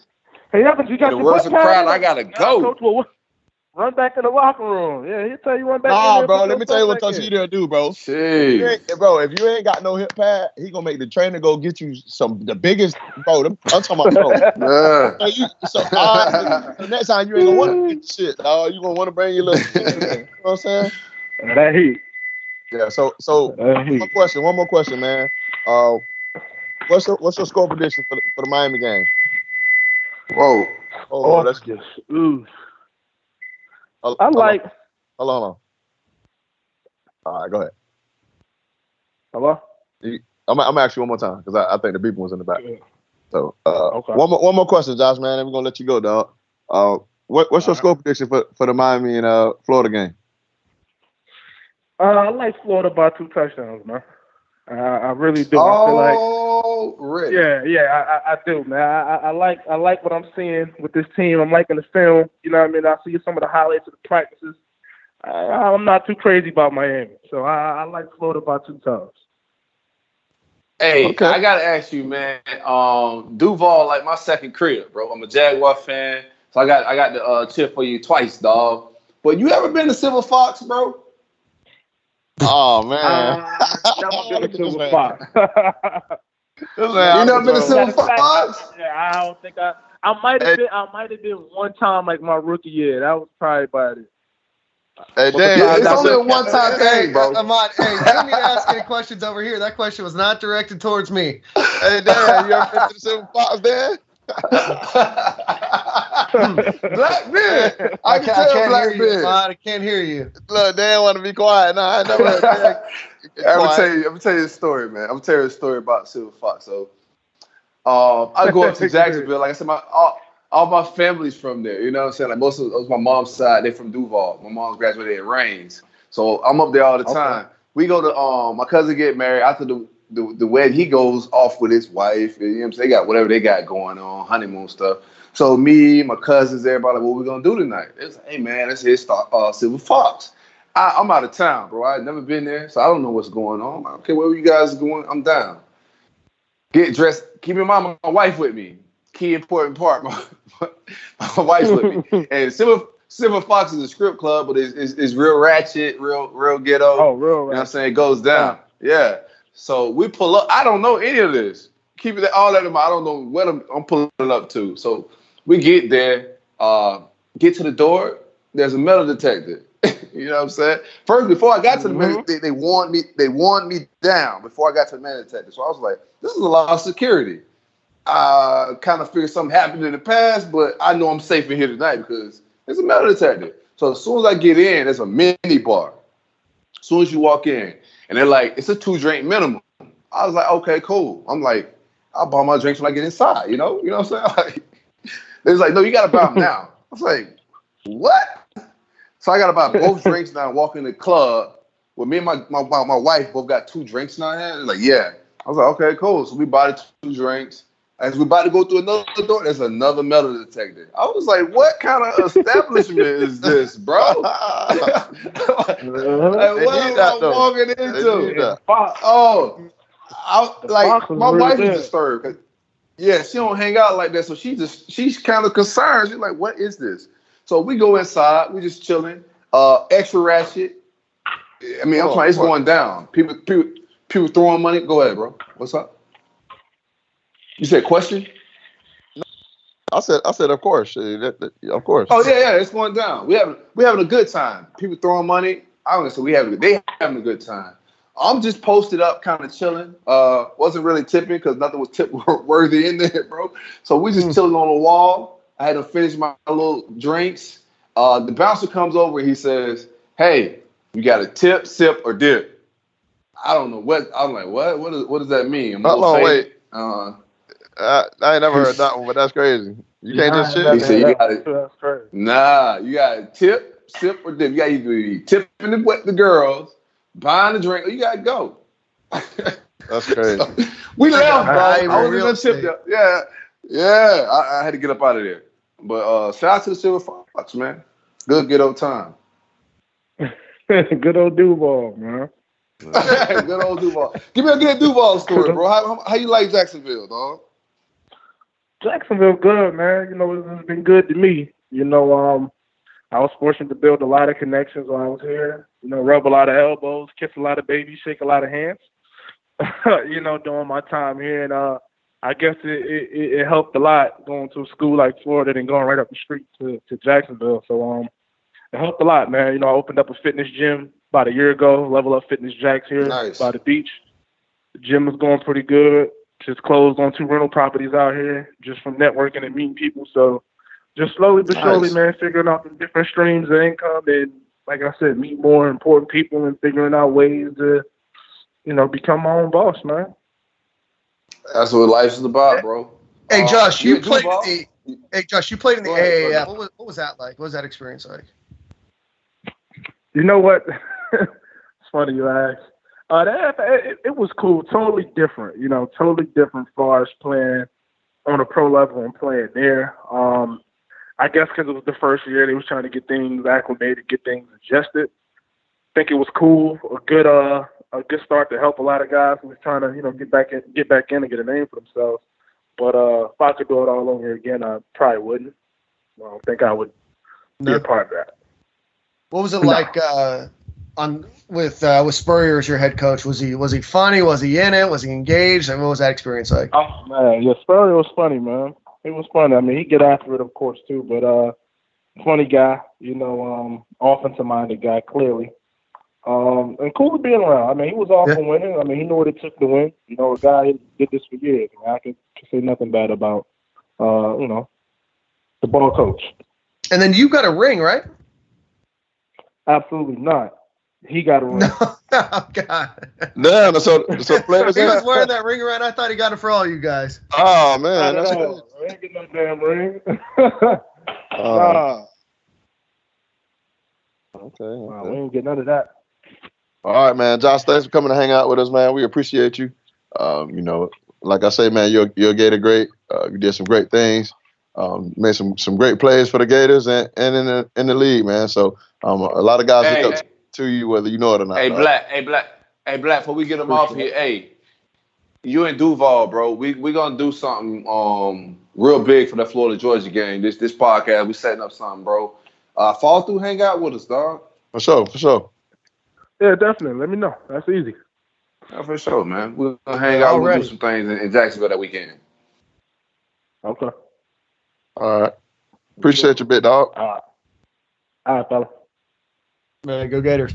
"Hey, Evans, you got the your words butt crowd, pad I in?" gotta Nah, go. Run back in the locker room. Yeah, he'll tell you run back. in Nah, there, bro. Let me tell you what yourself Tuskegee back do, bro. If you Jeez. ain't- bro, if you ain't got no hip pad, he gonna make the trainer go get you some the biggest, bro. them- I'm talking about, bro. <laughs> Yeah. So, you, so uh, the next time you ain't gonna want to get shit, dog. You gonna want to bring your little, you know what I'm saying? That heat. Yeah. So, so That one more question. One more question, man. Uh, what's your what's your score prediction for the, for the Miami game? Whoa. Oh, Oh, that's good. Ooh. Hold- I hold on. like. Hold on, hold on. All right, go ahead. Hello. I'm, I'm gonna ask you one more time because I, I think the beeping was in the back. Yeah. So, uh, Okay. one more one more question, Josh, man. and we're gonna let you go, dog. Uh, what, what's your All right. score prediction for, for the Miami and uh, Florida game? Uh, I like Florida by two touchdowns, man. Uh, I really do. I feel like. Rick. Yeah, yeah, I, I, I do, man. I, I, I like I like what I'm seeing with this team. I'm liking the film. You know what I mean? I see some of the highlights of the practices. I, I'm not too crazy about Miami, so I, I like Florida by two times. Hey, Okay. I gotta ask you, man. Um, Duval, like my second crib, bro. I'm a Jaguar fan, so I got I got to uh, cheer for you twice, dog. But you ever been to Silver Fox, bro? Oh man, Uh, never been to Silver Fox. <laughs> This You never been to Matter Silver of fact, Fox? Yeah, I don't think I. I might Hey. have been. I might have been one time, like my rookie year. That was probably about it. Hey, But Dan, Yeah, it's only a one-time thing, bro. Ahmad, hey, you didn't need to ask any questions over here. That question was not directed towards me. Hey, Dan, you ever been to the Silver Fox, Dan? Black man, I I can can't, I tell can't Black hear you, man. I can't hear you. Look, Dan want to be quiet. Nah, I never heard Dan. I'm gonna tell you. I'm gonna tell you a story, man. I'm gonna tell you a story about Silver Fox. So, um, I go up to <laughs> Jacksonville. Like I said, my all, all my family's from there. You know what I'm saying? Like most of, of my mom's side, they're from Duval. My mom's graduated at Raines, so I'm up there all the Okay. time. We go to um, my cousin get married after the. The, the wedding, he goes off with his wife. You know what I'm saying? They got whatever they got going on, honeymoon stuff. So me, my cousins, everybody, like, what we gonna do tonight? It's like, hey man, let's hit uh, Silver Fox. I, I'm out of town, bro. I've never been there, so I don't know what's going on. Okay, wherever you guys going, I'm down. Get dressed. Keep in mind, my wife with me. Key important part, <laughs> my, my wife's with me. <laughs> And Silver Silver Fox is a strip club, but it's, it's, it's real ratchet, real real ghetto. Oh, real You know what I'm saying? It goes down. Yeah. So we pull up. I don't know any of this. Keep it all that in mind. I don't know what I'm, I'm pulling up to. So we get there, uh, get to the door. There's a metal detector. <laughs> you know what I'm saying? First, before I got to the mm-hmm. metal, they, they warned me. They warned me down before I got to the metal detector. So I was like, "This is a lot of security." I kind of figured something happened in the past, but I know I'm safe in here tonight because it's a metal detector. So as soon as I get in, there's a mini bar. As soon as you walk in, and they're like, it's a two drink minimum. I was like, okay, cool. I'm like, I'll buy my drinks when I get inside, you know? You know what I'm saying? <laughs> Like, they was like, no, you gotta buy them <laughs> now. I was like, what? So I gotta <laughs> buy both drinks now and walk in the club. Well, me and my, my, my, my wife both got two drinks now. They're like, yeah. I was like, okay, cool. So we bought two drinks. As we about to go through another door, there's another metal detector. I was like, what kind of establishment is this, bro? <laughs> <laughs> like. What need am that, I though. walking into? need that. Fox. Oh, I like my really wife is disturbed. Yeah, she don't hang out like that, so she just she's kind of concerned. She's like, "What is this?" So we go inside. We just chilling. Uh, extra ratchet. I mean, I'm Oh, trying. It's what? going down. People, people, people throwing money. Go ahead, bro. What's up? You said question? I said, I said, of course, of course. Oh yeah, yeah. It's going down. We having we having a good time. People throwing money. I don't know. So we having they having a good time. I'm just posted up, kind of chilling. Uh, wasn't really tipping because nothing was tip <laughs> worthy in there, bro. So we just chilling on the wall. I had to finish my little drinks. Uh, the bouncer comes over. He says, "Hey, you got a tip, sip, or dip?" I don't know what. I'm like, what? What, is, what does that mean? I'm a How little. Wait, Uh, uh, I ain't never heard that one, but that's crazy. You can't just He shit. said you got it. That's crazy. Nah, you got to tip, sip, or dip. You got to either be tipping the, what the girls, buying the drink, or you got to go. <laughs> That's crazy. <laughs> we left, bro. Hey, I was real in the tip. Yeah, yeah. I, I had to get up out of there. But uh, shout out to the Silver Fox, man. Good, good old time. <laughs> Good old Duval, man. <laughs> good old Duval. Give me a good Duval story, bro. How, how, how you like Jacksonville, dog? Jacksonville good, man. You know, it's been good to me. You know, um, I was fortunate to build a lot of connections while I was here. You know, rub a lot of elbows, kiss a lot of babies, shake a lot of hands. <laughs> you know, during my time here, and uh, I guess it, it it helped a lot going to a school like Florida and going right up the street to to Jacksonville. So um, it helped a lot, man. You know, I opened up a fitness gym about a year ago, Level Up Fitness Jacks here Nice. by the beach. The gym was going pretty good. Just closed on two rental properties out here, just from networking and meeting people. So just slowly but surely, Nice. man, figuring out the different streams of income and like I said, meet more important people and figuring out ways to, you know, become my own boss, man. That's what life is about, bro. Hey Uh, Josh, you played in the Hey Josh, you played in the Go ahead, AAF. What was, what was that like? What was that experience like? You know what? <laughs> it's funny you ask. Uh, that, it, it was cool. Totally different. You know, totally different as far as playing on a pro level and playing there. Um, I guess because it was the first year, they was trying to get things acclimated, get things adjusted. think it was cool, a good uh, a good start to help a lot of guys who was trying to you know get back in, get back in and get a name for themselves. But uh, if I could do it all over again, I probably wouldn't. I don't think I would be No. a part of that. What was it No. like uh, on with uh, with Spurrier as your head coach? Was he was he funny? Was he in it? Was he engaged? And what was that experience like? Oh man, yeah, Spurrier was funny, man. It was funny. I mean, he get after it, of course, too. But uh, funny guy, you know, um, offensive minded guy, clearly. Um, and cool to be around. I mean, he was all Yeah. for winning. I mean, he knew what it took to win. You know, a guy did this for years. I, mean, I can, can say nothing bad about, uh, you know, the ball coach. And then you got a ring, right? Absolutely not. He got a <laughs> ring. No, <laughs> oh, God. Damn, so so <laughs> players. he was wearing that ring around. I thought he got it for all you guys. Oh man, at that's all. I ain't get no damn ring. Uh, nah, okay. nah, we okay. ain't get none of that. All right, man. Josh, thanks for coming to hang out with us, man. We appreciate you. Um, you know, like I say, man, you're you're a Gator great. Uh, you did some great things. Um, made some some great plays for the Gators and, and in the in the league, man. So um, a lot of guys Hey, look up to you, whether you know it or not. Hey, dog. Black. Hey, Black. Hey, Black. Before we get them off here, hey, you and Duval, bro. We we gonna do something um real big for the Florida Georgia game. This this podcast, we setting up something, bro. Uh, fall through, hang out with us, dog. For sure, for sure. Yeah, definitely. Let me know. That's easy. Yeah, for sure, man. We'll hang out. We'll do some things in, in Jacksonville that weekend. Okay. All right. Appreciate you, big dog. All right. All right, fella. Man, go Gators.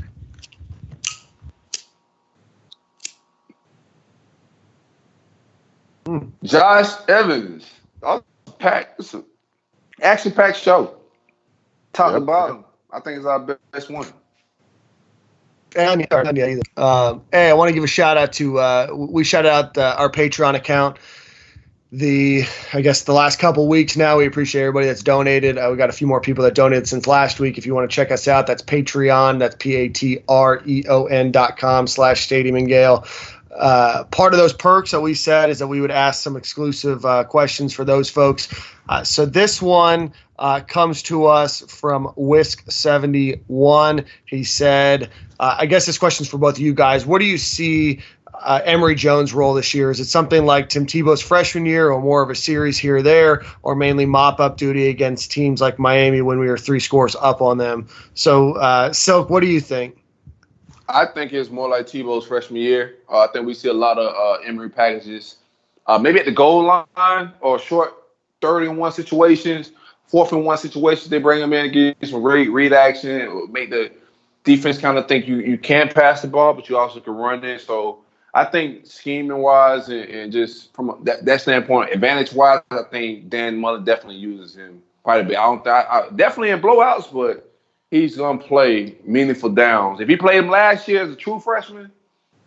Hmm. Josh Evans. Packed. It's an action packed show. Top to Yep. bottom. I think it's our best one. And yet either. Um, hey, I want to give a shout out to uh, we shout out uh, our Patreon account. The I guess the last couple weeks now, we appreciate everybody that's donated. Uh, we got a few more people that donated since last week. If you want to check us out, that's Patreon. That's P A T R E O N dot com slash Stadium and Gale. Uh, part of those perks that we said is that we would ask some exclusive uh, questions for those folks. Uh, so this one uh, comes to us from Whisk71. He said, uh, I guess this question's for both of you guys. What do you see uh, Emory Jones' role this year? Is it something like Tim Tebow's freshman year, or more of a series here or there, or mainly mop up duty against teams like Miami when we were three scores up on them? So, uh, Silk, what do you think? I think it's more like Tebow's freshman year. Uh, I think we see a lot of uh, Emory packages, uh, maybe at the goal line or short third and one situations, fourth and one situations. They bring him in you some read, read action, make the defense kind of think you you can pass the ball, but you also can run it. So I think scheming wise and, and just from that, that standpoint, advantage wise, I think Dan Mullen definitely uses him quite a bit. I don't I, I, definitely in blowouts, but he's gonna play meaningful downs. If he played him last year as a true freshman,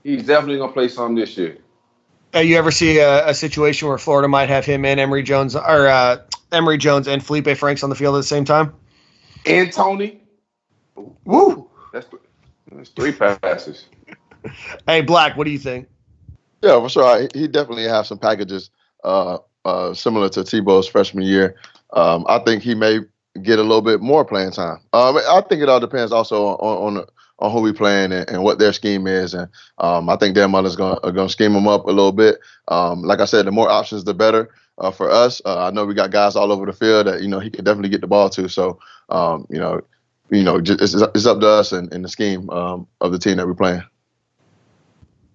he's definitely gonna play some this year. Uh, you ever see a, a, situation where Florida might have him and Emory Jones or uh, Emory Jones and Feleipe Franks on the field at the same time? And Toney. Woo! That's, that's three passes. hey, Black, what do you think? Yeah, for sure. He definitely has some packages uh, uh, similar to Tebow's freshman year. Um, I think he may get a little bit more playing time. Um, I think it all depends also on on, on who we playing and, and, what their scheme is. And um, I think Dan Mullen's going to scheme them up a little bit. Um, like I said, the more options, the better uh, for us. Uh, I know we got guys all over the field that you know he could definitely get the ball to. So um, you know, you know, just, it's, it's, up to us and, and the scheme um, of the team that we're playing.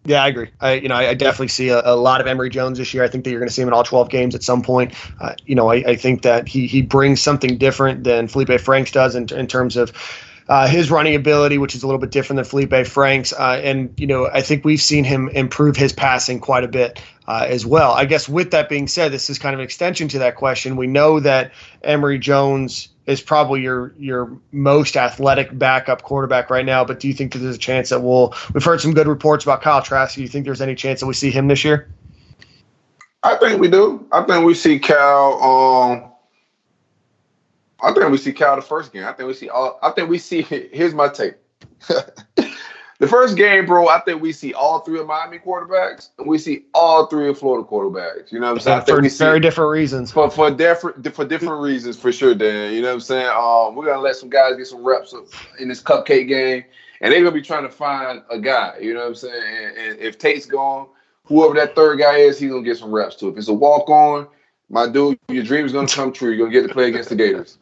Yeah, I agree. I, you know, I, I definitely see a, a, lot of Emory Jones this year. I think that you're going to see him in all 12 games at some point. Uh, you know, I, I, think that he he brings something different than Feleipe Franks does in, in terms of uh, his running ability, which is a little bit different than Feleipe Franks. Uh, and, you know, I think we've seen him improve his passing quite a bit uh, as well. I guess with that being said, this is kind of an extension to that question. We know that Emory Jones is probably your your most athletic backup quarterback right now. But do you think that there's a chance that we'll? We've heard some good reports about Kyle Trask. Do you think there's any chance that we see him this year? I think we do. I think we see Cal. Um, I think we see Cal the first game. I think we see all. I think we see. <laughs> Here's my take. <laughs> the first game, bro, I think we see all three of Miami quarterbacks, and we see all three of Florida quarterbacks. You know what I'm saying? for very different reasons. For for different for different reasons, for sure, Dan. You know what I'm saying? Um, we're gonna let some guys get some reps in this cupcake game, and they're gonna be trying to find a guy. You know what I'm saying? And, and if Tate's gone, whoever that third guy is, he's gonna get some reps too. If it's a walk on, my dude, your dream is gonna come true. You're gonna get to play against the Gators.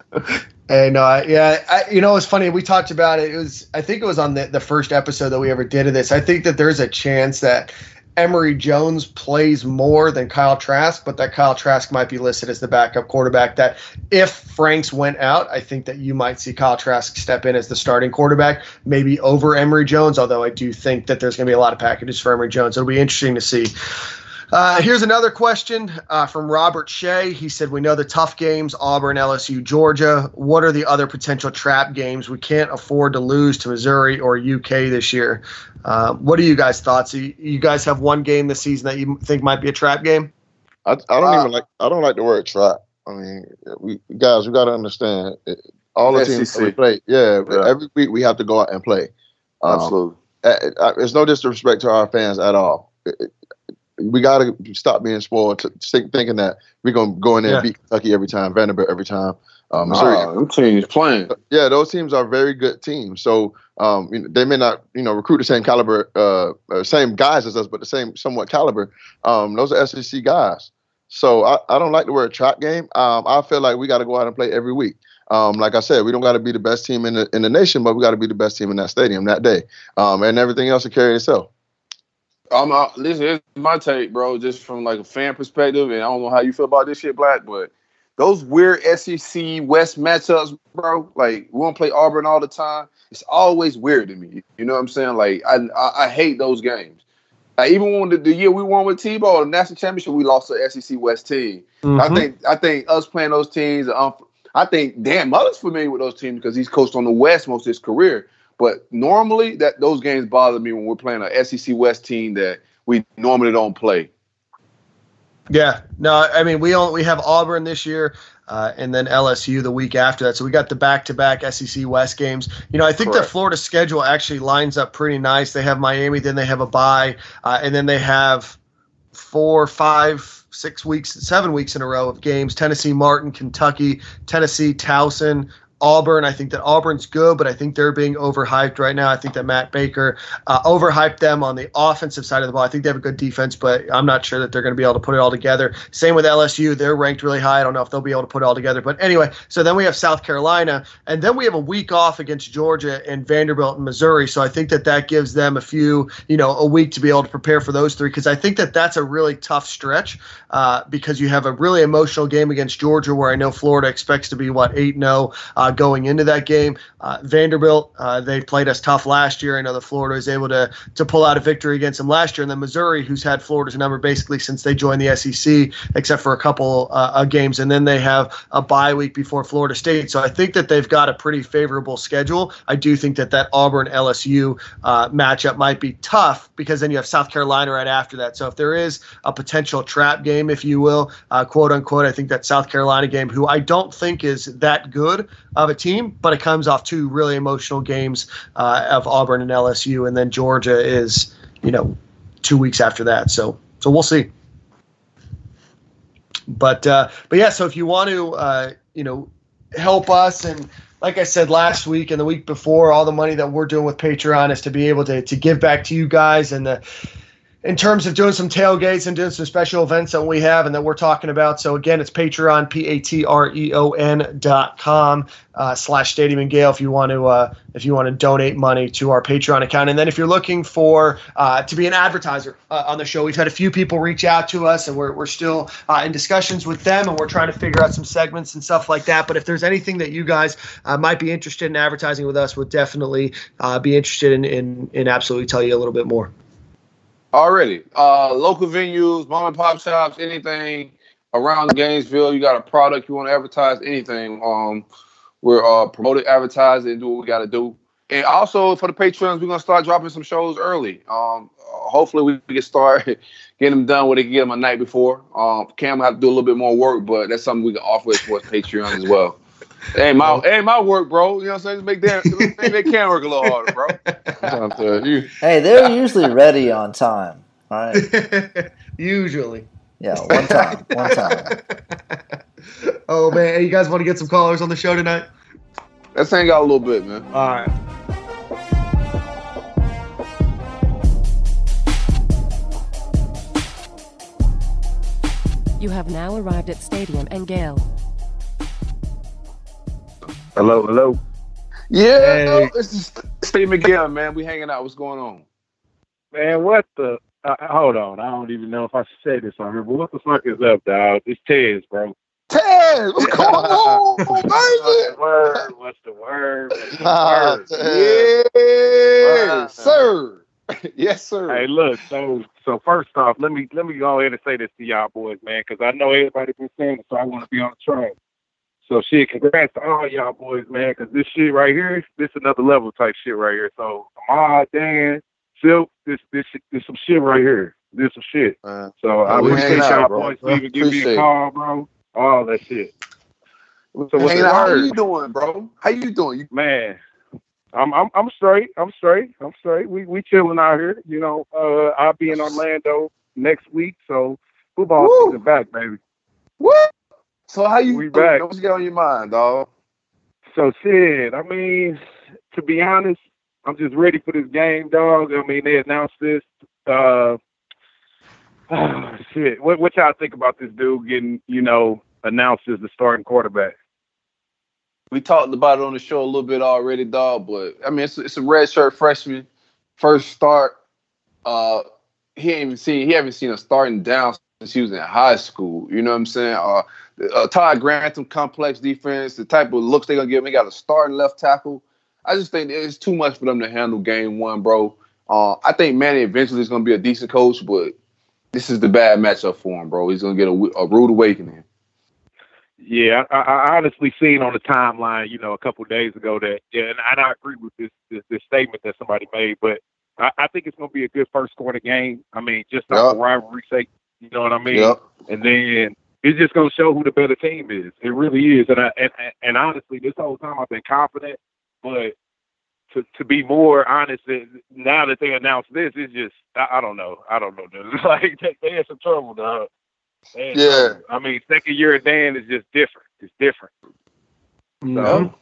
And uh, yeah, I, you know, it's funny. We talked about it. It was, I think it was on the, the first episode that we ever did of this. I think that there's a chance that Emory Jones plays more than Kyle Trask, but that Kyle Trask might be listed as the backup quarterback. That if Franks went out, I think that you might see Kyle Trask step in as the starting quarterback, maybe over Emory Jones. Although I do think that there's going to be a lot of packages for Emory Jones. It'll be interesting to see. Uh, here's another question uh, from Robert Shea. He said, We know the tough games Auburn, LSU, Georgia. What are the other potential trap games we can't afford to lose to Missouri or UK this year? Uh, what are you guys' thoughts? You, you, guys have one game this season that you think might be a trap game? I, I don't even like I don't like the word trap. I mean, we guys, we got to understand it, all the teams that we play. Yeah, yeah, every week we have to go out and play. Um, Absolutely. It's no disrespect to our fans at all. It, we got to stop being spoiled, to thinking that we're gonna go in there yeah. and beat Kentucky every time, Vanderbilt every time. Um, nah, them teams playing. Yeah, those teams are very good teams. So um, you know, they may not, you know, recruit the same caliber, uh, uh, same guys as us, but the same somewhat caliber. Um, those are SEC guys. So I, I don't like the word trap game. Um, I feel like we got to go out and play every week. Um, like I said, we don't got to be the best team in the in the nation, but we got to be the best team in that stadium that day, um, and everything else will carry itself. I'm uh, listen. Here's my take, bro. Just from like a fan perspective, and I don't know how you feel about this shit, Black, but those weird SEC West matchups, bro. Like we to play Auburn all the time. It's always weird to me. You know what I'm saying? Like I I, I hate those games. Like, even when the, the, year we won with Tebow, the national championship, we lost to SEC West team. Mm-hmm. I think I think us playing those teams. Um, I think Dan Mullen's familiar with those teams because he's coached on the West most of his career. But normally, that those games bother me when we're playing an SEC West team that we normally don't play. Yeah, no, I mean we only we have Auburn this year, uh, and then LSU the week after that. So we got the back-to-back SEC West games. You know, I think Correct. the Florida schedule actually lines up pretty nice. They have Miami, then they have a bye, uh, and then they have four, five, six weeks, seven weeks in a row of games. Tennessee, Martin, Kentucky, Tennessee, Towson, Auburn. I think that Auburn's good, but I think they're being overhyped right now. I think that Matt Baker uh, overhyped them on the offensive side of the ball. I think they have a good defense, but I'm not sure that they're going to be able to put it all together. Same with LSU. They're ranked really high. I don't know if they'll be able to put it all together. But anyway, so then we have South Carolina, and then we have a week off against Georgia and Vanderbilt and Missouri. So I think that that gives them a few, you know, a week to be able to prepare for those three because I think that that's a really tough stretch uh, because you have a really emotional game against Georgia where I know Florida expects to be, what, 8 0. Uh, going into that game. Uh, Vanderbilt, uh, they played us tough last year. I know that Florida was able to to pull out a victory against them last year, and then Missouri, who's had Florida's number basically since they joined the SEC, except for a couple uh, games, and then they have a bye week before Florida State. So I think that they've got a pretty favorable schedule. I do think that that Auburn LSU matchup might be tough because then you have South Carolina right after that. So if there is a potential trap game, if you will, uh, quote unquote, I think that South Carolina game, who I don't think is that good of a team, but it comes off two really emotional games uh, of Auburn and LSU, and then Georgia is, you know, two weeks after that. So so we'll see. But uh, but yeah, so if you want to uh, you know help us and like I said last week and the week before, all the money that we're doing with Patreon is to be able to to give back to you guys and the in terms of doing some tailgates and doing some special events that we have and that we're talking about. So again, it's Patreon, P-A-T-R-E-O-N dot com uh, slash Stadium and Gale if you want to uh, if you want to donate money to our Patreon account. And then if you're looking for uh, to be an advertiser uh, on the show, we've had a few people reach out to us and we're, we're still uh, in discussions with them and we're trying to figure out some segments and stuff like that. But if there's anything that you guys uh, might be interested in advertising with us, we'll definitely be interested in, in in absolutely tell you a little bit more. Already, uh, local venues, mom and pop shops, anything around Gainesville. You got a product you want to advertise, anything. Um, we're uh, promoting, advertising, and do what we got to do. And also for the patrons, we're gonna start dropping some shows early. Um, hopefully we can start <laughs> getting them done where they can get them a night before. Um, Cam will have to do a little bit more work, but that's something we can offer as Patreon as well. Hey, my oh. hey, my work, bro. You know what I'm saying? Just make them make they can work a little harder, bro. <laughs> hey, they're usually ready on time. All right. <laughs> usually. Yeah, one time. One time. <laughs> oh man, hey, you guys want to get some callers on the show tonight? Let's hang out a little bit, man. All right. You have now arrived at Stadium and Gale. Hello, hello. Yeah, hey. this is Steve McGill, man. We hanging out. What's going on? Man, what the? Uh, hold on. I don't even know if I should say this on here, but what the fuck is up, dog? It's Tez, bro. Tez, what's going on, baby? <laughs> What's the word? What's the word? What's the word? Yeah, sir. <laughs> yes, sir. Hey, look. So, so first off, let me let me go ahead and say this to y'all boys, man, because I know everybody been saying it, so I want to be on the train. So shit, congrats to all y'all boys, man, because this shit right here, this another level type shit right here. So Ahmad, Dan, Silk, this this this some shit right here. This some shit. Uh, so I appreciate y'all boys for even give me a call, bro. All that shit. So hey, how you doing, bro? How you doing? Man, I'm I'm I'm straight. I'm straight. I'm straight. We we chilling out here. You know, uh, I'll be in Orlando next week, so football season back, baby. What? So how you we back. what's going on your mind, dog? So shit, I mean, to be honest, I'm just ready for this game, dog. I mean, they announced this. Uh, oh, <sighs> shit. What what y'all think about this dude getting, you know, announced as the starting quarterback? We talked about it on the show a little bit already, dog. But I mean, it's it's a red shirt freshman, first start. Uh, he ain't even seen he haven't seen a starting down since he was in high school. You know what I'm saying? Uh, uh, Todd Grantham complex defense, the type of looks they're gonna give him. They got a starting left tackle. I just think it's too much for them to handle game one, bro. Uh, I think Manny eventually is gonna be a decent coach, but this is the bad matchup for him, bro. He's gonna get a, a rude awakening. Yeah, I, I honestly seen on the timeline, you know, a couple days ago that, yeah, and I, agree with this, this, this statement that somebody made, but I, I think it's gonna be a good first quarter game. I mean, just off yep. rivalry sake, you know what I mean? Yep. And then it's just gonna show who the better team is. It really is. And I and, and honestly, this whole time I've been confident, but to to be more honest, now that they announced this, it's just I, I don't know. I don't know. Dude. <laughs> like they, they had some trouble, dog. Yeah. Um, I mean, second year of Dan is just different. It's different. No. So,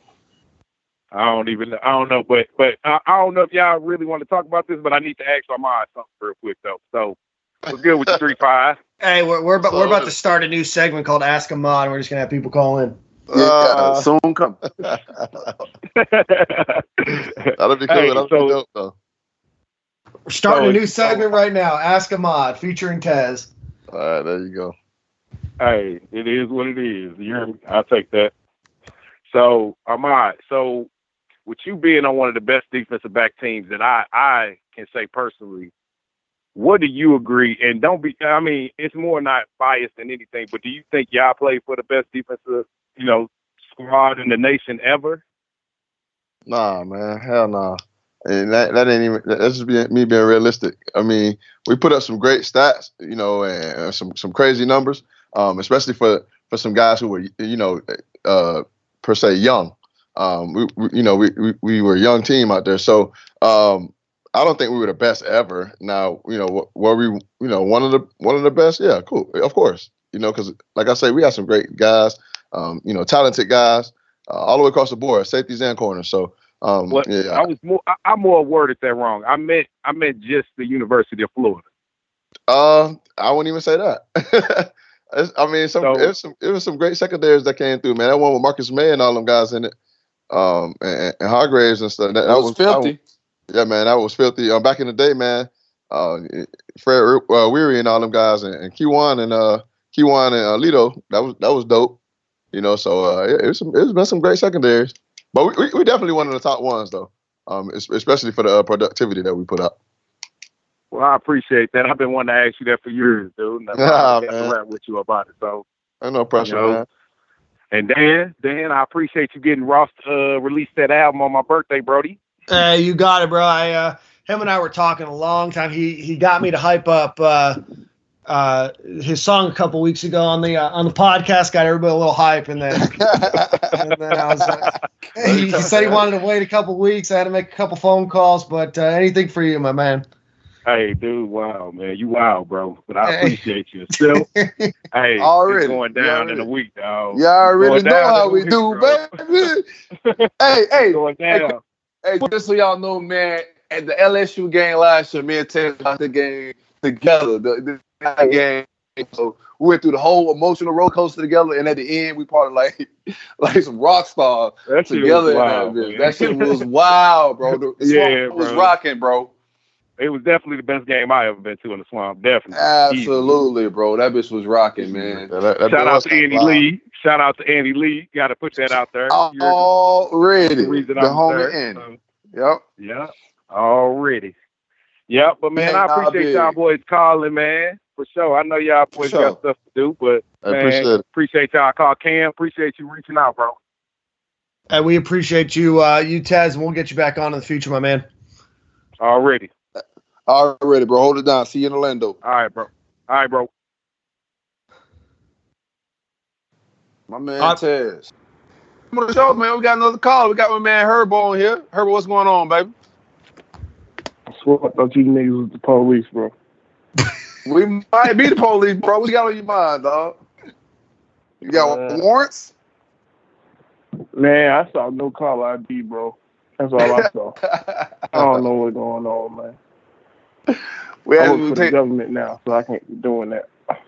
I don't even I don't know, but but I, I don't know if y'all really want to talk about this, but I need to ask Ahmad something real quick though. So what's good with the three five? <laughs> Hey, we're we're about, we're about to start a new segment called Ask Ahmad. We're just gonna have people call in. Yeah, uh, soon come. <laughs> That'll be cool. Hey, That'll so, be dope, though. We're starting so, a new segment right now. Ask Ahmad featuring Tez. All right, there you go. Hey, it is what it is. You're, I'll take that. So Ahmad, so with you being on one of the best defensive back teams that I I can say personally, what do you agree? And don't be I mean, it's more not biased than anything, but do you think y'all play for the best defensive, you know, squad in the nation ever? Nah, man, hell nah. And that, that ain't even that's just me being realistic. I mean, we put up some great stats, you know, and some some crazy numbers, um, especially for for some guys who were, you know, uh, per se young. Um, we, we you know we, we we were a young team out there, so um, I don't think we were the best ever. Now, you know, were we, you know, one of the one of the best? Yeah, cool, of course. You know, because like I say, we got some great guys, um, you know, talented guys uh, all the way across the board, safeties and corners. So um, Well, yeah, I was more I, I more worded that wrong. I meant I meant just the University of Florida. Uh, I wouldn't even say that. <laughs> It's- I mean, some, So- it was some it was some great secondaries that came through, man. That one with Marcus Maye and all them guys in it, um, and, and Hargreaves and stuff. That, That that was that filthy. Yeah, man, that was filthy. Um, back in the day, man, uh, Fred uh, Weary and all them guys, and, and Keiwan and uh, Keiwan and uh, Lito, that was that was dope. You know, so uh, it, it was some, it's been some great secondaries, but we, we, we definitely one of the top ones though, um, especially for the uh, productivity that we put out. Well, I appreciate that. I've been wanting to ask you that for years, dude. And I <laughs> Nah, man. rap with you about it. So, Ain't no pressure, You know, man. and Dan, Dan, I appreciate you getting Ross to uh, release that album on my birthday, Brody. Uh, you got it, bro. I uh, him and I were talking a long time. He he got me to hype up uh, uh, his song a couple weeks ago on the uh, on the podcast. Got everybody a little hype, and then and then I was like, <laughs> he, he said he wanted to wait a couple weeks. I had to make a couple phone calls, but uh, anything for you, my man. Hey, dude, wow, man, you wow, bro. But I Hey. appreciate you still. <laughs> hey, Already. it's going down already. in a week, dog. Y'all already know how we week, do, bro. baby. <laughs> hey, hey, Going down. Hey, just so y'all know, man, at the LSU game last year, me and Ted got the game together. The, the game. So we went through the whole emotional roller coaster together, and at the end, we parted like <laughs> like some rock stars That together. was wild, that, that shit was <laughs> wild, bro. The Yeah, swamp was rocking, bro. It was definitely the best game I ever been to in the swamp. Definitely. Absolutely, bro. That bitch was rocking, man. Yeah, that- that Shout out to Andy wild. Lee. Shout out to Andy Lee. Got to put that out there. You're Already, the the reason I'm homie there. in. So, Yep. yeah, already. Yep, but man, Yeah, I appreciate big. y'all boys calling, man. For sure. I know y'all boys sure. got stuff to do, but I man, appreciate it. appreciate y'all I call Cam. Appreciate you reaching out, bro. And we appreciate you, uh, you Taz, and we'll get you back on in the future, my man. Already. Already, bro. Hold it down. See you in Orlando. All right, bro. All right, bro. My man Uh, Tez. Come on the show, man. We got another call. We got my man Herbo on here. Herbo, what's going on, baby? I swear I thought you niggas was the police, bro. We might be the police, bro. What you got on your mind, dog? You got Uh, warrants? Man, I saw no call ID, bro. That's all I saw. <laughs> I don't know what's going on, man. <laughs> we I had work to for the take. government now, so I can't be doing that. <laughs>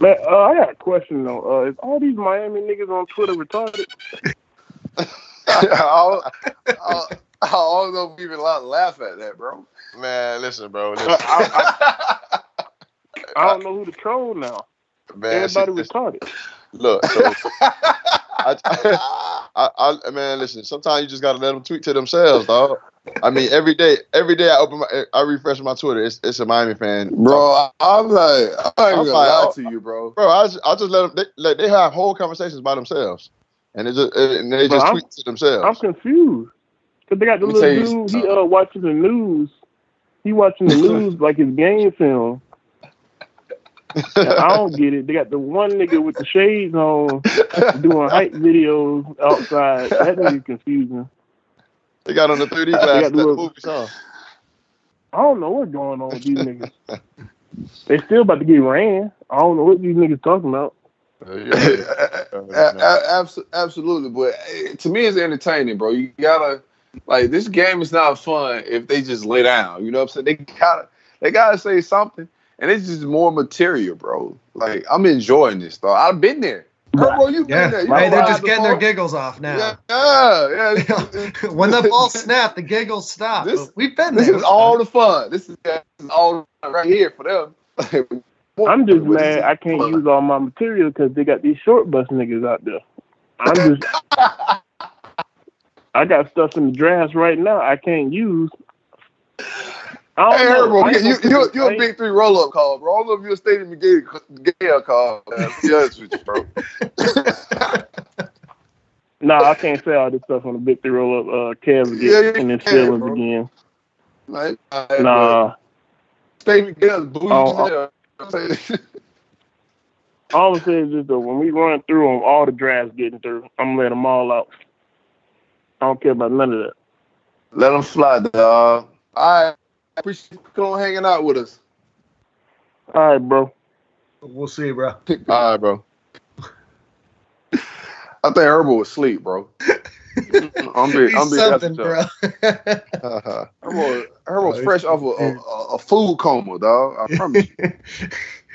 Man, uh, I got a question though. Uh, is all these Miami niggas on Twitter retarded? I don't- I don't- I don't know if we even allowed to laugh at that, bro. Man, listen, bro. <laughs> Listen, I, I don't know who to troll now. man, shit, Everybody listen, retarded. look, so <laughs> I, I, I, man, listen. Sometimes you just gotta let them tweet to themselves, dog. I mean, every day, every day I open my, I refresh my Twitter. It's, it's a Miami fan, bro, I- I'm like, I'm not even I'm gonna like, lie oh, to you, bro. bro. I just, I just let them. They, like, they have whole conversations by themselves, and they just, and they But just I'm- tweet to themselves. I'm confused. Cause they got the Let me tell little dude. He uh watching the news. He watching the <laughs> news like his game film. And I don't get it. They got the one nigga with the shades on doing hype videos outside. That nigga confusing. they got on the 3D got glass. Let the little- movie song. I don't know what's going on with these niggas. They still about to get ran. I don't know what these niggas talking about. <laughs> A- a- abs- absolutely, but eh, to me, it's entertaining, bro. You gotta like this game is not fun if they just lay down. You know what I'm saying? They gotta they gotta say something, and it's just more material, bro. Like I'm enjoying this, though. I've been there. Bro, you been Yeah, there? You hey, they're just the getting their giggles off now. Yeah, yeah. yeah. <laughs> when the ball snapped, the giggles stopped. This- We've been This there. is all the fun. This is, this is all right here for them. <laughs> I'm just mad I can't use all my material because they got these short bus niggas out there. I'm just, <laughs> I got stuff in the drafts right now I can't use. I don't Hey, know. ain't you, you, you a big three roll up call, bro. I don't know if you're a Stadium Gale call. Man. Be honest with you, bro. <laughs> Nah, I can't say all this stuff on the big three roll up uh Cavs <laughs> Yeah, you and then Steelers bro. again. Like, Nah. Stadium Gale, bougie Oh. <laughs> All I'm saying is just that when we run through them, all the drafts getting through, I'm gonna let them all out. I don't care about none of that. Let them fly, dog. All right. Appreciate you coming on hanging out with us. All right, bro. We'll see, bro. All right, bro. I think Herbal was asleep, bro. <laughs> I'm being, I'm He's being something, bro. Uh-huh. Herbal, Herbal's oh, fresh off a, a, a food coma, dog. I promise you.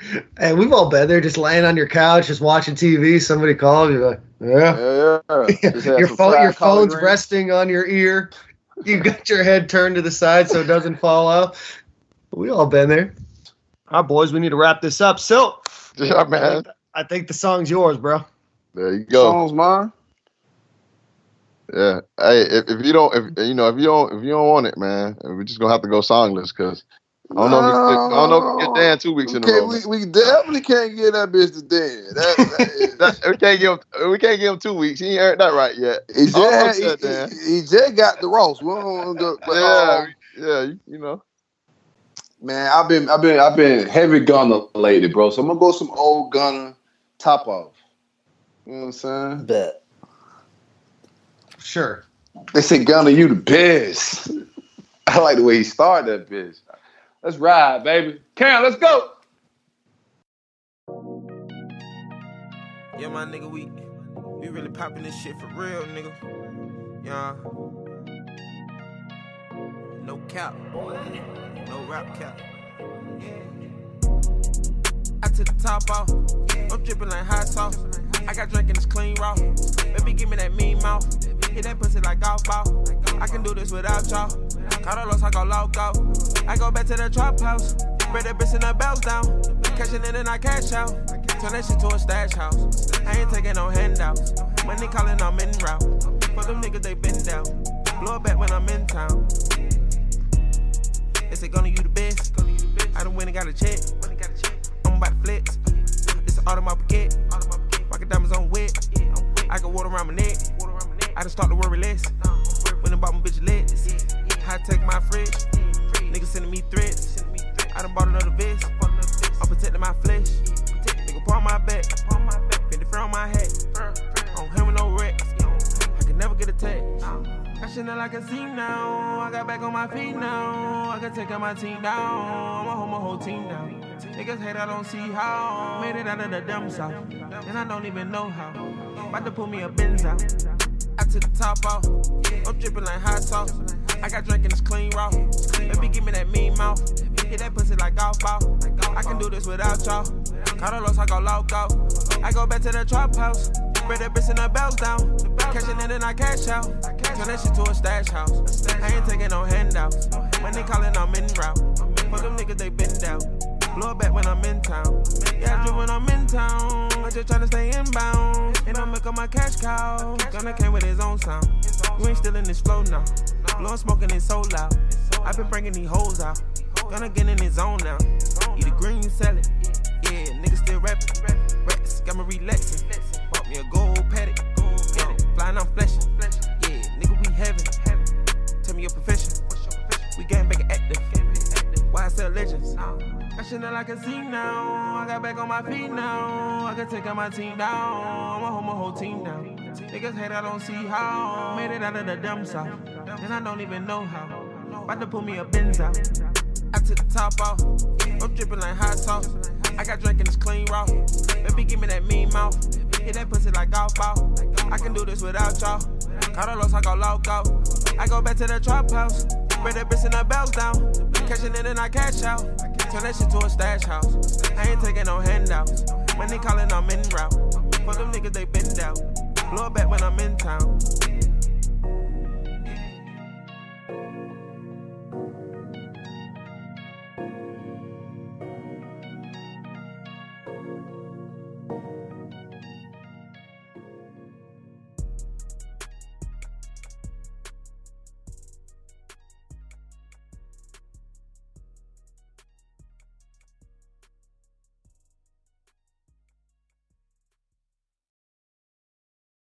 <laughs> and we've all been there, just laying on your couch, just watching TV. Somebody calls, you're like, yeah. Yeah, yeah. <laughs> Just your phone, your phone's greens. resting on your ear. You got your head turned to the side so it doesn't fall out. We all been there. All right, boys, we need to wrap this up. So, Yeah, man. I think the song's yours, bro. There you go. Songs mine. Yeah. Hey, if, if you don't, if you know, if you don't, if you don't want it, man, we're just gonna have to go songless because I don't know. If we, I don't know if we can get Dan two weeks in a Okay, row. we, we definitely can't get that bitch to Dan. That, that, <laughs> That- we can't give him. We can't give him two weeks. He ain't earned that right yet. he, just, had- he, he, he just got the roast. We don't go, but, Yeah, um, yeah. You, you know. man, I've been I've been I've been heavy Gunna lately, bro. So I'm gonna go some old Gunna top off. You know what I'm saying? Bet. Sure. They say Gunna, you the best. <laughs> I like the way he started that bitch. Let's ride, baby. Cam, let's go. Yeah, my nigga, we we really popping this shit for real, nigga. Yeah. No cap, no rap cap. I took the top off. I'm dripping like hot sauce. I got drinking this clean raw. Baby, give me that mean mouth. Hit that pussy like golf ball. I can do this without y'all. Carlos, I go loco. I go back to the trap house. Spread that bitch in the bells down. Cash it in and I cash out. Turn that shit to a stash house. I ain't taking no handouts. Money calling, I'm in route. For them niggas, they been down. Blow it back when I'm in town. They say, gonna you the best. I done went and got a check. I'm about to flex. It's an Audemars Piguet. Rocket diamonds on wet. I got water around my neck. I just start to worry less. When I about my bitch legs. High take my fridge. Niggas sending me threats. I done bought another vest. I'm protecting my flesh. Nigga, on my back. Fendi fur on my hat. I don't have no wrecks. I can never get a text. I should know like a scene now. I got back on my feet now. I can take out my team down. I'ma hold my whole team down. Niggas hate, I don't see how. Made it out of the dumb south. And I don't even know how. About to pull me a Benz out. I took the top off. I'm dripping like hot sauce. I got drinking this clean raw. Baby, give me that mean mouth. Hit that pussy like golf ball. I can do this without y'all. Carlos, I go loco. I go back to the trap house. Spread that bitch in the bells down. Cash it in and I cash out. Turn that shit to a stash house. I ain't taking no handouts. When they calling, I'm in route. For them niggas, they been down. Blow it back when I'm in town. Yeah, I drip when I'm in town. I'm just tryna stay inbound. And I'm making my cash cow. Gonna came with his own sound. You ain't still in this flow now. Blowing smoking is so loud. I've been bringing these hoes out. Gonna get in his zone now. Eat the green, you sell it. Yeah, niggas still rapping. Rats got me relaxing. Bought me a gold paddock. Yeah, flying, I'm. Yeah, nigga, we heavy. Tell me your profession. We gang back and active. Why I sell legends? I should know like a scene now. I got back on my feet now. I can take out my team down. I'ma hold my whole team down. Niggas hate, I don't see how. Made it out of the dumb south. And I don't even know how. About to pull me a Benz out. I took the top off. I'm dripping like hot sauce. I got drinking this clean raw. Baby, give me that mean mouth. Hit that pussy like golf ball. I can do this without y'all. Carlos, I go loco. I go back to the trap house. Spread that bitch in the bells down. Cash it in and I cash out. Turn that shit to a stash house. I ain't taking no handouts. When they calling, I'm in route. For them niggas, they been down. Blow back when I'm in town.